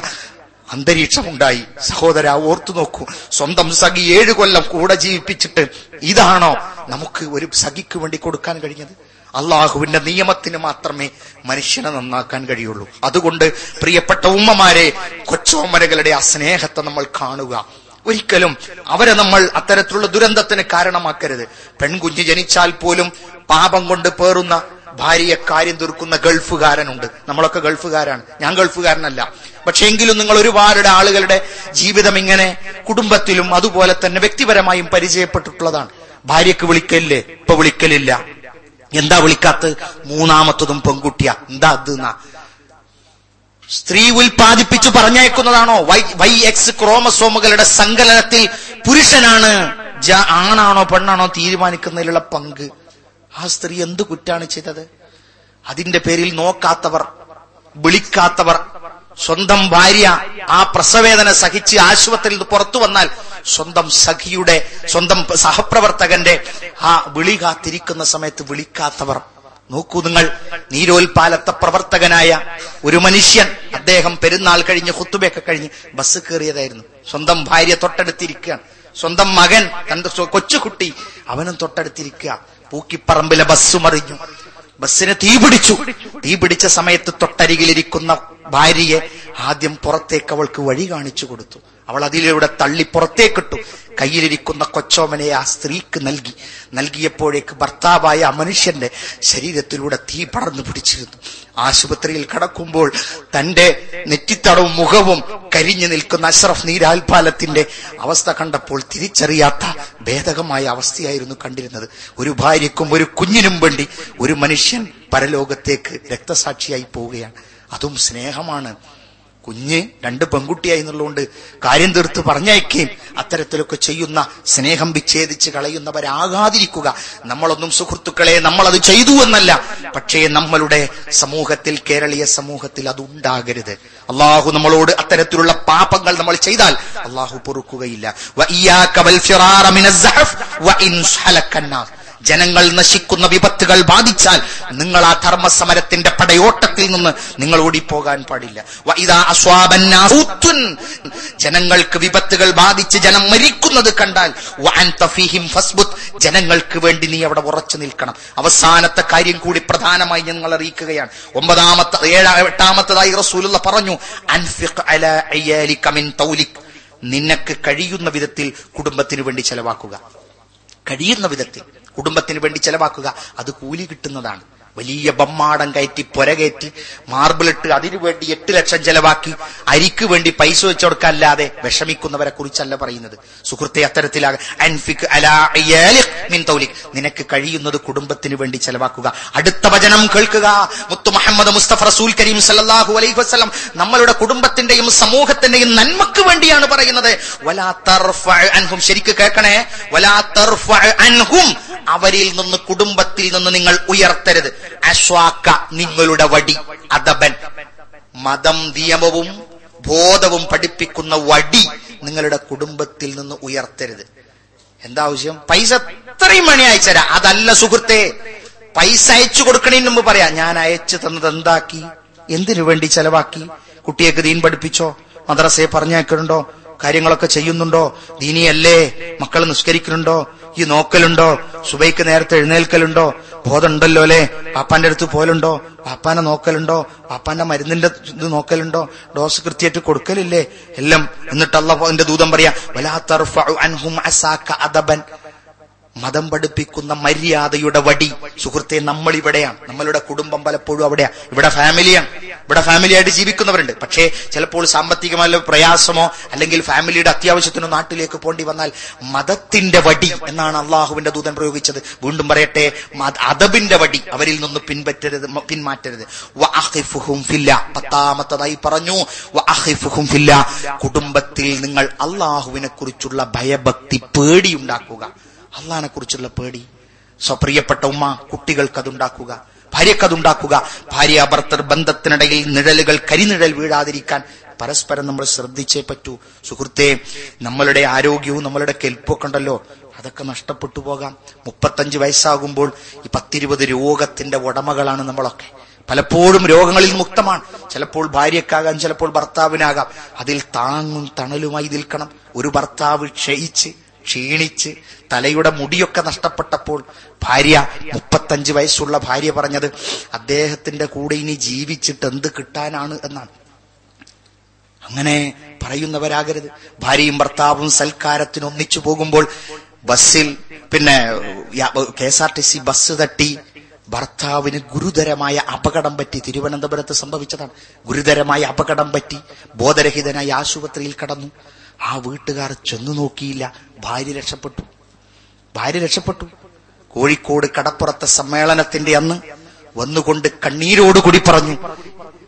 അന്തരീക്ഷമുണ്ടായി. സഹോദര ഓർത്തു നോക്കൂ. സ്വന്തം സഖി ഏഴു കൊല്ലം കൂടെ ജീവിപ്പിച്ചിട്ട് ഇതാണോ നമുക്ക് ഒരു സഖിക്ക് വേണ്ടി കൊടുക്കാൻ കഴിഞ്ഞത്? അള്ളാഹുവിന്റെ നിയമത്തിന് മാത്രമേ മനുഷ്യനെ നന്നാക്കാൻ കഴിയുള്ളൂ. അതുകൊണ്ട് പ്രിയപ്പെട്ട ഉമ്മമാരെ കൊച്ചോമരകളുടെ ആ സ്നേഹത്തെ നമ്മൾ കാണുക. ഒരിക്കലും അവരെ നമ്മൾ അത്തരത്തിലുള്ള ദുരന്തത്തിന് കാരണമാക്കരുത്. പെൺകുഞ്ഞ് ജനിച്ചാൽ പോലും പാപം കൊണ്ട് പേറുന്ന ഭാര്യയെ കാര്യം തീർക്കുന്ന ഗൾഫുകാരനുണ്ട്. നമ്മളൊക്കെ ഗൾഫുകാരാണ്. ഞാൻ ഗൾഫുകാരനല്ല. പക്ഷെ എങ്കിലും നിങ്ങൾ ഒരുപാട് ആളുകളുടെ ജീവിതം ഇങ്ങനെ കുടുംബത്തിലും അതുപോലെ തന്നെ വ്യക്തിപരമായും പരിചയപ്പെട്ടിട്ടുള്ളതാണ്. ഭാര്യക്ക് വിളിക്കലില്ലേ? ഇപ്പൊ വിളിക്കലില്ല. എന്താ വിളിക്കാത്ത? മൂന്നാമത്തതും പെൺകുട്ടിയാ. എന്താ അത് സ്ത്രീ ഉൽപാദിപ്പിച്ചു പറഞ്ഞയക്കുന്നതാണോ? വൈ വൈ എക്സ് ക്രോമസോമുകളുടെ സങ്കലനത്തിൽ പുരുഷനാണ്. ആണാണോ പെണ്ണാണോ തീരുമാനിക്കുന്നതിലുള്ള പങ്ക്? ആ സ്ത്രീ എന്ത് കുറ്റാണ് ചെയ്തത്? അതിന്റെ പേരിൽ നോക്കാത്തവർ വിളിക്കാത്തവർ സ്വന്തം ഭാര്യ ആ പ്രസവേദന സഹിച്ച് ആശുപത്രിയിൽ പുറത്തു വന്നാൽ സ്വന്തം സഖിയുടെ സ്വന്തം സഹപ്രവർത്തകന്റെ ആ വിളി കാത്തിരിക്കുന്ന സമയത്ത് വിളിക്കാത്തവർ. നോക്കൂ നിങ്ങൾ നീരോൽപാലത്തെ പ്രവർത്തകനായ ഒരു മനുഷ്യൻ അദ്ദേഹം പെരുന്നാൾ കഴിഞ്ഞ് കുത്തുബയൊക്കെ കഴിഞ്ഞ് ബസ് കയറിയതായിരുന്നു. സ്വന്തം ഭാര്യ തൊട്ടടുത്തിരിക്കുകയാണ്. സ്വന്തം മകൻ തന്റെ കൊച്ചുകുട്ടി അവനും തൊട്ടടുത്തിരിക്കുക പൂക്കിപ്പറമ്പിലെ ബസ് മറിഞ്ഞു. ബസ്സിന് തീ പിടിച്ചു. തീ പിടിച്ച സമയത്ത് തൊട്ടരികിലിരിക്കുന്ന ഭാര്യയെ ആദ്യം പുറത്തേക്ക് അവൾക്ക് വഴി കാണിച്ചു കൊടുത്തു. അവൾ അതിലൂടെ തള്ളി പുറത്തേക്കിട്ടു. കയ്യിലിരിക്കുന്ന കൊച്ചോമനെ ആ സ്ത്രീക്ക് നൽകി. നൽകിയപ്പോഴേക്ക് ഭർത്താവായ ആ മനുഷ്യന്റെ ശരീരത്തിലൂടെ തീ പടർന്നു പിടിച്ചിരുന്നു. ആശുപത്രിയിൽ കടക്കുമ്പോൾ തന്റെ നെറ്റിത്തടവും മുഖവും കരിഞ്ഞു നിൽക്കുന്ന അഷ്റഫ് നീരാൽപാലത്തിന്റെ അവസ്ഥ കണ്ടപ്പോൾ തിരിച്ചറിയാത്ത ഭേദകമായ അവസ്ഥയായിരുന്നു കണ്ടിരുന്നത്. ഒരു ഭാര്യക്കും ഒരു കുഞ്ഞിനും വേണ്ടി ഒരു മനുഷ്യൻ പരലോകത്തേക്ക് രക്തസാക്ഷിയായി പോവുകയാണ്. അതും സ്നേഹമാണ്. കുഞ്ഞ് രണ്ട് പെൺകുട്ടിയായി എന്നുള്ളതുകൊണ്ട് കാര്യം തീർത്ത് പറഞ്ഞയക്കുകയും അത്തരത്തിലൊക്കെ ചെയ്യുന്ന സ്നേഹം വിച്ഛേദിച്ച് കളയുന്നവരാകാതിരിക്കുക. നമ്മളൊന്നും സുഹൃത്തുക്കളെ നമ്മളത് ചെയ്തു എന്നല്ല. പക്ഷേ നമ്മളുടെ സമൂഹത്തിൽ കേരളീയ സമൂഹത്തിൽ അത് ഉണ്ടാകരുത് അള്ളാഹു നമ്മളോട് അത്തരത്തിലുള്ള പാപങ്ങൾ നമ്മൾ ചെയ്താൽ അള്ളാഹു പൊറുക്കുകയില്ല. ജനങ്ങൾ നശിക്കുന്ന വിപത്തുകൾ ബാധിച്ചാൽ നിങ്ങൾ ആ ധർമ്മസമരത്തിന്റെ പടയോട്ടത്തിൽ നിന്ന് നിങ്ങൾ ഓടിപ്പോകാൻ പാടില്ല. ജനങ്ങൾക്ക് വിപത്തുകൾ ബാധിച്ച് ജനം മരിക്കുന്നത് കണ്ടാൽ ജനങ്ങൾക്ക് വേണ്ടി നീ അവിടെ ഉറച്ചു നിൽക്കണം. അവസാനത്തെ കാര്യം കൂടി പ്രധാനമായി ഞങ്ങൾ അറിയിക്കുകയാണ്. ഒമ്പതാമത്തെ ഏഴാ എട്ടാമത്തതായി റസൂലുള്ള പറഞ്ഞു നിനക്ക് കഴിയുന്ന വിധത്തിൽ കുടുംബത്തിന് വേണ്ടി ചെലവാക്കുക. കഴിയുന്ന വിധത്തിൽ. കുടുംബത്തിന് വേണ്ടി ചെലവാക്കുക. അത് കൂലി കിട്ടുന്നതാണ്. വലിയ ബമ്മാടം കയറ്റി പുരകയറ്റി മാർബിളിട്ട് അതിനു വേണ്ടി എട്ട് ലക്ഷം ചെലവാക്കി അരിക്ക് വേണ്ടി പൈസ വെച്ചു കൊടുക്കല്ലാതെ വിഷമിക്കുന്നവരെ കുറിച്ചല്ല പറയുന്നത്. സുഹൃത്തെ അത്തരത്തിലാകെ നിനക്ക് കഴിയുന്നത് കുടുംബത്തിന് വേണ്ടി ചെലവാക്കുക. അടുത്ത വചനം കേൾക്കുക. മുത്തു മുഹമ്മദ് മുസ്തഫ റസൂൽ കരീം സല്ലല്ലാഹു അലൈഹി വസ്ലം നമ്മളുടെ കുടുംബത്തിന്റെയും സമൂഹത്തിന്റെയും നന്മക്ക് വേണ്ടിയാണ് പറയുന്നത്. അൻഹും. ശരിക്ക് കേൾക്കണേ. വലാ അൻഹും. അവരിൽ നിന്ന് കുടുംബത്തിൽ നിന്ന് നിങ്ങൾ ഉയർത്തരുത്. അശ്വാക്ക നിങ്ങളുടെ വടി അദബൻ മതം നിയമവും ബോധവും പഠിപ്പിക്കുന്ന വടി നിങ്ങളുടെ കുടുംബത്തിൽ നിന്ന് ഉയർത്തരുത്. എന്താ ആവശ്യം? പൈസ എത്രയും മണി അയച്ചുതരാം അതല്ല സുഹൃത്തെ പൈസ അയച്ചു കൊടുക്കണേന് മുമ്പ് പറയാ ഞാൻ അയച്ചു തന്നത് എന്താക്കി? എന്തിനു വേണ്ടി ചെലവാക്കി? കുട്ടിയേക്ക് ദീൻ പഠിപ്പിച്ചോ? മദ്രസയെ പറഞ്ഞേക്കുന്നുണ്ടോ കാര്യങ്ങളൊക്കെ ചെയ്യുന്നുണ്ടോ? ദീനിയല്ലേ? മക്കൾ നിസ്കരിക്കുന്നുണ്ടോ? ഈ നോക്കലുണ്ടോ? സുബൈക്ക് നേരത്തെ എഴുന്നേൽക്കലുണ്ടോ? ബോധമുണ്ടല്ലോ അല്ലെ? പാപ്പാന്റെ അടുത്ത് പോലുണ്ടോ പാപ്പാനെ നോക്കലുണ്ടോ? പാപ്പാന്റെ മരുന്നിന്റെ ഇത് നോക്കലുണ്ടോ? ഡോസ് കൃത്യമായിട്ട് കൊടുക്കലില്ലേ? എല്ലാം എന്നിട്ട് അള്ളാഹുവിന്റെ ദൂതം പറയാ അദബൻ. മതം പഠിപ്പിക്കുന്ന മര്യാദയുടെ വടി സുഹൃത്തെ നമ്മൾ ഇവിടെയാണ് നമ്മളുടെ കുടുംബം പലപ്പോഴും അവിടെയാണ് ഇവിടെ ഫാമിലിയാണ് ഇവിടെ ഫാമിലിയായിട്ട് ജീവിക്കുന്നവരുണ്ട്. പക്ഷേ ചിലപ്പോൾ സാമ്പത്തികമായ പ്രയാസമോ അല്ലെങ്കിൽ ഫാമിലിയുടെ അത്യാവശ്യത്തിനോ നാട്ടിലേക്ക് പോണ്ടി വന്നാൽ മതത്തിന്റെ വടി എന്നാണ് അള്ളാഹുവിന്റെ ദൂതൻ പ്രയോഗിച്ചത്. വീണ്ടും പറയട്ടെ അതബിന്റെ വടി അവരിൽ നിന്ന് പിൻപറ്റരുത് പിന്മാറ്റരുത്. പത്താമത്തതായി പറഞ്ഞു കുടുംബത്തിൽ നിങ്ങൾ അള്ളാഹുവിനെ കുറിച്ചുള്ള ഭയഭക്തി പേടിയുണ്ടാക്കുക അള്ളഹാനെ കുറിച്ചുള്ള പേടി. സ്വപ്രിയപ്പെട്ട ഉമ്മ കുട്ടികൾക്ക് അതുണ്ടാക്കുക. ഭാര്യക്കതുണ്ടാക്കുക. ഭാര്യ ഭർത്തർ ബന്ധത്തിനിടയിൽ നിഴലുകൾ കരിനിഴൽ വീഴാതിരിക്കാൻ പരസ്പരം നമ്മൾ ശ്രദ്ധിച്ചേ പറ്റൂ. സുഹൃത്തെ നമ്മളുടെ ആരോഗ്യവും നമ്മളുടെ കെൽപ്പൊക്കെ ഉണ്ടല്ലോ. അതൊക്കെ നഷ്ടപ്പെട്ടു പോകാം. മുപ്പത്തഞ്ച് വയസ്സാകുമ്പോൾ ഈ പത്തിരുപത് രോഗത്തിന്റെ ഉടമകളാണ് നമ്മളൊക്കെ. പലപ്പോഴും രോഗങ്ങളിൽ മുക്തമാണ്. ചിലപ്പോൾ ഭാര്യക്കാകാം ചിലപ്പോൾ ഭർത്താവിനാകാം. അതിൽ താങ്ങും തണലുമായി നിൽക്കണം. ഒരു ഭർത്താവ് ക്ഷയിച്ച് ക്ഷീണിച്ച് തലയുടെ മുടിയൊക്കെ നഷ്ടപ്പെട്ടപ്പോൾ ഭാര്യ മുപ്പത്തഞ്ച് വയസ്സുള്ള ഭാര്യ പറഞ്ഞത് അദ്ദേഹത്തിന്റെ കൂടെ ഇനി ജീവിച്ചിട്ട് എന്ത് കിട്ടാനാണ്? എന്നാണ്. അങ്ങനെ പറയുന്നവരാകരുത്. ഭാര്യയും ഭർത്താവും സൽക്കാരത്തിന് ഒന്നിച്ചു പോകുമ്പോൾ ബസ്സിൽ പിന്നെ K S R T C bus തട്ടി ഭർത്താവിന് ഗുരുതരമായ അപകടം പറ്റി. തിരുവനന്തപുരത്ത് സംഭവിച്ചതാണ്. ഗുരുതരമായ അപകടം പറ്റി. ബോധരഹിതനായി ആശുപത്രിയിൽ കടന്നു. ആ വീട്ടുകാർ ചെന്നു നോക്കിയില്ല. ഭാര്യ രക്ഷപ്പെട്ടു. ഭാര്യ രക്ഷപ്പെട്ടു. കോഴിക്കോട് കടപ്പുറത്തെ സമ്മേളനത്തിന്റെ അന്ന് വന്നുകൊണ്ട് കണ്ണീരോടുകൂടി പറഞ്ഞു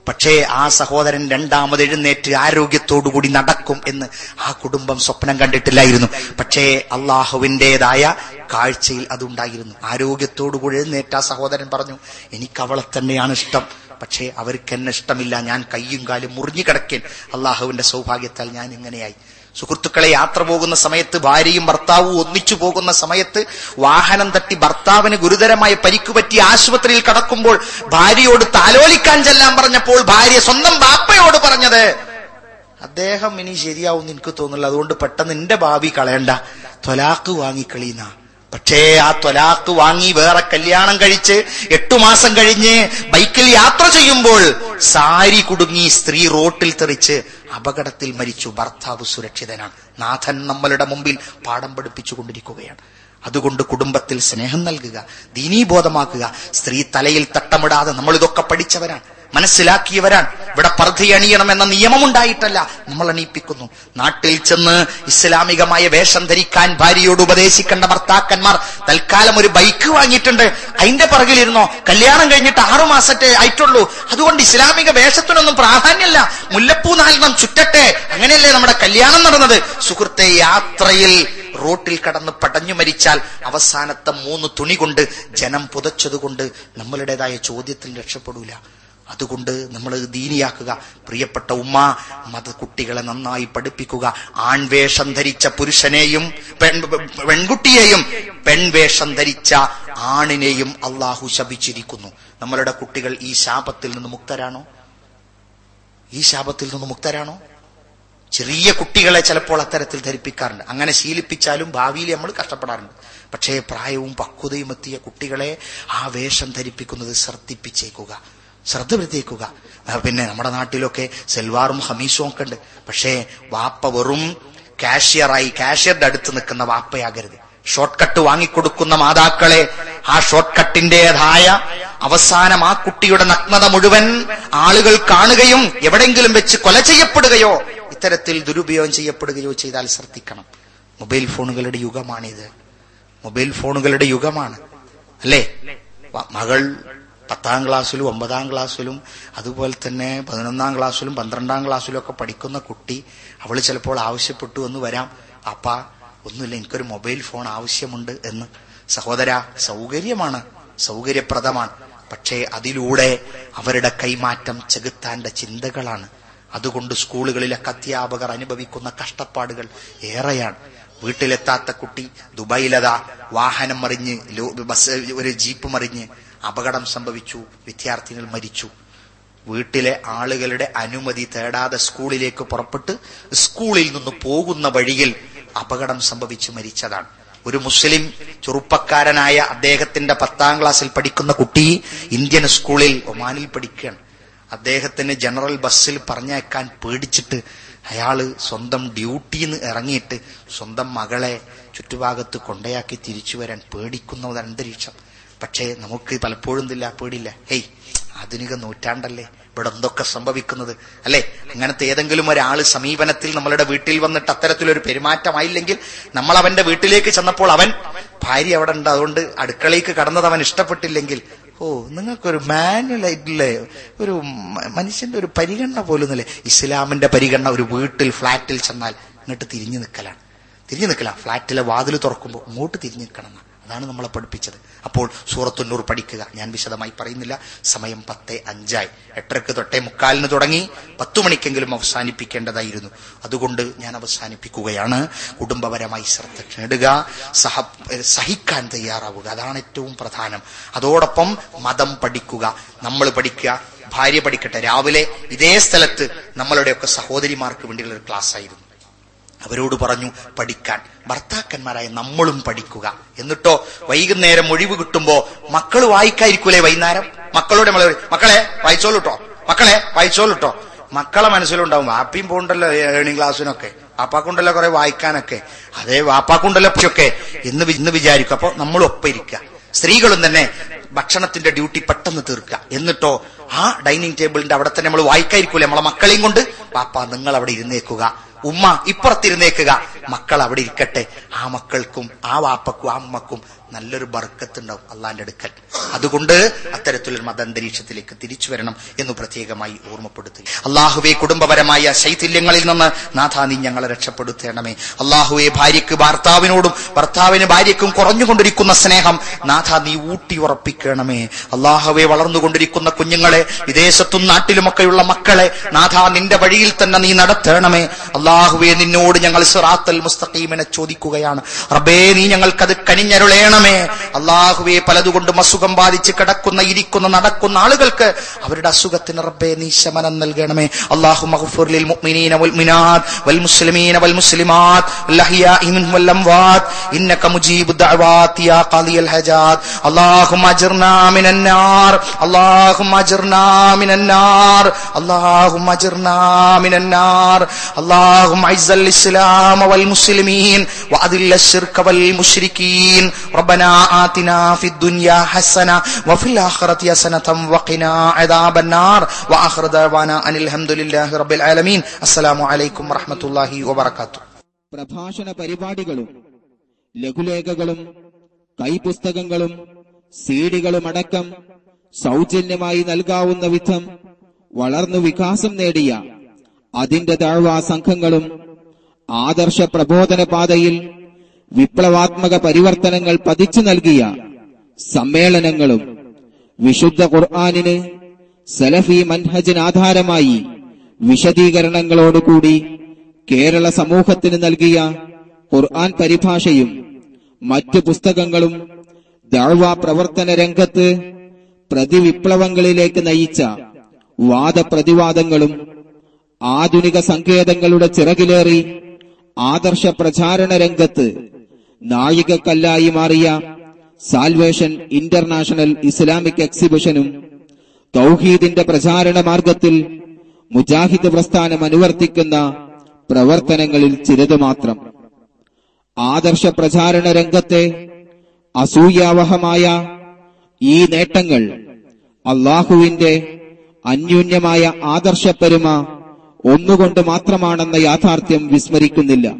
പക്ഷേ ആ സഹോദരൻ രണ്ടാമത് എഴുന്നേറ്റ് ആരോഗ്യത്തോടുകൂടി നടക്കും എന്ന് ആ കുടുംബം സ്വപ്നം കണ്ടിട്ടില്ലായിരുന്നു. പക്ഷേ അള്ളാഹുവിന്റെതായ കാഴ്ചയിൽ അതുണ്ടായിരുന്നു. ആരോഗ്യത്തോടുകൂടി എഴുന്നേറ്റ് ആ സഹോദരൻ പറഞ്ഞു എനിക്ക് അവളെ തന്നെയാണ് ഇഷ്ടം. പക്ഷേ അവർക്ക് എന്നെ ഇഷ്ടമില്ല. ഞാൻ കയ്യും കാലും മുറിഞ്ഞു കിടക്കേൻ അള്ളാഹുവിന്റെ സൗഭാഗ്യത്താൽ ഞാൻ ഇങ്ങനെയായി. സുഹൃത്തുക്കളെ യാത്ര പോകുന്ന സമയത്ത് ഭാര്യയും ഭർത്താവും ഒന്നിച്ചു പോകുന്ന സമയത്ത് വാഹനം തട്ടി ഭർത്താവിന് ഗുരുതരമായ പരിക്കു പറ്റി ആശുപത്രിയിൽ കടക്കുമ്പോൾ ഭാര്യയോട് താലോലിക്കാൻ ചെല്ലാൻ പറഞ്ഞപ്പോൾ ഭാര്യ സ്വന്തം ബാപ്പയോട് പറഞ്ഞത് അദ്ദേഹം ഇനി ശരിയാവും എനിക്ക് തോന്നുന്നില്ല. അതുകൊണ്ട് പെട്ടെന്ന് എന്റെ ഭാവി കളയണ്ട. തൊലാക്ക് വാങ്ങിക്കളീന്ന. പക്ഷേ ആ തൊലാക്ക് വാങ്ങി വേറെ കല്യാണം കഴിച്ച് എട്ടു മാസം കഴിഞ്ഞ് ബൈക്കിൽ യാത്ര ചെയ്യുമ്പോൾ സാരി കുടുങ്ങി സ്ത്രീ റോട്ടിൽ തെറിച്ച് അപകടത്തിൽ മരിച്ചു. ഭർത്താവ് സുരക്ഷിതനാണ്. നാഥൻ നമ്മളുടെ മുമ്പിൽ പാഠം പഠിപ്പിച്ചു കൊണ്ടിരിക്കുകയാണ് അതുകൊണ്ട് കുടുംബത്തിൽ സ്നേഹം നൽകുക ദീനീബോധമാക്കുക സ്ത്രീ തലയിൽ തട്ടമിടാതെ നമ്മൾ ഇതൊക്കെ പഠിച്ചവരാണ്. മനസ്സിലാക്കിയവരാണ്. ഇവിടെ പർദ്ധി അണിയണം എന്ന നിയമമുണ്ടായിട്ടല്ല. നമ്മൾ അണിയിപ്പിക്കുന്നു. നാട്ടിൽ ചെന്ന് ഇസ്ലാമികമായ വേഷം ധരിക്കാൻ ഭാര്യയോട് ഉപദേശിക്കേണ്ട ഭർത്താക്കന്മാർ തൽക്കാലം ഒരു ബൈക്ക് വാങ്ങിയിട്ടുണ്ട്. അതിന്റെ പിറകിലിരുന്നോ? കല്യാണം കഴിഞ്ഞിട്ട് ആറു മാസത്തെ ആയിട്ടുള്ളൂ. അതുകൊണ്ട് ഇസ്ലാമിക വേഷത്തിനൊന്നും പ്രാധാന്യമല്ല. മുല്ലപ്പൂ നാലെണ്ണം ചുറ്റട്ടെ. അങ്ങനെയല്ലേ നമ്മുടെ കല്യാണം നടന്നത്? സുഹൃത്തെ യാത്രയിൽ റോട്ടിൽ കടന്ന് പടഞ്ഞു മരിച്ചാൽ അവസാനത്തെ മൂന്ന് തുണി കൊണ്ട് ജനം പുതച്ചതുകൊണ്ട് നമ്മളുടേതായ ചോദ്യത്തിൽ രക്ഷപ്പെടൂല. അതുകൊണ്ട് നമ്മൾ ദീനിയാക്കുക. പ്രിയപ്പെട്ട ഉമ്മ മത കുട്ടികളെ നന്നായി പഠിപ്പിക്കുക. ആൺവേഷം ധരിച്ച പുരുഷനെയും പെൺ പെൺകുട്ടിയെയും പെൺവേഷം ധരിച്ച ആണിനെയും അള്ളാഹു ശപിച്ചിരിക്കുന്നു. നമ്മളുടെ കുട്ടികൾ ഈ ശാപത്തിൽ നിന്ന് മുക്തരാണോ? ഈ ശാപത്തിൽ നിന്ന് മുക്തരാണോ? ചെറിയ കുട്ടികളെ ചിലപ്പോൾ അത്തരത്തിൽ ധരിപ്പിക്കാറുണ്ട്. അങ്ങനെ ശീലിപ്പിച്ചാലും ഭാവിയിൽ നമ്മൾ കഷ്ടപ്പെടാറുണ്ട്. പക്ഷേ പ്രായവും പക്വതയും എത്തിയ കുട്ടികളെ ആ വേഷം ധരിപ്പിക്കുന്നത് ശ്രദ്ധിപ്പിച്ചേക്കുക. ശ്രദ്ധ വരുത്തിയേക്കുക പിന്നെ നമ്മുടെ നാട്ടിലൊക്കെ സെൽവാറും ഹമീസും ഒക്കെ ഉണ്ട്. പക്ഷേ വാപ്പ വെറും കാഷ്യറായി കാഷ്യറുടെ അടുത്ത് നിൽക്കുന്ന വാപ്പയാകരുത്. ഷോർട്ട് കട്ട് വാങ്ങിക്കൊടുക്കുന്ന മാതാക്കളെ ആ ഷോർട്ട് കട്ടിന്റേതായ അവസാനം ആ കുട്ടിയുടെ നഗ്നത മുഴുവൻ ആളുകൾ കാണുകയും എവിടെങ്കിലും വെച്ച് കൊല ചെയ്യപ്പെടുകയോ ഇത്തരത്തിൽ ദുരുപയോഗം ചെയ്യപ്പെടുകയോ ചെയ്താൽ ശ്രദ്ധിക്കണം. മൊബൈൽ ഫോണുകളുടെ യുഗമാണിത്. മൊബൈൽ ഫോണുകളുടെ യുഗമാണ്. അല്ലേ? മകൾ പത്താം ക്ലാസ്സിലും ഒമ്പതാം ക്ലാസ്സിലും അതുപോലെ തന്നെ പതിനൊന്നാം ക്ലാസ്സിലും പന്ത്രണ്ടാം ക്ലാസ്സിലും ഒക്കെ പഠിക്കുന്ന കുട്ടി അവൾ ചിലപ്പോൾ ആവശ്യപ്പെട്ടു എന്ന് വരാം. അപ്പ ഒന്നുമില്ല എനിക്കൊരു മൊബൈൽ ഫോൺ ആവശ്യമുണ്ട് എന്ന്. സഹോദര സൗകര്യമാണ് സൗകര്യപ്രദമാണ്. പക്ഷേ അതിലൂടെ അവരുടെ കൈമാറ്റം ചെകുത്താന്റെ ചിന്തകളാണ്. അതുകൊണ്ട് സ്കൂളുകളിലെ അധ്യാപകർ അനുഭവിക്കുന്ന കഷ്ടപ്പാടുകൾ ഏറെയാണ്. വീട്ടിലെത്താത്ത കുട്ടി ദുബായിലതാ വാഹനം മറിഞ്ഞ് ബസ് ഒരു ജീപ്പ് മറിഞ്ഞ് അപകടം സംഭവിച്ചു വിദ്യാർത്ഥികൾ മരിച്ചു. വീട്ടിലെ ആളുകളുടെ അനുമതി തേടാതെ സ്കൂളിലേക്ക് പുറപ്പെട്ട് സ്കൂളിൽ നിന്ന് പോകുന്ന വഴിയിൽ അപകടം സംഭവിച്ച് മരിച്ചതാണ്. ഒരു മുസ്ലിം ചെറുപ്പക്കാരനായ അദ്ദേഹത്തിന്റെ പത്താം ക്ലാസ്സിൽ പഠിക്കുന്ന കുട്ടി ഇന്ത്യൻ സ്കൂളിൽ ഒമാനിൽ പഠിക്കുകയാണ്. അദ്ദേഹത്തിന് ജനറൽ ബസ്സിൽ പറഞ്ഞേക്കാൻ പേടിച്ചിട്ട് അയാൾ സ്വന്തം ഡ്യൂട്ടിയിൽ നിന്ന് ഇറങ്ങിയിട്ട് സ്വന്തം മകളെ ചുറ്റുഭാഗത്ത് കൊണ്ടയാക്കി തിരിച്ചു വരാൻ പേടിക്കുന്ന ഒരു അന്തരീക്ഷം. പക്ഷേ നമുക്ക് പലപ്പോഴും ഇല്ല പേടില്ല ഹേയ് ആധുനിക നൂറ്റാണ്ടല്ലേ? ഇവിടെ എന്തൊക്കെ സംഭവിക്കുന്നത്? അല്ലെ? അങ്ങനത്തെ ഏതെങ്കിലും ഒരാൾ സമീപനത്തിൽ നമ്മളുടെ വീട്ടിൽ വന്നിട്ട് അത്തരത്തിലൊരു പെരുമാറ്റമായില്ലെങ്കിൽ നമ്മൾ അവന്റെ വീട്ടിലേക്ക് ചെന്നപ്പോൾ അവൻ ഭാര്യ അവിടെ ഉണ്ട്. അതുകൊണ്ട് അടുക്കളയ്ക്ക് കടന്നത് അവൻ ഇഷ്ടപ്പെട്ടില്ലെങ്കിൽ ഓ നിങ്ങൾക്കൊരു മാനുവൽ ആയിട്ടില്ലേ ഒരു മനുഷ്യന്റെ ഒരു പരിഗണന പോലും ഇല്ലേ ഇസ്ലാമിന്റെ പരിഗണന ഒരു വീട്ടിൽ ഫ്ളാറ്റിൽ ചെന്നാൽ ഇങ്ങോട്ട് തിരിഞ്ഞു നിൽക്കലാണ്. തിരിഞ്ഞു നിൽക്കല. ഫ്ളാറ്റിലെ വാതിൽ തുറക്കുമ്പോൾ ഇങ്ങോട്ട് തിരിഞ്ഞു നിൽക്കണം അതാണ് നമ്മളെ പഠിപ്പിച്ചത്. അപ്പോൾ സൂറത്തുന്നൂർ പഠിക്കുക. ഞാൻ വിശദമായി പറയുന്നില്ല. സമയം പത്ത് അഞ്ചായി. എട്ടരക്ക് തൊട്ടേ മുക്കാലിന് തുടങ്ങി പത്തു മണിക്കെങ്കിലും അവസാനിപ്പിക്കേണ്ടതായിരുന്നു. അതുകൊണ്ട് ഞാൻ അവസാനിപ്പിക്കുകയാണ്. കുടുംബപരമായി ശ്രദ്ധ നേടുക. സഹ സഹിക്കാൻ തയ്യാറാവുക. അതാണ് ഏറ്റവും പ്രധാനം. അതോടൊപ്പം മതം പഠിക്കുക. നമ്മൾ പഠിക്കുക. ഭാര്യ പഠിക്കട്ടെ. രാവിലെ ഇതേ സ്ഥലത്ത് നമ്മളുടെയൊക്കെ സഹോദരിമാർക്ക് വേണ്ടിയുള്ള ഒരു ക്ലാസ് ആയിരുന്നു അവരോട് പറഞ്ഞു പഠിക്കാൻ. ഭർത്താക്കന്മാരായ നമ്മളും പഠിക്കുക. എന്നിട്ടോ വൈകുന്നേരം ഒഴിവ് കിട്ടുമ്പോ മക്കൾ വായിക്കായിരിക്കൂലേ വൈകുന്നേരം? മക്കളോട് നമ്മളെ മക്കളെ മക്കളെ വായിച്ചോളൂട്ടോ. മക്കളെ വായിച്ചോളൂട്ടോ. മക്കളെ മനസ്സിലുണ്ടാവും വാപ്പിയും പോകണ്ടല്ലോ ഏണിംഗ് ക്ലാസ്സിനൊക്കെ. വാപ്പാക്കുണ്ടല്ലോ കുറെ വായിക്കാനൊക്കെ. അതേ വാപ്പാക്കുണ്ടല്ലോ ഒക്കെ എന്ന് ഇന്ന് വിചാരിക്കും. അപ്പൊ നമ്മൾ ഒപ്പം ഇരിക്കുക. സ്ത്രീകളും തന്നെ ഭക്ഷണത്തിന്റെ ഡ്യൂട്ടി പെട്ടെന്ന് തീർക്കുക. എന്നിട്ടോ ആ ഡൈനിങ് ടേബിളിന്റെ അവിടെ തന്നെ നമ്മൾ വായിക്കായിരിക്കൂലേ നമ്മളെ മക്കളെയും കൊണ്ട് പാപ്പ നിങ്ങൾ അവിടെ ഇരുന്നേക്കുക. ഉമ്മ ഇപ്പുറത്തിരുന്നേക്കുക. മക്കൾ അവിടെ ഇരിക്കട്ടെ. ആ മക്കൾക്കും ആ വാപ്പക്കും ആ ഉമ്മക്കും നല്ലൊരു ബർക്കത്തുണ്ടാവും അള്ളാന്റെ അടുക്കൽ. അതുകൊണ്ട് അത്തരത്തിലൊരു മതാന്തരീക്ഷത്തിലേക്ക് തിരിച്ചു വരണം എന്ന് പ്രത്യേകമായി ഓർമ്മപ്പെടുത്തുക അള്ളാഹുവെ കുടുംബപരമായ ശൈഥില്യങ്ങളിൽ നിന്ന് നാഥ നീ ഞങ്ങളെ രക്ഷപ്പെടുത്തേണമേ. അള്ളാഹുവെ ഭാര്യയ്ക്ക് ഭർത്താവിനോടും ഭർത്താവിന് ഭാര്യയ്ക്കും കുറഞ്ഞുകൊണ്ടിരിക്കുന്ന സ്നേഹം നാഥ നീ ഊട്ടി ഉറപ്പിക്കണമേ. അള്ളാഹുവെ വളർന്നുകൊണ്ടിരിക്കുന്ന കുഞ്ഞുങ്ങളെ വിദേശത്തും നാട്ടിലുമൊക്കെയുള്ള മക്കളെ നാഥ നിന്റെ വഴിയിൽ തന്നെ നീ നടത്തണമേ. അള്ളാഹുവെ നിന്നോട് ഞങ്ങൾ സിറാത്തൽ മുസ്തഖീമിനെ ചോദിക്കുകയാണ്. റബ്ബേ നീ ഞങ്ങൾക്കത് കനിഞ്ഞരുളേണമേ. അള്ളാഹുവെ പലതുകൊണ്ടും അസുഖം ബാധിച്ച് കിടക്കുന്ന ഇരിക്കുന്ന നടക്കുന്ന ആളുകൾക്ക് അവരുടെ അസുഖത്തിന് റബ്ബേ നീ ശമനം നൽകണമേ. അള്ളാഹു മഹഫുറിൽ മുഅ്മിനീന വൽ മിനാത് വൽ മുസ്ലിമീന വൽ മിൻഹും വൽ അംവാത് ഇന്നക യാ ഹജാത് അല്ലാഹുമ്മ അജ്ർനാ അല്ലാഹുമ്മ അജ്ർനാ അല്ലാഹുമ്മ അജ്ർനാ اللهم اعز الاسلام والمسلمين واذل الشرك والمشركين ربنا آتنا في الدنيا حسنه وفي الاخره حسنه وقنا عذاب النار واخر دعوانا ان الحمد لله رب العالمين السلام عليكم ورحمه الله وبركاته പ്രഭാഷണ പരിപാടികളും ലഘുലേഖകളും കൈപുസ്തകങ്ങളും സീഡികളുമടക്കം സൗജന്യമായി നൽകാവുന്ന വിധം വളർന്നു വികാസം നേടിയ അതിന്റെ താഴ്വാ സംഘങ്ങളും ആദർശ പ്രബോധന പാതയിൽ വിപ്ലവാത്മക പരിവർത്തനങ്ങൾ പതിച്ചു നൽകിയ സമ്മേളനങ്ങളും വിശുദ്ധ ഖുർആാനിന് സലഫി മൻഹജിന് ആധാരമായി വിശദീകരണങ്ങളോടുകൂടി കേരള സമൂഹത്തിന് നൽകിയ ഖുർആൻ പരിഭാഷയും മറ്റു പുസ്തകങ്ങളും ദാഴ്വാ പ്രവർത്തന രംഗത്ത് പ്രതിവിപ്ലവങ്ങളിലേക്ക് നയിച്ച വാദപ്രതിവാദങ്ങളും ആധുനിക സങ്കേതങ്ങളുടെ ചിറകിലേറി ആദർശ പ്രചാരണ രംഗത്ത് നാഴികക്കല്ലായി മാറിയ സാൽവേഷൻ ഇന്റർനാഷണൽ ഇസ്ലാമിക് എക്സിബിഷനും തൗഹീദിന്റെ പ്രചാരണ മാർഗത്തിൽ മുജാഹിദ് പ്രസ്ഥാനം അനുവർത്തിക്കുന്ന പ്രവർത്തനങ്ങളിൽ ചിലത് മാത്രം. ആദർശ പ്രചാരണ രംഗത്തെ അസൂയാവഹമായ ഈ നേട്ടങ്ങൾ അള്ളാഹുവിന്റെ അന്യൂന്യമായ ആദർശപ്പെരുമ ഒന്നുകൊണ്ട് മാത്രമാണെന്ന യാഥാർത്ഥ്യം വിസ്മരിക്കുന്നില്ല.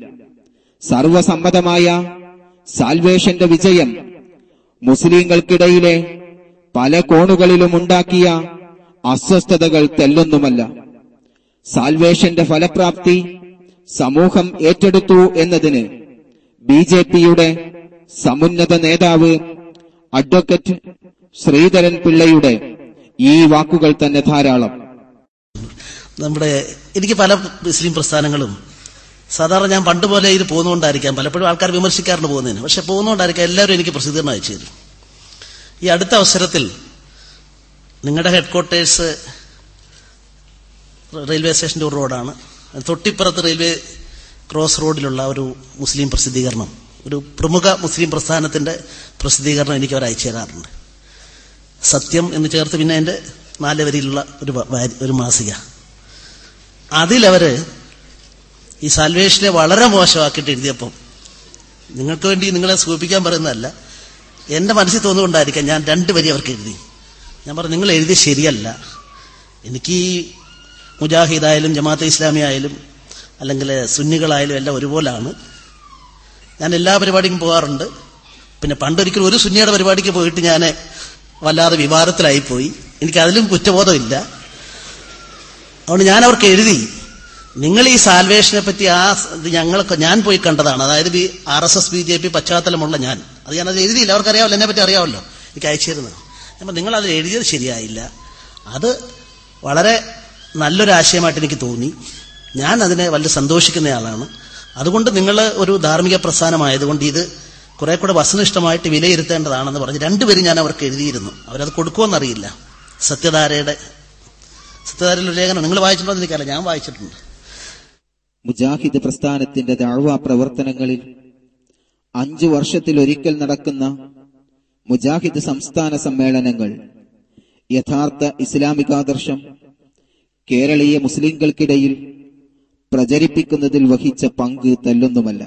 സർവസമ്മതമായ സാൽവേഷന്റെ വിജയം മുസ്ലിങ്ങൾക്കിടയിലെ പല കോണുകളിലും ഉണ്ടാക്കിയ അസ്വസ്ഥതകൾ തെല്ലൊന്നുമല്ല. സാൽവേഷന്റെ ഫലപ്രാപ്തി സമൂഹം ഏറ്റെടുത്തു എന്നതിന് ബി ജെ പിയുടെ സമുന്നത നേതാവ് അഡ്വക്കേറ്റ് ശ്രീധരൻ പിള്ളയുടെ ഈ വാക്കുകൾ തന്നെ ധാരാളം. നമ്മുടെ എനിക്ക് പല മുസ്ലിം പ്രസ്ഥാനങ്ങളും സാധാരണ ഞാൻ പണ്ട് പോലെ ഇത് പോകുന്നതുകൊണ്ടായിരിക്കാം പലപ്പോഴും ആൾക്കാർ വിമർശിക്കാറുണ്ട് പോകുന്നതിന്. പക്ഷെ പോകുന്നതുകൊണ്ടായിരിക്കാം എല്ലാവരും എനിക്ക് പ്രസിദ്ധീകരണം അയച്ചു തരും ഈ അടുത്ത അവസരത്തിൽ നിങ്ങളുടെ ഹെഡ്ക്വാർട്ടേഴ്സ് റെയിൽവേ സ്റ്റേഷന്റെ ഒരു റോഡാണ്. തൊട്ടിപ്പുറത്ത് റെയിൽവേ ക്രോസ് റോഡിലുള്ള ഒരു മുസ്ലിം പ്രസിദ്ധീകരണം. ഒരു പ്രമുഖ മുസ്ലിം പ്രസ്ഥാനത്തിന്റെ പ്രസിദ്ധീകരണം എനിക്ക് അവർ അയച്ചു തരാറുണ്ട്. സത്യം എന്ന് ചേർത്ത് പിന്നെ അതിന്റെ നാല് വരിയിലുള്ള ഒരു ഒരു മാസിക. അതിലവര് ഈ സാൽവേഷനെ വളരെ മോശമാക്കിയിട്ട് എഴുതിയപ്പം നിങ്ങൾക്ക് വേണ്ടി നിങ്ങളെ സൂചിപ്പിക്കാൻ പറയുന്നതല്ല എന്റെ മനസ്സിൽ തോന്നുകൊണ്ടായിരിക്കാം ഞാൻ രണ്ട് വരി അവർക്ക് എഴുതി. ഞാൻ പറഞ്ഞു നിങ്ങൾ എഴുതി ശരിയല്ല. എനിക്ക് ഈ മുജാഹിദായാലും ജമാഅത്തെ ഇസ്ലാമി ആയാലും അല്ലെങ്കിൽ സുന്നികളായാലും എല്ലാം ഒരുപോലാണ്. ഞാൻ എല്ലാ പരിപാടിക്കും പോകാറുണ്ട്. പിന്നെ പണ്ടൊരിക്കലും ഒരു സുന്നിയുടെ പരിപാടിക്ക് പോയിട്ട് ഞാൻ വല്ലാതെ വിവാദത്തിലായിപ്പോയി. എനിക്ക് അതിലും കുറ്റബോധമില്ല. അതുകൊണ്ട് ഞാൻ അവർക്ക് എഴുതി. നിങ്ങൾ ഈ സാൽവേഷനെ പറ്റി ആ ഞങ്ങൾക്ക് ഞാൻ പോയി കണ്ടതാണ്. അതായത് B R S S B J P പശ്ചാത്തലമുള്ള ഞാൻ. അത് ഞാനത് എഴുതിയില്ല. അവർക്കറിയാമല്ലോ എന്നെ പറ്റി അറിയാമല്ലോ. എനിക്ക് അയച്ചിരുന്നത്. അപ്പം നിങ്ങൾ അത് എഴുതിയത് ശരിയായില്ല. അത് വളരെ നല്ലൊരു ആശയമായിട്ട് എനിക്ക് തോന്നി. ഞാൻ അതിനെ വളരെ സന്തോഷിക്കുന്നയാളാണ്. അതുകൊണ്ട് നിങ്ങൾ ഒരു ധാർമ്മിക പ്രസ്ഥാനമായതുകൊണ്ട് ഇത് കുറെ കൂടെ വസ്തുനിഷ്ഠമായിട്ട് വിലയിരുത്തേണ്ടതാണെന്ന് പറഞ്ഞ് രണ്ടുപേരും ഞാൻ അവർക്ക് എഴുതിയിരുന്നു. അവരത് കൊടുക്കുമെന്നറിയില്ല സത്യധാരയുടെ സത്യധാരയിൽ ഒരു ലേഖനം നിങ്ങൾ വായിച്ചിട്ടുണ്ടോ എനിക്കറിയില്ല. ഞാൻ വായിച്ചിട്ടുണ്ട്. മുജാഹിദ് പ്രസ്ഥാനത്തിന്റെ താഴ്വ പ്രവർത്തനങ്ങളിൽ അഞ്ചു വർഷത്തിലൊരിക്കൽ നടക്കുന്ന മുജാഹിദ് സംസ്ഥാന സമ്മേളനങ്ങൾ യഥാർത്ഥ ഇസ്ലാമികാദർശം കേരളീയ മുസ്ലിംകൾക്കിടയിൽ പ്രചരിപ്പിക്കുന്നതിൽ വഹിച്ച പങ്ക് തല്ലൊന്നുമല്ല.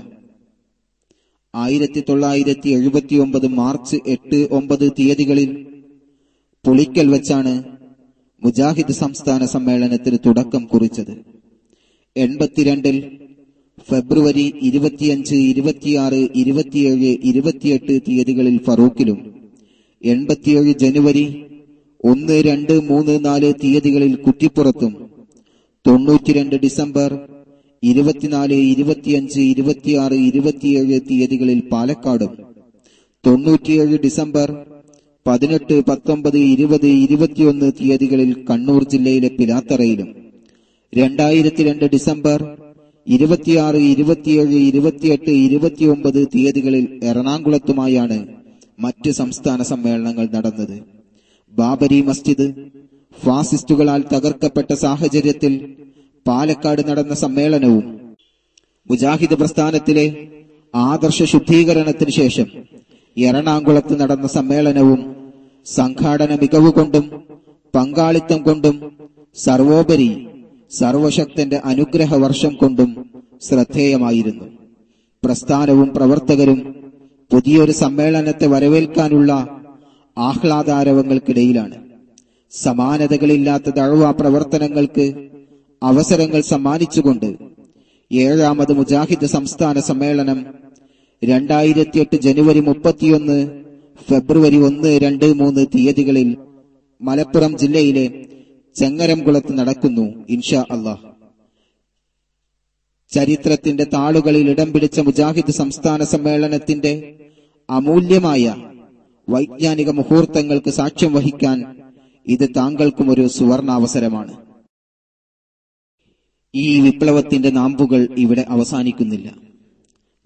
ആയിരത്തി തൊള്ളായിരത്തി എഴുപത്തിയൊമ്പത് മാർച്ച് എട്ട് ഒമ്പത് തീയതികളിൽ പുളിക്കൽ വെച്ചാണ് മുജാഹിദ് സംസ്ഥാന സമ്മേളനത്തിന് തുടക്കം കുറിച്ചത്. എൺപത്തിരണ്ടിൽ ഫെബ്രുവരി ഇരുപത്തിയഞ്ച് ഇരുപത്തിയാറ് ഇരുപത്തിയേഴ് ഇരുപത്തിയെട്ട് തീയതികളിൽ ഫറൂഖിലും എൺപത്തിയേഴ് ജനുവരി ഒന്ന് രണ്ട് മൂന്ന് നാല് തീയതികളിൽ കുറ്റിപ്പുറത്തും തൊണ്ണൂറ്റിരണ്ട് ഡിസംബർ ഇരുപത്തിനാല് ഇരുപത്തിയഞ്ച് ഇരുപത്തിയാറ് ഇരുപത്തിയേഴ് തീയതികളിൽ പാലക്കാടും തൊണ്ണൂറ്റിയേഴ് ഡിസംബർ പതിനെട്ട് പത്തൊമ്പത് ഇരുപത് ഇരുപത്തിയൊന്ന് തീയതികളിൽ കണ്ണൂർ ജില്ലയിലെ പിലാത്തറയിലും. രണ്ടായിരത്തി രണ്ട് ഡിസംബർ ഇരുപത്തിയാറ് ഇരുപത്തിയേഴ് ഇരുപത്തിയെട്ട് ഇരുപത്തിയൊമ്പത് തീയതികളിൽ എറണാകുളത്തുമായാണ് മറ്റ് സംസ്ഥാന സമ്മേളനങ്ങൾ നടന്നത്. ബാബരി മസ്ജിദ് ഫാസിസ്റ്റുകളാൽ തകർക്കപ്പെട്ട സാഹചര്യത്തിൽ പാലക്കാട് നടന്ന സമ്മേളനവും മുജാഹിദ് പ്രസ്ഥാനത്തിലെ ആദർശ ശുദ്ധീകരണത്തിന് ശേഷം എറണാകുളത്ത് നടന്ന സമ്മേളനവും സംഘാടന മികവ് കൊണ്ടും പങ്കാളിത്തം കൊണ്ടും സർവോപരി സർവശക്തന്റെ അനുഗ്രഹ വർഷം കൊണ്ടും ശ്രദ്ധേയമായിരുന്നു. പ്രസ്ഥാനവും പ്രവർത്തകരും പുതിയൊരു സമ്മേളനത്തെ വരവേൽക്കാനുള്ള ആഹ്ലാദാരവങ്ങൾക്കിടയിലാണ്. സമാനതകളില്ലാത്ത ദഴവ പ്രവർത്തനങ്ങൾക്ക് അവസരങ്ങൾ സമ്മാനിച്ചുകൊണ്ട് ഏഴാമത് മുജാഹിദ് സംസ്ഥാന സമ്മേളനം രണ്ടായിരത്തിയെട്ട് ജനുവരി മുപ്പത്തിയൊന്ന് ഫെബ്രുവരി ഒന്ന് രണ്ട് മൂന്ന് തീയതികളിൽ മലപ്പുറം ജില്ലയിലെ ചെങ്ങരംകുളത്ത് നടക്കുന്നു ഇൻഷാ അള്ളാഹ്. ചരിത്രത്തിന്റെ താളുകളിൽ ഇടം പിടിച്ച മുജാഹിദ് സംസ്ഥാന സമ്മേളനത്തിന്റെ അമൂല്യമായ വൈജ്ഞാനിക മുഹൂർത്തങ്ങൾക്ക് സാക്ഷ്യം വഹിക്കാൻ ഇത് താങ്കൾക്കും ഒരു സുവർണാവസരമാണ്. ഈ വിപ്ലവത്തിന്റെ നാമ്പുകൾ ഇവിടെ അവസാനിക്കുന്നില്ല.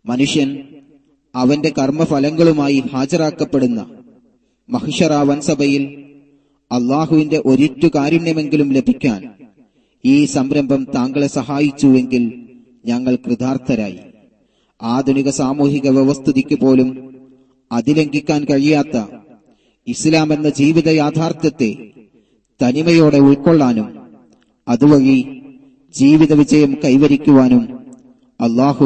മനുഷ്യൻ അവന്റെ കർമ്മഫലങ്ങളുമായി ഹാജരാക്കപ്പെടുന്ന മഹിഷറ വൻസഭയിൽ അള്ളാഹുവിന്റെ ഒരിറ്റു കാരുണ്യമെങ്കിലും ലഭിക്കാൻ ഈ സംരംഭം താങ്കളെ സഹായിച്ചുവെങ്കിൽ ഞങ്ങൾ കൃതാർത്ഥരായി. ആധുനിക സാമൂഹിക വ്യവസ്ഥിതിക്ക് പോലും അതിലംഘിക്കാൻ കഴിയാത്ത ഇസ്ലാം എന്ന ജീവിത യാഥാർത്ഥ്യത്തെ തനിമയോടെ ഉൾക്കൊള്ളാനും അതുവഴി ജീവിത വിജയം കൈവരിക്കുവാനും അള്ളാഹു